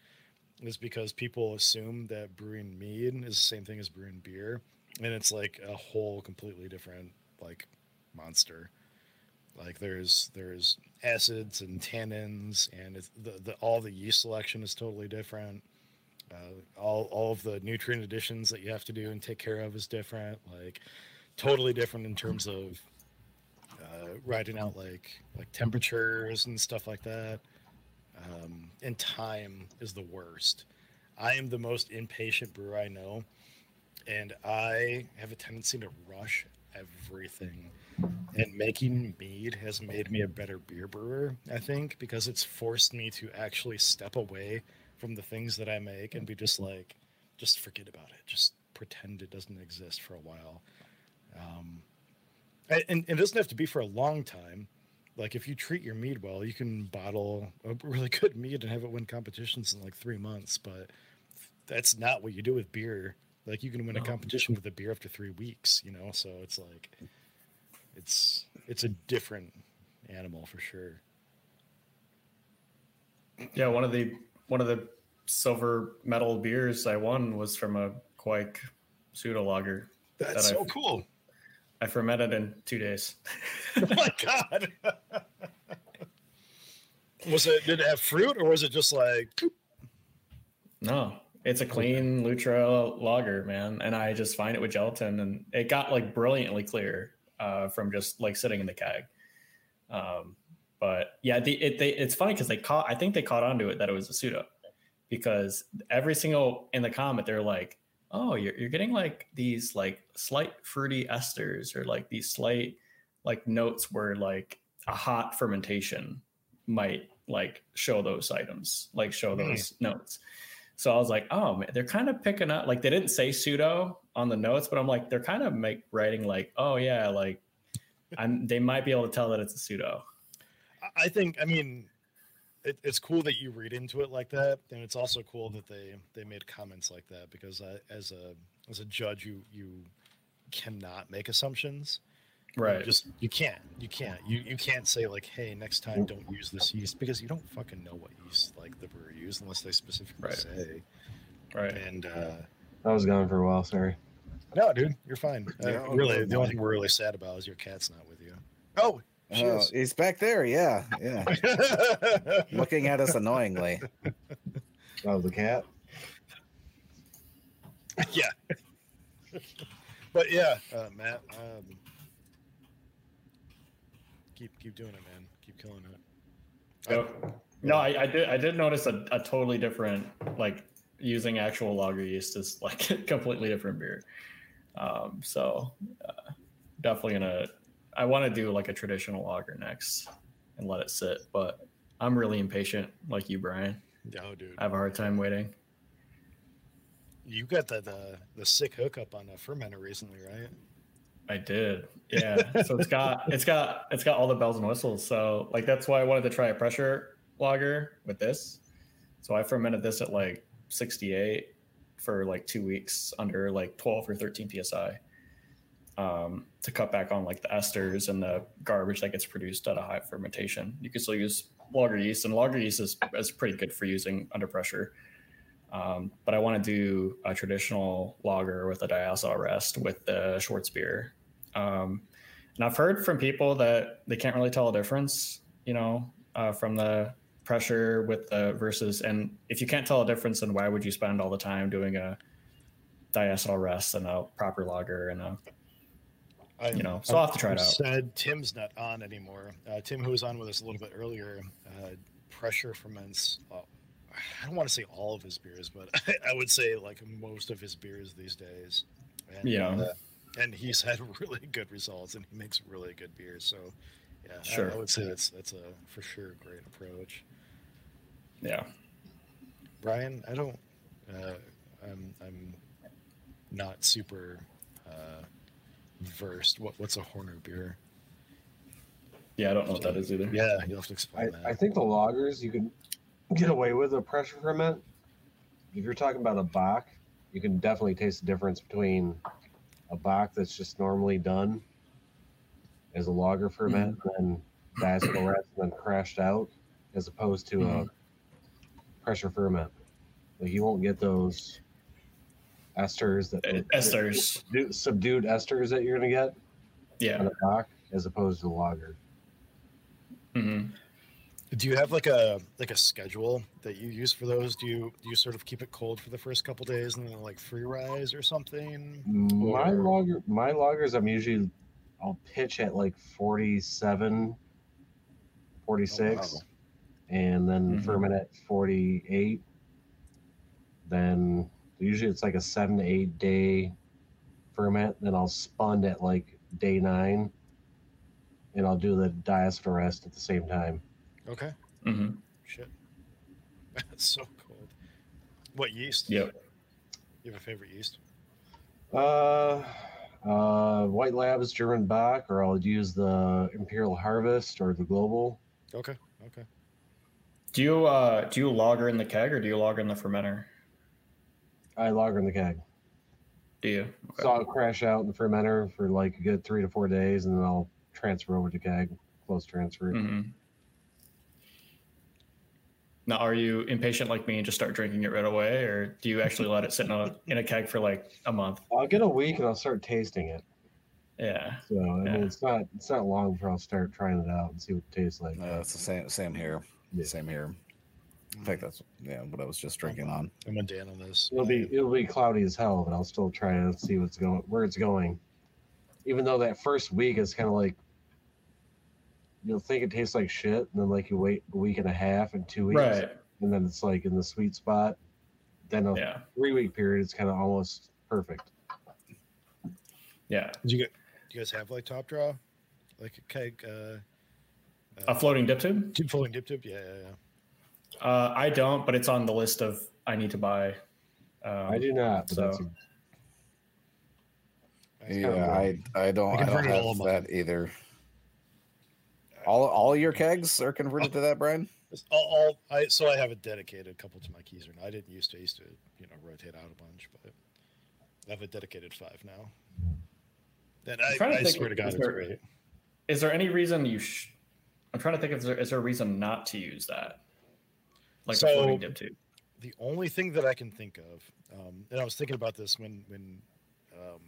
is because people assume that brewing mead is the same thing as brewing beer, and it's like a whole completely different like monster. Like there's there's acids and tannins, and the, the all the yeast selection is totally different. Uh, all all of the nutrient additions that you have to do and take care of is different. Like totally different in terms of uh, writing out like like temperatures and stuff like that. Um, and time is the worst. I am the most impatient brewer I know, and I have a tendency to rush everything. And making mead has made me a better beer brewer, I think, because it's forced me to actually step away from the things that I make and be just like, just forget about it. Just pretend it doesn't exist for a while. Um, and, and it doesn't have to be for a long time. Like if you treat your mead well, you can bottle a really (laughs) good mead and have it win competitions in like three months. But that's not what you do with beer. Like you can win a competition with a beer after three weeks, you know. So it's like, it's it's a different animal for sure. Yeah, one of the one of the silver medal beers I won was from a Kveik pseudo lager. That's That so I've- cool. I fermented in two days. (laughs) oh my god. (laughs) was it did it have fruit or was it just like No, it's a clean Lutra lager, man, and I just find it with gelatin, and it got like brilliantly clear uh, from just like sitting in the keg. Um, but yeah, the, it, they, it's funny because they caught. I think they caught onto it that it was a pseudo, because every single in the comment they're like, "Oh, you're you're getting like these like slight fruity esters or like these slight like notes where like a hot fermentation might like show those items, like show Hmm. those notes." So I was like, oh man, they're kind of picking up. Like they didn't say pseudo on the notes, but I'm like, they're kind of make writing like, oh yeah, like I'm. They might be able to tell that it's a pseudo. I- think I mean it, it's cool that you read into it like that, and it's also cool that they they made comments like that because I, as a as a judge, you you cannot make assumptions. You just you can't you can't you you can't say like hey next time don't use this yeast because you don't fucking know what yeast like the brewer used unless they specifically Right. say right. and uh I was gone for a while. Sorry. no dude you're fine uh, Yeah, really the only thing we're really sad about is your cat's not with you oh she Oh, is. he's back there. Yeah, yeah, (laughs) looking at us annoyingly. Oh, the cat. yeah. (laughs) but yeah, uh, Matt, um, keep keep doing it, man. Keep killing it. Yep. No, I, I did. I did notice a, a totally different like using actual lager yeast is like a (laughs) completely different beer. Um, so uh, definitely gonna. I want to do like a traditional lager next and let it sit, but I'm really impatient, like you, Brian. No, dude. I have a hard time waiting. You got the the, the sick hookup on a fermenter recently, right? I did. Yeah. (laughs) so it's got it's got it's got all the bells and whistles. So like that's why I wanted to try a pressure lager with this. So I fermented this at like 68 for like two weeks under like 12 or 13 psi. Um, to cut back on like the esters and the garbage that gets produced at a high fermentation. You can still use lager yeast, and lager yeast is, is pretty good for using under pressure. Um, but I want to do a traditional lager with a diacetyl rest with the Schwarzbier. Um, and I've heard from people that they can't really tell a difference, you know, uh, from the pressure with the versus. And if you can't tell a difference, then why would you spend all the time doing a diacetyl rest and a proper lager and a, I, you know? So I'll have to try it out. Said Tim's not on anymore. Uh, Tim, who was on with us a little bit earlier, uh, pressure ferments. I don't want to say all of his beers, but (laughs) I would say like most of his beers these days. And, Yeah. uh, and he's had (laughs) really good results, and he makes really good beers. So, yeah, Sure. I, would say that's that's a for sure great approach. Yeah. Brian, I don't. Uh, I'm I'm not super uh, versed. What what's a Horner beer? Yeah. I don't know what that is either. Yeah, you'll have to I, explain that. I think the lagers you can get away with a pressure ferment. If you're talking about a Bock, you can definitely taste the difference between a Bock that's just normally done as a lager ferment, and then diacetyl rest, and then crashed out, as opposed to a pressure ferment. Like you won't get those esters that Uh, Esters. subdued- subdued esters that you're gonna get on Yeah. a Bock as opposed to lager. hmm Do you have like a like a schedule that you use for those? Do you do you sort of keep it cold for the first couple days and then like free rise or something? My Or- lager, my lagers, I'm usually, I'll pitch at like 47, 46, wow. and then Mhm. ferment at 48. Then usually it's like a seven to eight day ferment. Then I'll spun at like day nine, and I'll do the diacetyl rest at the same time. Okay, Mm-hmm. shit, that's (laughs) so cold. What yeast? Yeah. You have a favorite yeast? Uh, uh, White Labs German Bock, or I'll use the Imperial Harvest or the Global. Okay, okay. Do you uh do you lager in the keg or do you lager in the fermenter? I lager in the keg. Do you? Okay. So I'll crash out in the fermenter for like a good three to four days, and then I'll transfer over to keg, close transfer. hmm Now, are you impatient like me and just start drinking it right away, or do you actually let it sit in a (laughs) in a keg for like a month? I'll get a week and I'll start tasting it. Yeah. So I mean, it's not it's not long before I'll start trying it out and see what it tastes like. Uh, it's the same same here. Yeah. Same here. In fact, that's yeah what I was just drinking on. I'm with Dan on this. It'll be it'll be cloudy as hell, but I'll still try to see what's going where it's going. Even though that first week is kind of like you'll think it tastes like shit, and then like you wait a week and a half and two weeks, Right. and then it's like in the sweet spot. Then a Yeah. three week period, it's kind of almost perfect. Yeah. Do you, get, you guys have like top draw, like a keg, uh, A floating dip tube? tube folding dip tube, Yeah, yeah, yeah. Uh, I don't, but it's on the list of I need to buy. Um, I do not. But so- that's a, That's kinda Yeah, I I don't I I, don't converted all of have that either. All all your kegs are converted to that, Brian. (laughs) All, all I so I have a dedicated couple to my keys. I didn't used to. I used to you know rotate out a bunch, but I have a dedicated five now. And I, to I think swear to if God, it's there- great. Is there any reason you? Sh- I'm trying to think if there is there a reason not to use that, like So- a floating dip tube. The only thing that I can think of, um, and I was thinking about this when when um,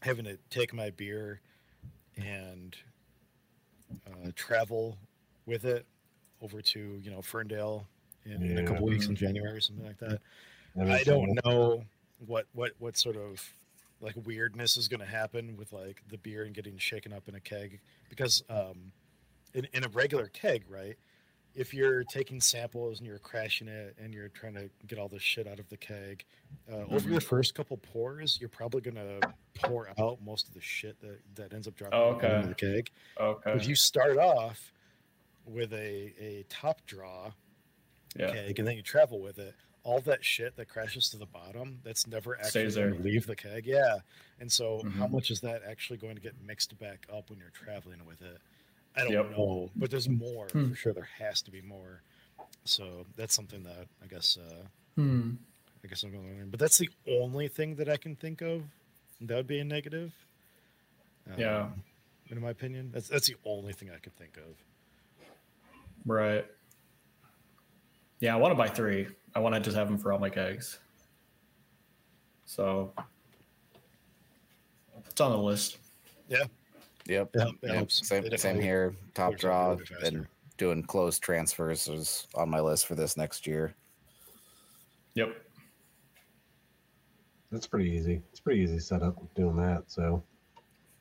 having to take my beer and uh, travel with it over to you know Ferndale in, in a couple weeks in January or something like that. that I don't sense. know what what what sort of like weirdness is going to happen with like the beer and getting shaken up in a keg because um in, in a regular keg right if you're taking samples and you're crashing it and you're trying to get all the shit out of the keg, uh, over your first couple pours, you're probably gonna pour out most of the shit that that ends up dropping Oh, into the keg. Okay. If you start off with a a top draw yeah. keg and then you travel with it, all that shit that crashes to the bottom, that's never actually going to leave the keg. Yeah. And so how Mhm. much is that actually going to get mixed back up when you're traveling with it? I don't Yep. know, but there's more Hmm. for sure. There has to be more. So that's something that I guess uh, Hmm. I guess I'm going to learn. But that's the only thing that I can think of that would be a negative. Yeah. Um, In my opinion, that's that's the only thing I can think of. Right. Yeah, I want to buy three. I want to just have them for all my kegs. So it's on the list. Yep. Yeah, it yep. Same, same here. Top clears up a draw little and doing closed transfers is on my list for this next year. Yep. That's pretty easy. It's pretty easy setup doing that. So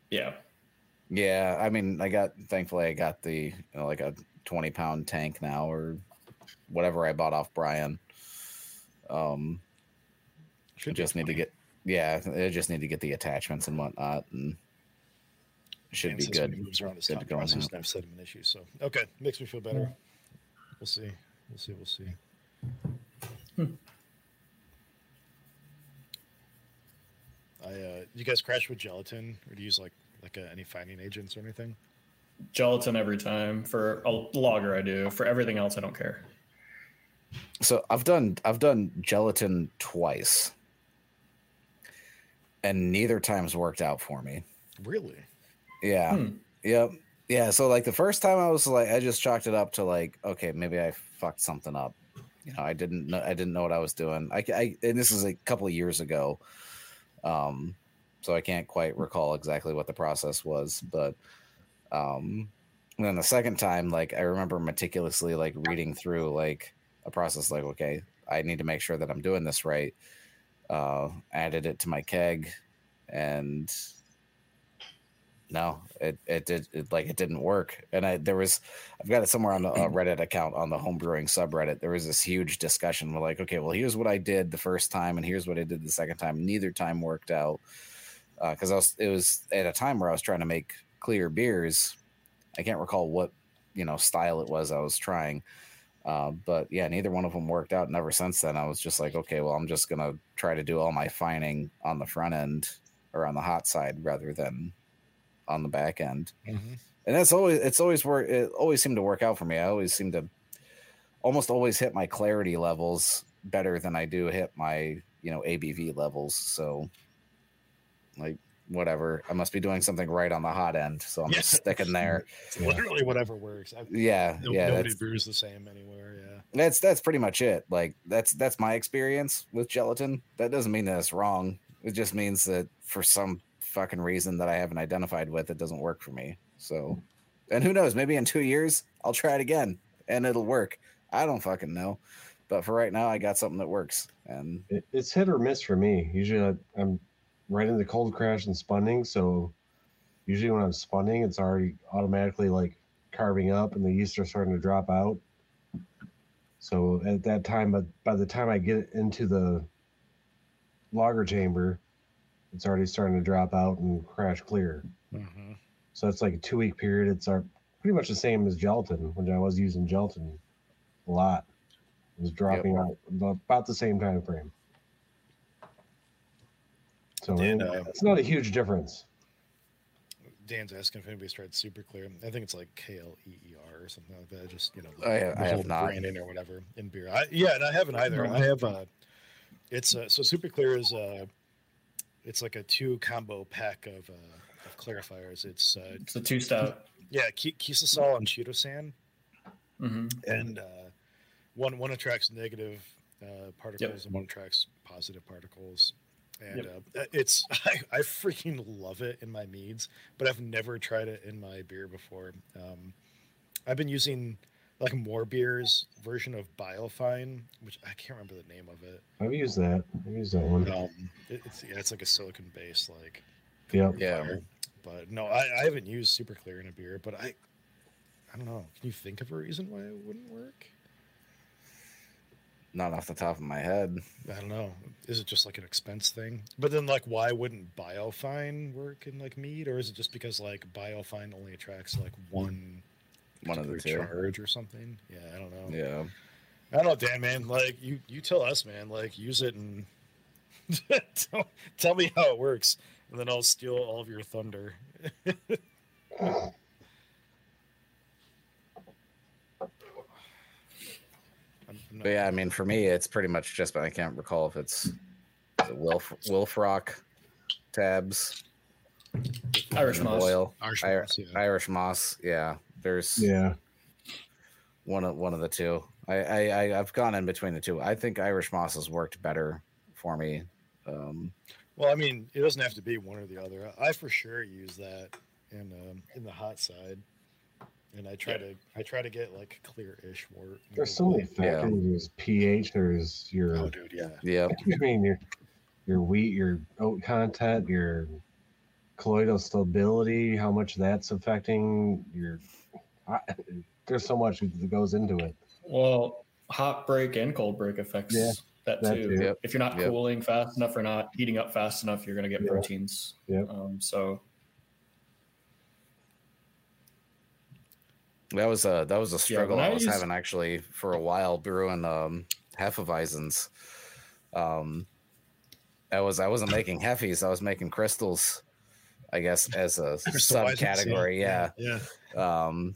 Yeah. Yeah, I mean, I got thankfully I got the you know, like a twenty pound tank now or whatever I bought off Brian. Um, Should just need to get yeah, I just need to get the attachments and whatnot, and it should Dan be good. he moves around his Good top process, and I've set him an issue. So okay, makes me feel better. We'll see. We'll see. We'll see. I uh, you guys crash with gelatin, or do you use like like uh, any finding agents or anything? Gelatin every time. For a lager, I do. For everything else, I don't care. So I've done I've done gelatin twice, and neither times worked out for me. Really? Yeah. Hmm. Yep. Yeah. So like the first time I was like, I just chalked it up to like, okay, maybe I fucked something up. You know, I didn't know, I didn't know what I was doing. I, I and this is a couple of years ago. Um, so I can't quite recall exactly what the process was, but um, and then the second time, like I remember meticulously like reading through like a process, like, okay, I need to make sure that I'm doing this right. Uh, added it to my keg, and no, it it did it, like it didn't work. And I there was I've got it somewhere on the uh, (clears throat) Reddit account on the homebrewing subreddit. There was this huge discussion. We're like, okay, well, here's what I did the first time, and here's what I did the second time. Neither time worked out because I was it was at a time where I was trying to make clear beers. I can't recall what you know style it was I was trying. Uh, but yeah, neither one of them worked out. And ever since then, I was just like, okay, well, I'm just gonna try to do all my fining on the front end or on the hot side rather than on the back end. Mm-hmm. And that's always it's always work. It always seemed to work out for me. I always seem to almost always hit my clarity levels better than I do hit my you know ABV levels. So like whatever, I must be doing something right on the hot end. So I'm just sticking there. (laughs) It's literally whatever works. I, Yeah, no- yeah. nobody brews the same anywhere. Yeah. that's that's pretty much it. Like that's that's my experience with gelatin. That doesn't mean that it's wrong. It just means that for some fucking reason that I haven't identified with, it doesn't work for me. So, and who knows? Maybe in two years I'll try it again and it'll work. I don't fucking know. But for right now, I got something that works. And it, it's hit or miss for me. Usually I'm right in the cold crash and spunding. So usually when I'm spunding, it's already automatically like carving up and the yeast are starting to drop out. So at that time, but by the time I get into the lager chamber, it's already starting to drop out and crash clear. Mm-hmm. So it's like a two week period. It's our, pretty much the same as gelatin when I was using gelatin a lot. It was dropping out about, about the same time frame. So Dan, uh, it's not a huge difference. Dan's asking if anybody's tried super clear. I think it's like K L E E R or something like that. Just you know, I have- the I have not. branding or whatever in beer. I, yeah, and I haven't either. I have uh It's uh, so super clear is uh, it's like a two combo pack of uh, of clarifiers. It's uh, It's a two step. yeah, Ki- Kieselsol and Chitosan, hmm and uh, one one attracts negative uh, particles and one attracts positive particles. And uh, it's (laughs) I, I freaking love it in my meads, but I've never tried it in my beer before. Um, I've been using like more beers version of Biofine, which I can't remember the name of it. I've used that. I've used that one. Um, it, it's yeah, it's like a silicon base, like Yep. yeah. But no, I, I haven't used super clear in a beer, but I I don't know. Can you think of a reason why it wouldn't work? Not off the top of my head. I don't know. Is it just like an expense thing? But then, like, why wouldn't Biofine work in like meat, or is it just because like Biofine only attracts like one One of the particular two. charge or something? Yeah, I don't know. Yeah. I don't know, Dan, man. Like, you you tell us, man. Like, use it and (laughs) tell, tell me how it works, and then I'll steal all of your thunder. (laughs) I'm- I'm But yeah, I mean, for me, it's pretty much just. But I can't recall if it's is it Wilf Whirlfloc tabs, Irish moss. oil, Irish Ir- moss, yeah. Irish moss. Yeah, there's Yeah. one of one of the two. I, I I I've gone in between the two. I think Irish moss has worked better for me. Um, Well, I mean, it doesn't have to be one or the other. I for sure use that in um, in the hot side, and I try to I try to get like clear-ish wort. There's so many Yeah. factors. There's pH. There's your. Oh, dude, yeah. yeah, I mean your your wheat, your oat content, your colloidal stability, how much that's affecting your. I, there's so much that goes into it. Well, hot break and cold break affects Yeah, that that too. too. Yep. If you're not Yep. cooling fast enough or not heating up fast enough, you're going to get Yeah. proteins. Yep. Um, so that was a that was a struggle when I I was use- having actually for a while brewing um Hefeweizens. Um, I was I wasn't making heffies. I was making crystals. I guess as a Crystal Weizens, subcategory. Yeah. yeah. um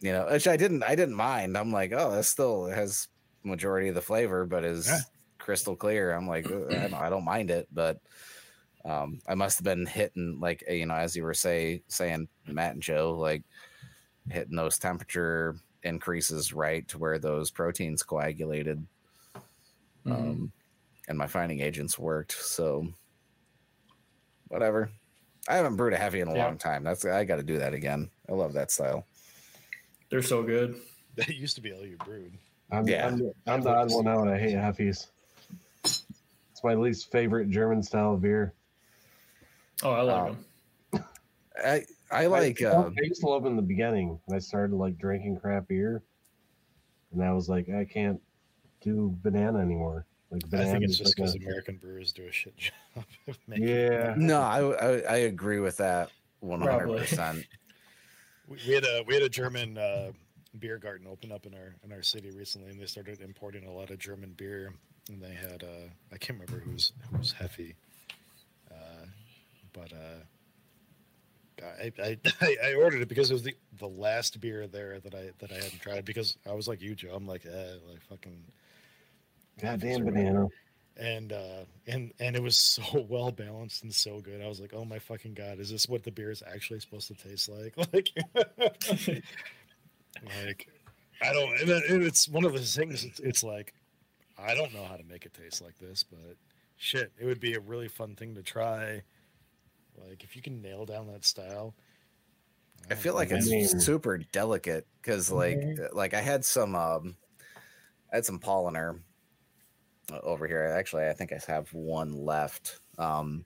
you know which i didn't i didn't mind i'm like oh that still has majority of the flavor but is Yeah. crystal clear i'm like "Uh, I don't, I don't mind it but um i must have been hitting like you know as you were say saying matt and joe like hitting those temperature increases right to where those proteins coagulated mhm. um and my finding agents worked so whatever i haven't brewed a heavy in a Yeah. long time that's i got to do that again i love that style they're so good. (laughs) That used to be all you brewed. I'm, Yeah. I'm, the- I'm the odd one out. I hate heffies. It's my least favorite German style of beer. Oh, I like Um, them. I I like I, uh, I used to love in the beginning. I started like drinking crap beer, and I was like, I can't do banana anymore. Like I think it's just because a- American brewers do a shit job. of (laughs) making yeah. no, I, I I agree with that one hundred percent. We, we had a we had a German uh, beer garden open up in our in our city recently, and they started importing a lot of German beer. And they had uh, I can't remember who's who's Heffy, uh, but uh, I, I (laughs) I I ordered it because it was the the last beer there that I that I hadn't tried because I was like you, Joe. I'm like, eh, like fucking Goddamn banana. And uh and and it was so (laughs) well balanced and so good. I was like oh my fucking god is this what the beer is actually supposed to taste like? (laughs) Like like i don't and it- and it's one of those things it's, it's like i don't know how to make it taste like this but shit it would be a really fun thing to try. Like if you can nail down that style I feel like I it's mean- super delicate because like Mhm. uh, like I had some um I had some Paulaner over here. Actually, I think I have one left. Um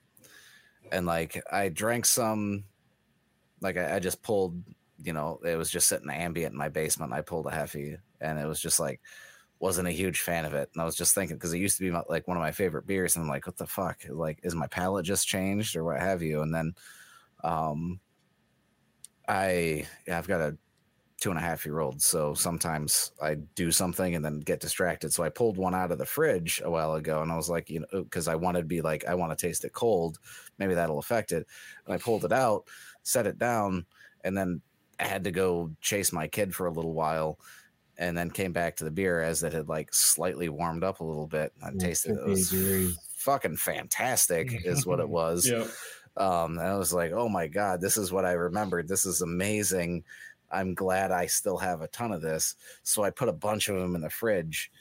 and like I drank some like I, I just pulled, you know, it was just sitting ambient in my basement. I pulled a Heffy and it was just like wasn't a huge fan of it. And I was just thinking because it used to be my, like one of my favorite beers and I'm like, what the fuck? Like is my palate just changed or what have you? And then um I I've got a two and a half year old, so sometimes I do something and then get distracted. So I pulled one out of the fridge a while ago, and I was like, you know, because I wanted to be like, I want to taste it cold, maybe that'll affect it. And I pulled it out, set it down, and then I had to go chase my kid for a little while, and then came back to the beer as it had like slightly warmed up a little bit. I Yeah, tasted it, it was degrees. fucking fantastic, is what it (laughs) was yeah. um and i was like oh my god this is what i remembered this is amazing i'm glad i still have a ton of this so i put a bunch of them in the fridge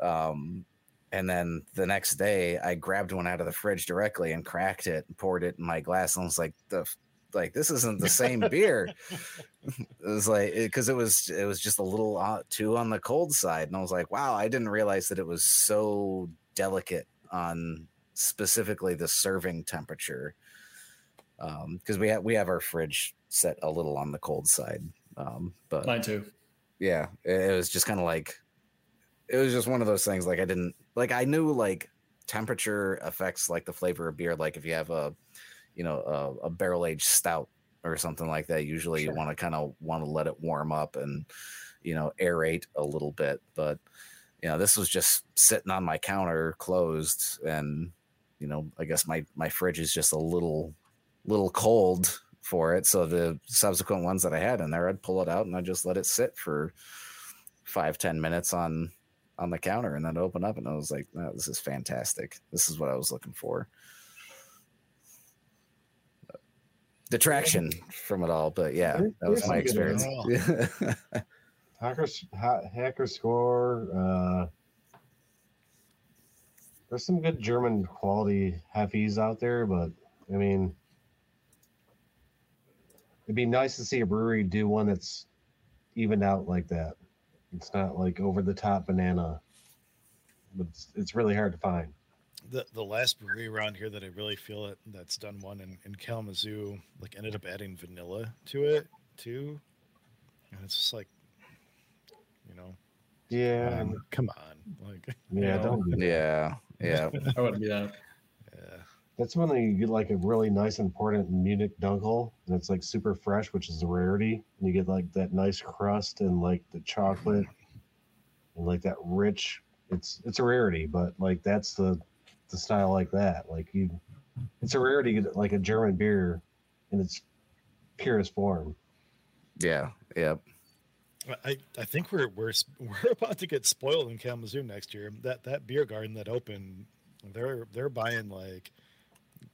um and then the next day i grabbed one out of the fridge directly and cracked it and poured it in my glass and I was like the like this isn't the same beer. (laughs) It was like because it was it was just a little uh, too on the cold side and i was like wow i didn't realize that it was so delicate on specifically the serving temperature. Because we have we have our fridge set a little on the cold side Um, but Mine too. yeah, it, it was just kind of like it was just one of those things. Like I didn't like I knew like temperature affects like the flavor of beer. Like if you have a you know a, a barrel aged stout or something like that, usually you want to kind of want to let it warm up and you know aerate a little bit. But you know this was just sitting on my counter closed and you know i guess my my fridge is just a little little cold for it so the subsequent ones that i had in there i'd pull it out and i just let it sit for five ten minutes on on the counter and then open up and i was like "Oh, this is fantastic this is what i was looking for detraction from it all but yeah that was my some good experience yeah. (laughs) Hackers, ha- Hacker-Pschorr. Uh, there's some good German quality hefties out there, but I mean, it'd be nice to see a brewery do one that's evened out like that. It's not like over the top banana, but it's, it's really hard to find. The the last brewery around here that I really feel it that's done one in, in Kalamazoo, like ended up adding vanilla to it too. And it's just like you know, Yeah, um, come on. Like (laughs) yeah, know. don't yeah yeah (laughs) I wouldn't be that. yeah. That's when you get like a really nice important Munich Dunkel, and it's like super fresh, which is a rarity. And you get like that nice crust and like the chocolate and like that rich. It's it's a rarity, but like that's the the style like that. Like you, it's a rarity to get like a German beer in its purest form. yeah yeah I, I think we're we're (laughs) we're about to get spoiled in Kalamazoo next year. That that beer garden that opened, they're they're buying like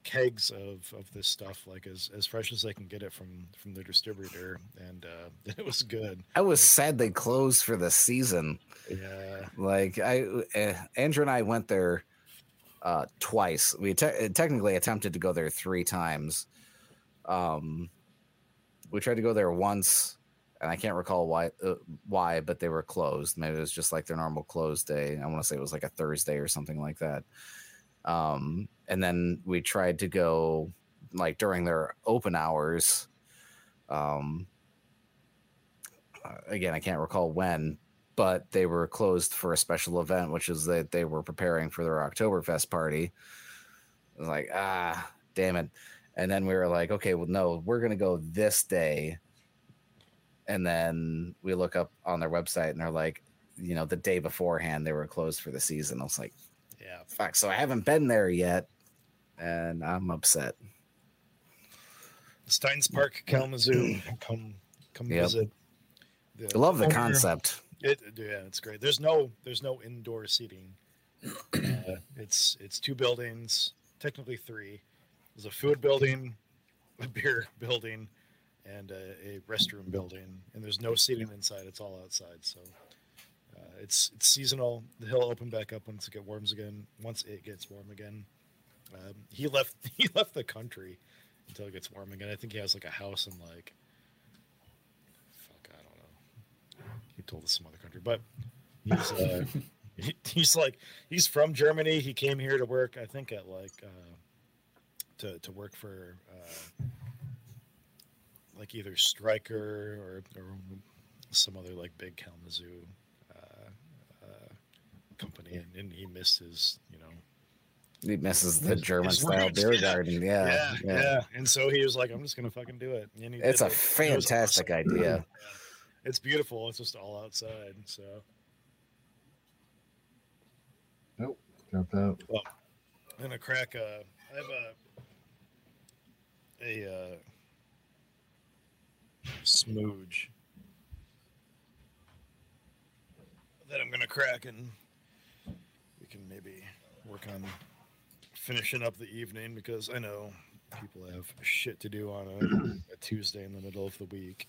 kegs of of this stuff like as as fresh as they can get it from from their distributor, and uh, (laughs) it was good. i was sad they closed for the season Yeah, Like I, uh, Andrew and I went there uh, twice. We te- technically attempted to go there three times. Um, we tried to go there once, and I can't recall why. Uh, why, but they were closed. Maybe it was just like their normal close day. I want to say it was like a Thursday or something like that. Um, and then we tried to go like during their open hours. Um, uh, again, I can't recall when, but they were closed for a special event, which is that they were preparing for their Oktoberfest party. Like, ah, damn it. And then we were like, okay, well, no, we're going to go this day. And then we look up on their website and they're like, you know, the day beforehand, they were closed for the season. I was like, yeah. fuck. So I haven't been there yet. And I'm upset. Steins Park, Kalamazoo, come come Yep. visit. The- I love the owner- concept. It yeah, it's great. There's no there's no indoor seating. Uh, it's it's two buildings, technically three. There's a food building, a beer building, and a, a restroom building. And there's no seating inside. It's all outside. So it's it's seasonal. The hill open back up once it get warms again. Once it gets warm again. Um, he left (laughs) he left the country until it gets warm again. I think he has like a house in like fuck I don't know he told us some other country, but he's uh, (laughs) he, he's like he's from Germany. He came here to work, I think, at like uh, to to work for uh, like either Stryker or, or some other like big Kalamazoo company, and, and he missed his you know He misses the German style beer yeah. garden. Yeah. yeah, yeah, And so he was like, I'm just gonna fucking do it. And he It's a it. It fantastic awesome. idea. It's beautiful. It's just all outside. So Nope, Dropped out. I'm gonna crack a. I have a a uh, Smooj that I'm gonna crack, and we can maybe work on finishing up the evening because I know people have shit to do on a, (clears throat) a Tuesday in the middle of the week,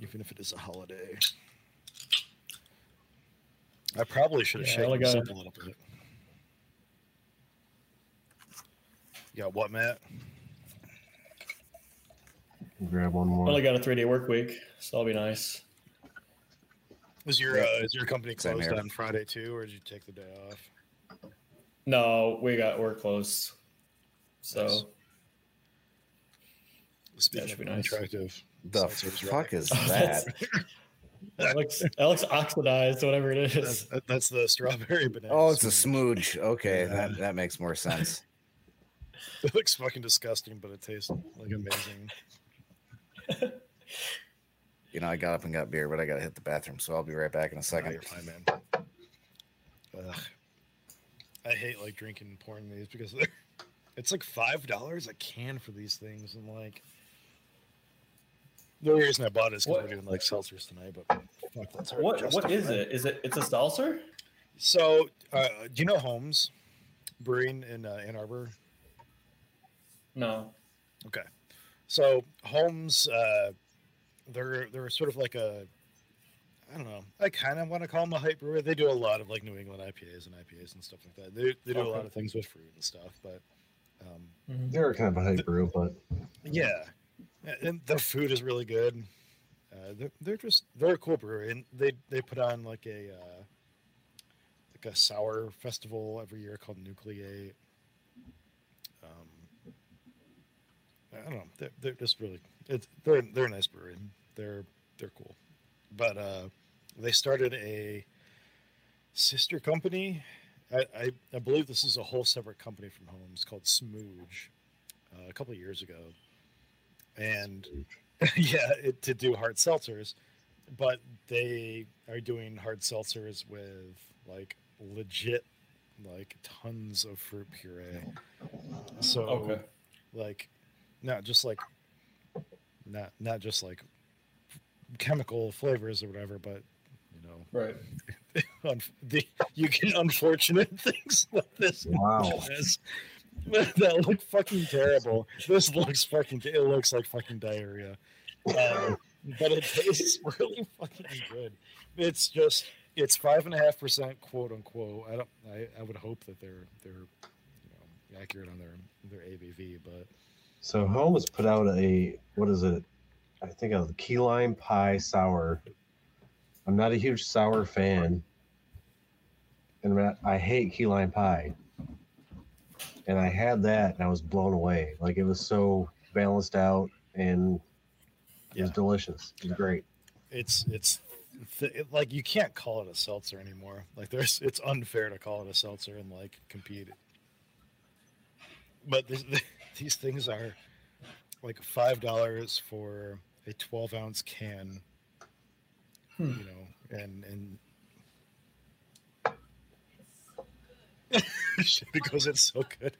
even if it is a holiday. I probably should have Yeah, I shaken this up a little bit. You got what, Matt? Grab one I more. only got a three day work week, so that'll be nice. Is your uh, is your company closed on Friday too, or did you take the day off? No, we got we're close. So Nice. Speaking should be nice. unattractive The seltzers, right? fuck is Oh, (laughs) that? That looks that looks oxidized, whatever it is. That's, that- that's the strawberry (laughs) banana. Oh, it's a smoothie. Smooj. Okay, Yeah. that that makes more sense. (laughs) It looks fucking disgusting, but it tastes like amazing. You know, I got up and got beer, but I gotta hit the bathroom, so I'll be right back in a Nah, second. you're fine, man. Ugh. I hate like drinking pouring these because (laughs) it's like five dollars a can for these things, and like the reason I bought it is because we're doing like seltzers tonight. But fuck, that's hard What what is it? Is it it's a seltzer? So, uh, do you know Homes Brewing in uh, Ann Arbor? No. Okay. So Homes, uh, they're they're sort of like a, I don't know. I kind of want to call them a hype brewer. They do a lot of like New England IPAs and IPAs and stuff like that. They they do a lot of things with fruit and stuff. But um, They're kind of a hype brew, but yeah, and their food is really good. Uh, they're, they're just they're a cool brewery, and they they put on like a uh, like a sour festival every year called Nucleate. Um, I don't know. They're, they're just really it's they're they're a nice brewery. They're they're cool, but uh, they started a sister company. I, I, I believe this is a whole separate company from Homes called Smooj uh, a couple of years ago, and (laughs) yeah, it, to do hard seltzers, but they are doing hard seltzers with like legit like tons of fruit puree. So Okay. like not just like not not just like chemical flavors or whatever, but you Right. (laughs) un- the, you get unfortunate (laughs) things like this. Wow. (laughs) That look fucking terrible. This looks fucking. It looks like fucking diarrhea, um, but it tastes really fucking good. It's just. It's five and a half percent, quote unquote. I don't. I, I would hope that they're they're you know accurate on their their ABV, but so Homes put out a what is it? I think of the key lime pie sour. I'm not a huge sour fan, and I- I hate key lime pie. And I had that, and I was blown away. Like it was so balanced out, and it was delicious. It was great. it's it's th- it, like you can't call it a seltzer anymore. Like there's it's unfair to call it a seltzer and like compete. But this, these things are like five dollars for a twelve ounce can, Hmm. you know, and and (laughs) because it's so good.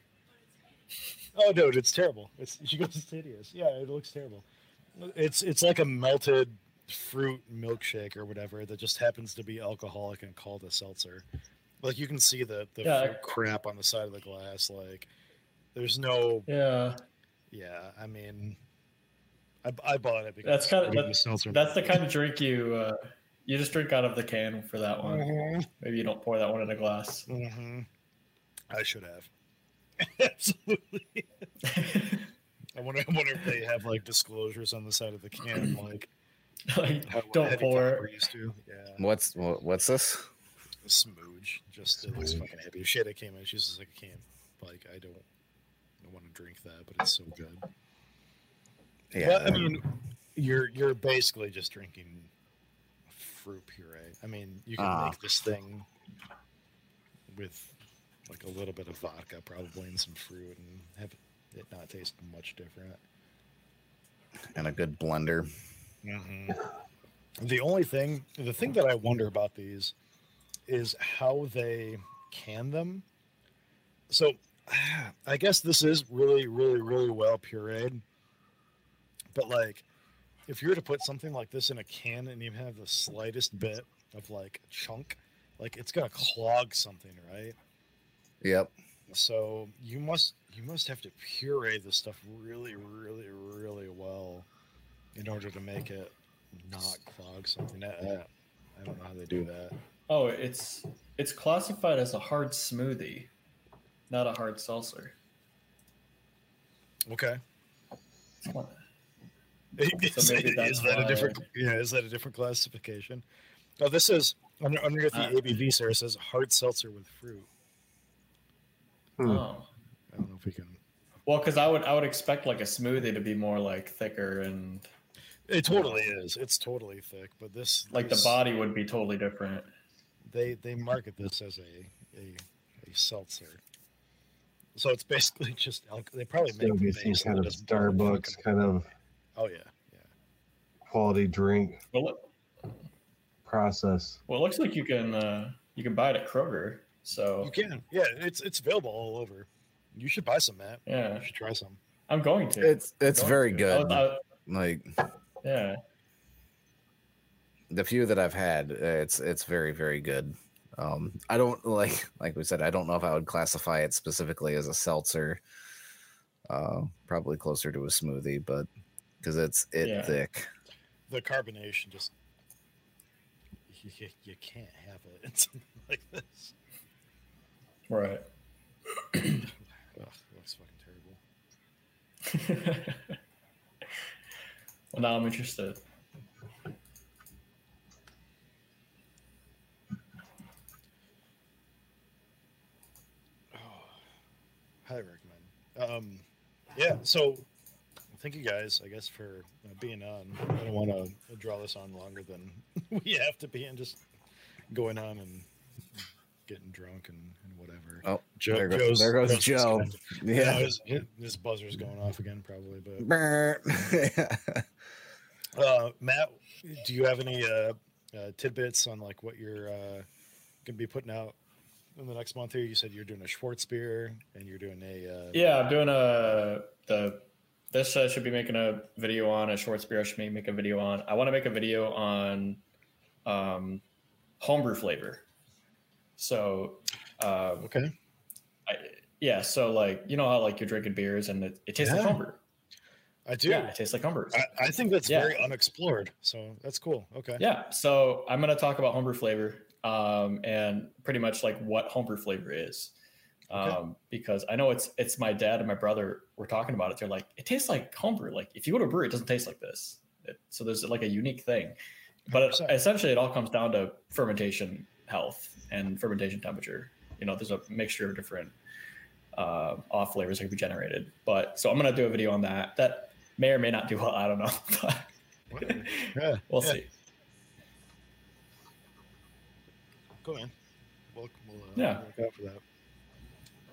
Oh no, it's terrible. It's she goes, it's hideous. Yeah, it looks terrible. It's it's like a melted fruit milkshake or whatever that just happens to be alcoholic and called a seltzer. Like you can see the the Yeah. fruit crap on the side of the glass. Like there's no Yeah. yeah. I mean, I, I bought it because That's kinda- it's that- seltzer. That's the kind of drink you uh, you just drink out of the can for that one. Mhm, Maybe you don't pour that one in a glass. mhm. I should have. (laughs) Absolutely. (laughs) I wonder, I wonder if they have like disclosures on the side of the can, (clears throat) like like, how don't pour Tupperware it. used to. Yeah. What's wha- what's this? Smooj. Just it looks fucking heavy. Shit, I came in. She's just like, I can't. Like, I don't, I want to drink that, but it's so good. Yeah, Well, I mean, you're you're basically just drinking fruit puree. I mean, you can Ah. make this thing with like a little bit of vodka, probably, and some fruit, and have it not taste much different. and a good blender. Mm-hmm. The only thing, the thing that I wonder about these is how they can them. So, (sighs) I guess this is really, really, really well pureed. But like, if you were to put something like this in a can and you have the slightest bit of like chunk, like it's gonna clog something, right? Yep. So you must you must have to puree this stuff really, really, really well in order to make it not clog something. I, I, I don't know how they do that. Oh, it's it's classified as a hard smoothie, not a hard seltzer. Okay. (laughs) Come on. Is, maybe is that's that a different? Yeah, is that a different classification? Oh, this is under, underneath the Uh, ABV, sir. It says hard seltzer with fruit. Hmm. Oh. I don't know if we can. Well, because I would I would expect like a smoothie to be more like thicker and It totally is. It's totally thick, but this Like the body would be totally different. they they market this as a a, a seltzer. So it's basically (laughs) just alcohol. They probably It's make gonna be the some kind of Starbucks kind of Oh yeah, yeah. quality drink Well, look, process. well, it looks like you can uh, you can buy it at Kroger. So You can. Yeah, it's it's available all over. You should buy some, Matt. yeah, You should try some. I'm going to. It's it's very to. good. I was- Like yeah, the few that I've had, uh, it's it's very very good. Um, I don't like like we said, I don't know if I would classify it specifically as a seltzer. Uh, probably closer to a smoothie, but because it's it Yeah. thick. The carbonation just you, you- you can't have it in (laughs) something like this. right. Ugh, it looks fucking terrible. (laughs) well, now I'm interested. highly recommend. Um, yeah, so thank you guys, I guess, for uh, being on. I don't want to draw this on longer than (laughs) we have to be and just going on and getting drunk and, and whatever. Oh, Joe, there, goes, Joe's- there goes Joe's Joe. disconnected. (laughs) Yeah, Yeah. his, his buzzer's going off again, probably. But (laughs) uh, Matt, do you have any uh, uh, tidbits on like what you're uh, gonna be putting out in the next month here? You said you're doing a Schwarzbier and you're doing a uh, Yeah, I'm doing a the. This uh, should be making a video on a Schwarzbier. I should make, make a video on. I want to make a video on um, homebrew flavor. So, uh, okay. I, yeah. So like you know how like you're drinking beers and it, it tastes like Yeah. homebrew. I do. Yeah, it tastes like homebrew. I, I think that's Yeah. very unexplored. So that's cool. Okay. Yeah. So I'm going to talk about homebrew flavor um, and pretty much like what homebrew flavor is. Um, Because I know it's it's my dad and my brother were talking about it. They're like, it tastes like homebrew. Like if you go to a brewery, it doesn't taste like this. It, so there's like a unique thing. But it, essentially, it all comes down to fermentation health and fermentation temperature. You know, there's a mixture of different uh, off flavors that can be generated. But so I'm going to do a video on that. That may or may not do well. I don't know. (laughs) (laughs) Yeah. we'll yeah. see. Go in. We'll, we'll, uh, Yeah. Look out for that.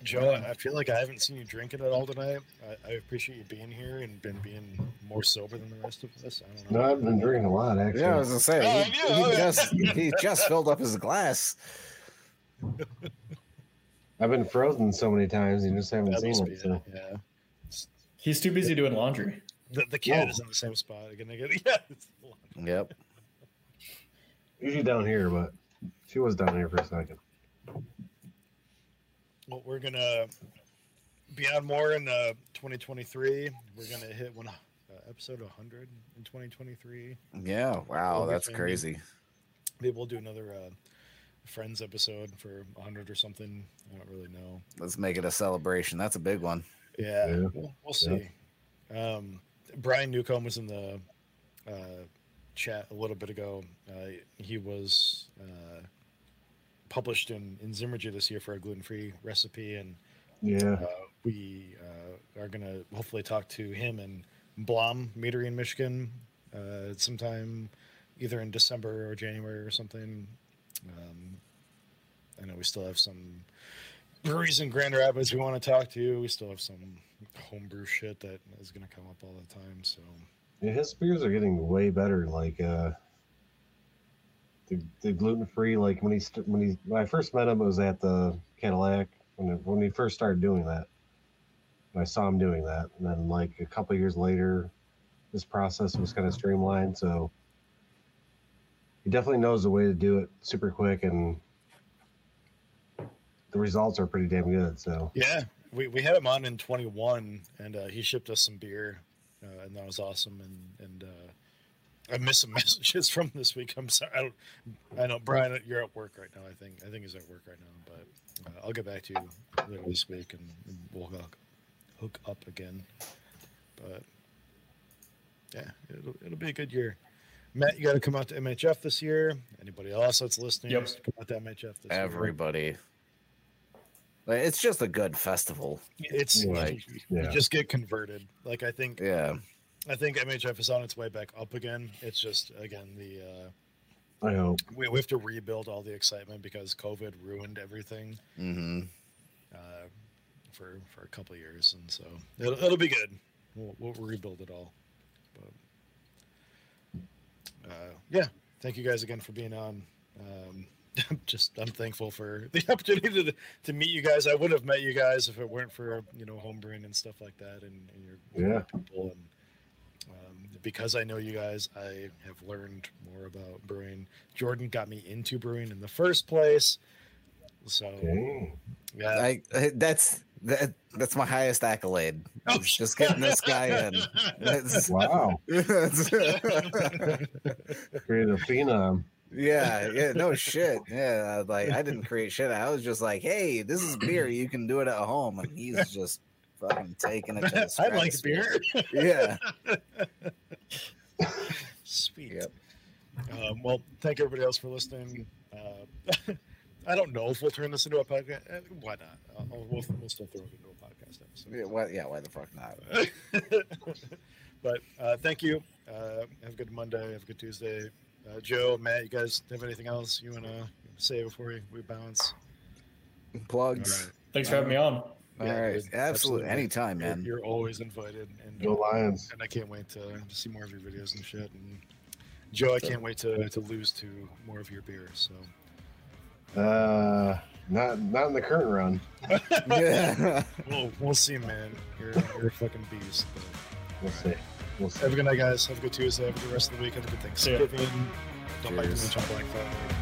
Joe, I feel like I haven't seen you drinking at all tonight. I, I appreciate you being here and been being more sober than the rest of us. I don't know. No, I've been drinking a lot actually. yeah, I was gonna say Oh, he, yeah, he yeah. just he just filled up his glass. (laughs) I've been frozen so many times, you just haven't That seen it. So. Yeah. He's too busy doing laundry. The, the cat Whoa. is in the same spot. Again, again. Yeah. It's the one. Yep. Usually down here, but she was down here for a second. Well, we're gonna be on more in uh, 2023. We're gonna hit one uh, episode 100 in 2023. Yeah. Wow, Over that's crazy. Maybe we'll do another uh, Friends episode for 100 or something. I don't really know. Let's make it a celebration. That's a big one. Yeah, Yeah. We'll, we'll see. Um, Brian Newcomb was in the uh, chat a little bit ago. Uh, he was uh, published in in Zymurgy this year for a gluten free recipe, and Yeah. uh, we uh, are gonna hopefully talk to him and Blom Meadery in Michigan uh, sometime either in December or January or something. Um, I know we still have some breweries in Grand Rapids we want to talk to. We still have some homebrew shit that is going to come up all the time. So Yeah, his beers are getting way better. Like uh, the the gluten free. Like when he st- when he when I first met him, it was at the Cadillac when when he first started doing that. I saw him doing that, and then like a couple years later, this process was kind of streamlined. So he definitely knows the way to do it super quick, and the results are pretty damn good. So yeah, we, we had him on in 21, and uh, he shipped us some beer, uh, and that was awesome. And and uh, I missed some (laughs) messages from this week. I'm sorry. I, don't, I know Brian, you're at work right now. I think I think he's at work right now, but uh, I'll get back to you later this week, and, and we'll hook, hook up again. But yeah, it'll it'll be a good year. Matt, you got to come out to MHF this year. Anybody else that's listening, Yep. just come out to MHF this year. Everybody. Like, It's just a good festival. It's Yeah. like you Yeah. just get converted. Like I think Yeah. I think MHF is on its way back up again. It's just again the uh, I hope. we, we have to rebuild all the excitement because COVID ruined everything mm-hmm. uh, for for a couple of years, and so it'll, it'll be good. We'll, we'll rebuild it all. But uh, yeah, thank you guys again for being on. Um, (laughs) just I'm thankful for the (laughs) opportunity to to meet you guys. I wouldn't have met you guys if it weren't for you know homebrewing and stuff like that, and, and your Yeah. people and. Because I know you guys, I have learned more about brewing. Jordan got me into brewing in the first place, so Okay. yeah, I, that's that, that's my highest accolade. Oh, just getting this guy in. That's- Wow. that's- (laughs) Created a phenom. yeah, yeah, no shit. Yeah, like I didn't create shit. I was just like, hey, this is beer. You can do it at home, and he's just fucking taking it. To the (laughs) I like beer. Yeah. (laughs) Sweet. Yep. Um, well, thank everybody else for listening. Uh, (laughs) I don't know if we'll turn this into a podcast. Uh, Why not? Uh, we'll, we'll still throw it into a podcast episode. Yeah, why, yeah, why the fuck not? (laughs) but uh, thank you. Uh, have a good Monday. Have a good Tuesday. Uh, Joe, Matt, you guys have anything else you want to say before we, we bounce? Plugs. All right. Thanks for having me on. All Yeah, right. dude, Absolutely. Anytime, You're, man. you're always invited. And, Go Lions. and I can't wait to, to see more of your videos and shit. And Joe, I can't wait to, to lose to more of your beer. So Uh, not not in the current run. yeah. (laughs) we'll, we'll see, man. You're, you're a fucking beast. But We'll see. We'll see. have a good night, guys. Have a good Tuesday. Have a good rest of the week. Have a good See ya. Thanksgiving. Don't bite too Cheers. much on Black Friday.